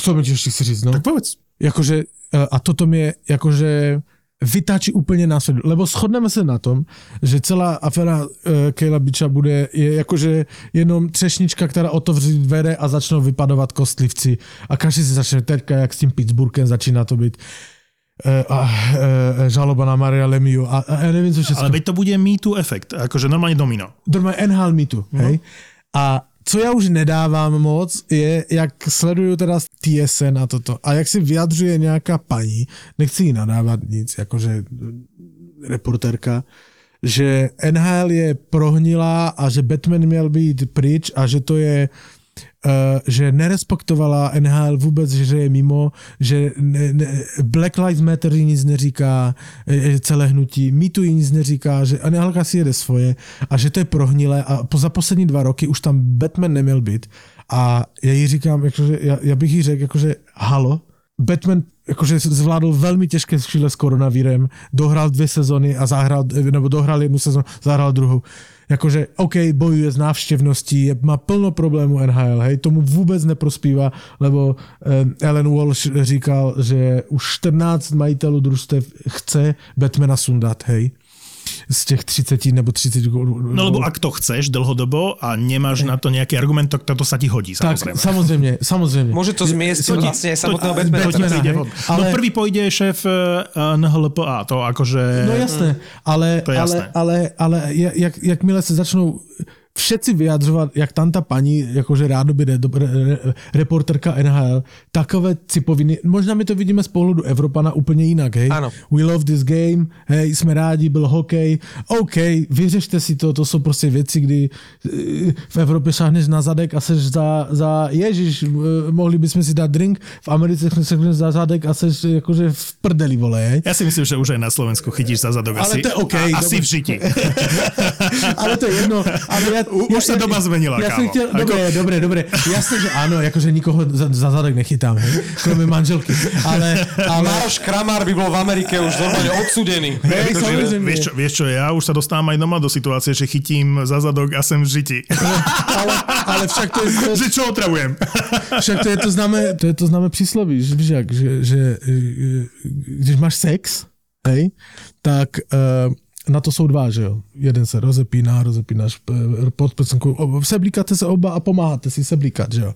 To mi ti ešte chci říct, no. Tak povedz. Jakože, e, a toto mi jakože vytáčí úplně následně, lebo shodneme se na tom, že celá aféra uh, Kejla Biča bude je jakože jenom třešnička, která otevří dvere a začnou vypadovat kostlivci a každý si začne teďka, jak s tím Pittsburghem začíná to být uh, a, uh, žaloba na Maria Lemiu a, a ja neviem, co všetko. Ale veď to bude Me Too efekt, akože normálne domino. Normálně NHL Meetu, hej? A co já už nedávám moc, je, jak sleduju teda TSN a toto. A jak si vyjadřuje nějaká paní, nechci jí nadávat nic, jakože reportérka, že NHL je prohnilá a že Batman měl být pryč a že to je že nerespektovala NHL vůbec, že je mimo, že ne, ne, Black Lives Matter nic neříká, e, celé hnutí, MeToo nic neříká, že NHL si jede svoje a že to je prohnilé a po, za poslední dva roky už tam Batman neměl být a já jí říkám, jakože, já, já bych jí řekl, jakože halo, Batman jakože zvládl velmi těžké chvíle s koronavírem, dohrál dvě sezony a zahrál, nebo dohrál jednu sezonu, zahrál druhou. Jakože, OK, bojuje s návštěvností, je, má plno problémů NHL, hej, tomu vůbec neprospívá, lebo eh, Ellen Walsh říkal, že už 14 majitelů družstev chce Batmana sundat, hej z těch 30 nebo 30 gólů. No lebo ak to chceš dlhodobo a nemáš na to nejaký argument, tak toto sa ti hodí, tak, samozrejme. samozřejmě, samozřejmě. Môže to zmiesť vlastne samotného To- Batmana. to. No prvý pôjde šéf eh, NHLPA, to akože... No jasné, ale, To je ale, jasné. ale, ale jak, jakmile se začnou všetci vyjadřovat, jak tam ta paní, jakože rádoby re, re, re, reporterka NHL, takové cipoviny, možná my to vidíme z pohledu Evropana úplně jinak, hej? Ano. We love this game, hej, jsme rádi, byl hokej, OK, vyřešte si to, to jsou prostě věci, kdy eh, v Evropě šáhneš na zadek a seš za, za ježiš, eh, mohli bychom si dát drink, v Americe seš za zadek a seš jakože v prdeli, vole, hej? Ja si myslím, že už aj na Slovensku chytíš za zadok. Ale asi, to je OK, a, asi v žiti. ale to je jedno. Ale ja, U- už sa doba zmenila, Ja kámo. chtěl, Ako- dobre, dobre, dobre. Jasne, že áno, akože nikoho za, za zadek nechytám, hej? Kromě manželky. Ale, ale... Maroš Kramár by bol v Amerike už normálne odsudený. Hej, Akože, vieš, čo, vieš čo, ja už sa dostávam aj doma do situácie, že chytím za zadok a sem v žiti. ale, ale však to je, že čo otravujem? však to je to známe, to je to známe přísloví, že, jak, že, že eh, když máš sex, hej, tak uh, na to jsou dva, že jo. Jeden se rozepíná, rozepínáš eh, pod prsenku, seblíkáte se oba a pomáháte si seblíkat, že jo.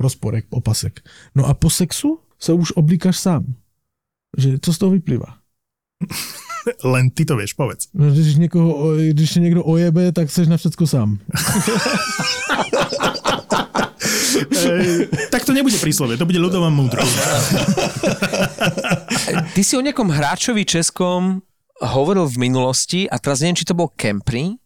rozporek, opasek. No a po sexu se už oblíkaš sám. Že co z toho vyplývá? Len ty to vieš, povedz. No, Když, někoho, když někdo ojebe, tak seš na všecko sám. E, tak to nebude príslovie, to bude ľudová múdrosť. Ty si o nejakom hráčovi českom hovoril v minulosti a teraz neviem, či to bol Kempry,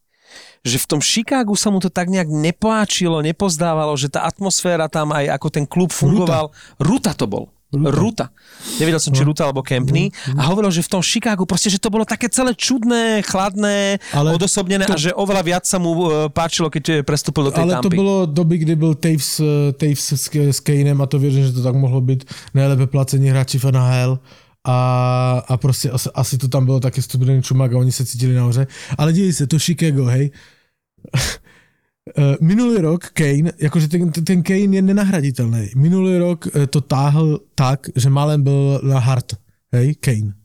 že v tom Chicagu sa mu to tak nejak nepáčilo, nepozdávalo, že tá atmosféra tam aj ako ten klub fungoval. Ruta, Ruta to bol. Ruta. Ruta. Nevedel som, či Ruta alebo Kempny. A hovoril, že v tom Chicagu proste, že to bolo také celé čudné, chladné, Ale odosobnené to- a že oveľa viac sa mu e, páčilo, keď e, prestúpil do tej Ale to Tampy. bylo doby, kdy byl Taves, eh, Taves s, s Kanem a to věřím, že to tak mohlo být nejlépe placení hráči v NHL. A, a prostě asi, asi to tam bylo taky studený čumak a oni se cítili nahoře. Ale dějí se, to Chicago, hej. Eh, Minulý rok Kane, jakože ten, ten Kane je nenahraditelný. Minulý rok eh, to táhl tak, že málem byl na hard, hej, Kane.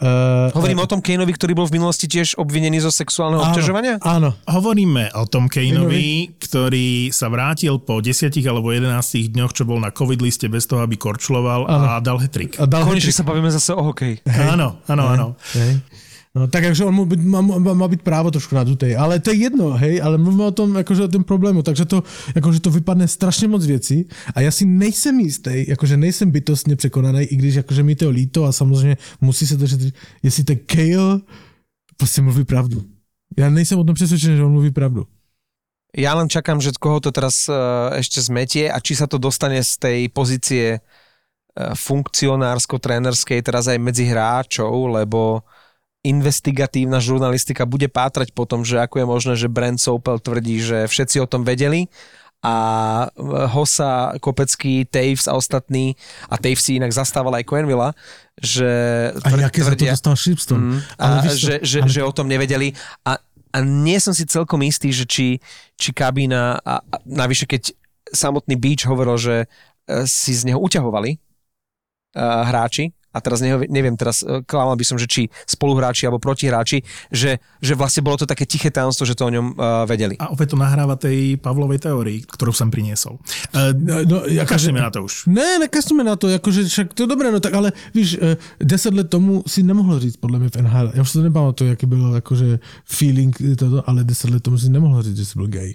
Uh, Hovorím o tom Kaneovi, ktorý bol v minulosti tiež obvinený zo sexuálneho obťažovania? Áno, Hovoríme o Tom Kaneovi, ktorý sa vrátil po 10 alebo 11 dňoch, čo bol na covid liste bez toho, aby korčloval a dal hetrik. a dal Konečne sa bavíme zase o hokeji. Áno, áno, áno. Hej. No tak akože on byť, má, má, byť právo trošku na dutej, ale to je jedno, hej, ale mluvíme o tom, akože o tom problému, takže to, akože to vypadne strašně moc věcí a já si nejsem jistý, jakože nejsem bytostně překonaný, i když jakože mi to líto a samozřejmě musí se to řešit, jestli ten Kale prostě mluví pravdu. Já nejsem o tom přesvědčený, že on mluví pravdu. Ja len čakám, že koho to teraz uh, ešte zmetie a či sa to dostane z tej pozície uh, funkcionársko-trénerskej teraz aj medzi hráčov, lebo investigatívna žurnalistika bude pátrať po tom, že ako je možné, že Brent Sopel tvrdí, že všetci o tom vedeli a Hosa, Kopecký, Taves a ostatní, a Taves si inak zastával aj Quenvilla, že A jaké za to dostal Shipston. Mm, a že, že, ale- že o tom nevedeli a, a nie som si celkom istý, že či, či kabína a, a navyše keď samotný Beach hovoril, že e, si z neho uťahovali uh, hráči a teraz neviem, teraz e, klamal by som, že či spoluhráči alebo protihráči, že, že vlastne bolo to také tiché tajomstvo, že to o ňom uh, vedeli. A opäť to nahráva tej Pavlovej teórii, ktorú som priniesol. Uh, No, no, Kašlíme na to už. Ne, nekažme na to, jakože však to je dobré, no tak ale víš, eh, deset let tomu si nemohl říct podle mě v NHL. Já už si to nepamatuju, jaký byl jakože feeling toto, ale deset let tomu si nemohl říct, že jsi byl gay.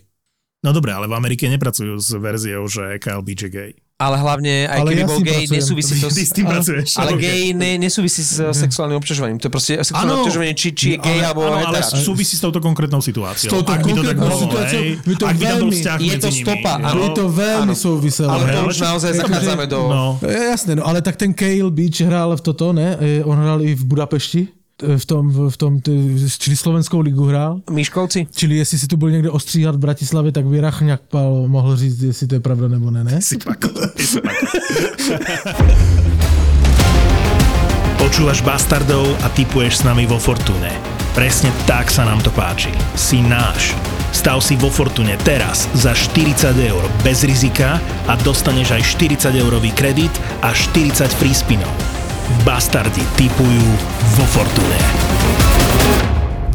No dobre, ale v Amerike nepracujú s verziou, že je gay. Ale hlavne, aj Ale keby ja bol gay, pracujem. nesúvisí to Ty s tým pracuješ. Ale gay ne, nesúvisí s sexuálnym obťažovaním. To je proste sexuálne Áno. obťažovanie, či, či je gay ale, alebo áno, ale súvisí s touto konkrétnou situáciou. S touto Ak tak konkrétnou bolo, situáciou, hej, to ak by tam bol veľmi- vzťah je to nimi, stopa, áno. Je to veľmi áno. souviselo. Ale to už naozaj zachádzame do... No, E, Jasné, no ale tak ten Kale Beach hrál v toto, ne? E, On hrál i v Budapešti, v tom, v tom, čili slovenskou ligu hrál. Myškovci? Čili jestli si tu byl někde ostříhat v Bratislavě, tak by Rachňák Pal mohl říct, jestli to je pravda nebo ne, ne? si pak. si pak. Počúvaš Bastardov a typuješ s nami vo Fortune. Presne tak sa nám to páči. Si náš. Stav si vo Fortune teraz za 40 eur bez rizika a dostaneš aj 40 eurový kredit a 40 free spinov. Bastardi typujú vo Fortune.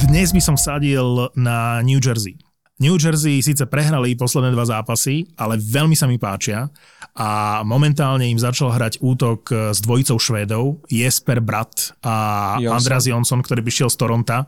Dnes by som sadil na New Jersey. New Jersey síce prehrali posledné dva zápasy, ale veľmi sa mi páčia a momentálne im začal hrať útok s dvojicou Švédov, Jesper Brat a Jonsson. Andreas Jonsson, ktorý by šiel z Toronta.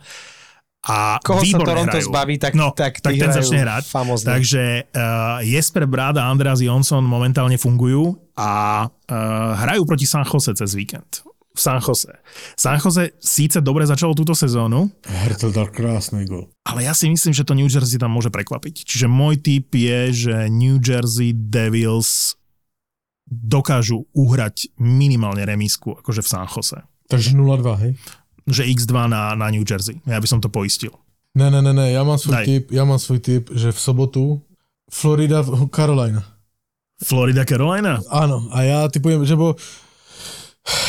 A Koho sa Toronto hrajú. zbaví, tak- no, tak tak ten začne hrať. famózne. Takže uh, Jesper Brad a Andreas Jonsson momentálne fungujú a uh, hrajú proti San Jose cez víkend. V San Jose. San Jose síce dobre začalo túto sezónu, Hertel dal krásný gol. ale ja si myslím, že to New Jersey tam môže prekvapiť. Čiže môj tip je, že New Jersey Devils dokážu uhrať minimálne remisku, akože v San Jose. Takže 0-2, hej? Že x2 na, na New Jersey. Ja by som to poistil. Ne, ne, ne, ne, já mám svůj Daj. tip, já mám svůj tip, že v sobotu Florida, Carolina. Florida, Carolina? Áno, a ja typujem, že bo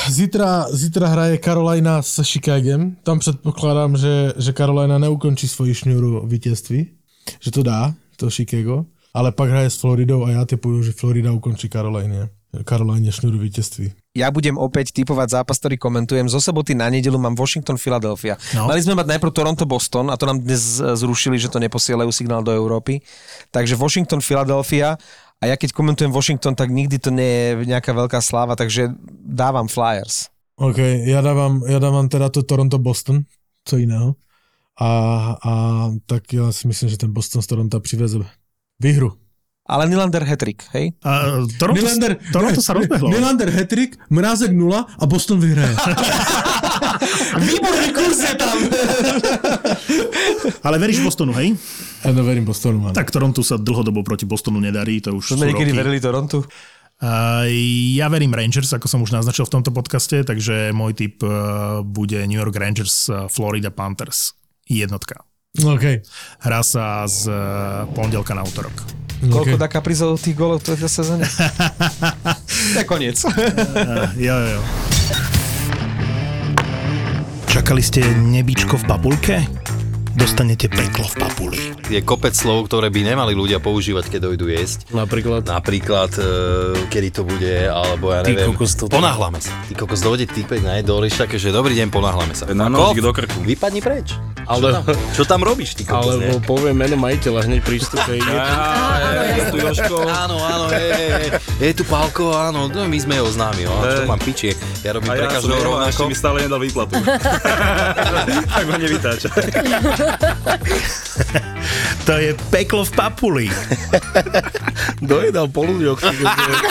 zítra, zítra hraje Carolina s Chicagem, tam předpokládám, že, že Carolina neukončí svoji šňůru vítězství, že to dá, to Chicago, ale pak hraje s Floridou a já typuju, že Florida ukončí Carolina. Carolina šňůru vítězství. Ja budem opäť typovať zápas, ktorý komentujem. Zo soboty na nedelu mám Washington, Philadelphia. No. Mali sme mať najprv Toronto, Boston a to nám dnes zrušili, že to neposielajú signál do Európy. Takže Washington, Philadelphia A ja keď komentujem Washington, tak nikdy to nie je nejaká veľká sláva, takže dávam Flyers. OK, já dávám, já dávám teda to Toronto-Boston, co jiného. A, a tak já si myslím, že ten Boston z Toronto přiveze výhru. Ale Nylander hetrik, hej? A Toronto, Nylander, Toronto sa rozbehlo. Nylander hetrik, Mrázek nula a Boston vyhraje. Výborný kurz je tam! Ale veríš Bostonu, hej? Ja no verím Bostonu, man. Tak Toronto sa dlhodobo proti Bostonu nedarí, to už sme niekedy roky. verili Torontu? A ja verím Rangers, ako som už naznačil v tomto podcaste, takže môj typ uh, bude New York Rangers uh, Florida Panthers. Jednotka. OK. Hrá sa z uh, pondelka na útorok. Koľko OK. dá Kaprizov tých golov v tejto sezóne? to je koniec. Jo, jo, jo. Čakali ste nebičko v papulke? Dostanete peklo v papuli. Je kopec slov, ktoré by nemali ľudia používať, keď dojdú jesť. Napríklad. Napríklad, e, kedy to bude, alebo ja Ty neviem. kokos, toto- Ponáhľame sa. Ty kokos, dojde týpek na jedol, také, že dobrý deň, ponáhľame sa. Na nožík do krku. Vypadni preč. Ale- Čo tam, čo tam robíš, ty kokos, Alebo ne? poviem meno majiteľa hneď prístupe. Je, tu Jožko. Áno, áno, je, je, je, je tu Pálko, áno, no, my sme ho známi, no, čo mám pičie, ja robím pre každého rovnako. mi stále nedal výplatu. tak ma nevytáča. To je peklo v papuli. Dojedal po ľuďoch. ty kokos.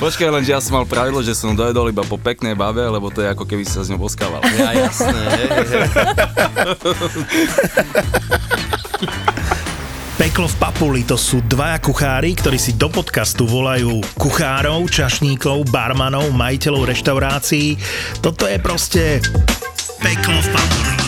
Počkaj, len že ja som mal pravidlo, že som dojedol iba po peknej babe, lebo to je ako keby sa s ňou boskával. Ja, jasné, hej, hej, hej. Peklo v papuli to sú dvaja kuchári, ktorí si do podcastu volajú kuchárov, čašníkov, barmanov, majiteľov reštaurácií. Toto je proste peklo v papuli.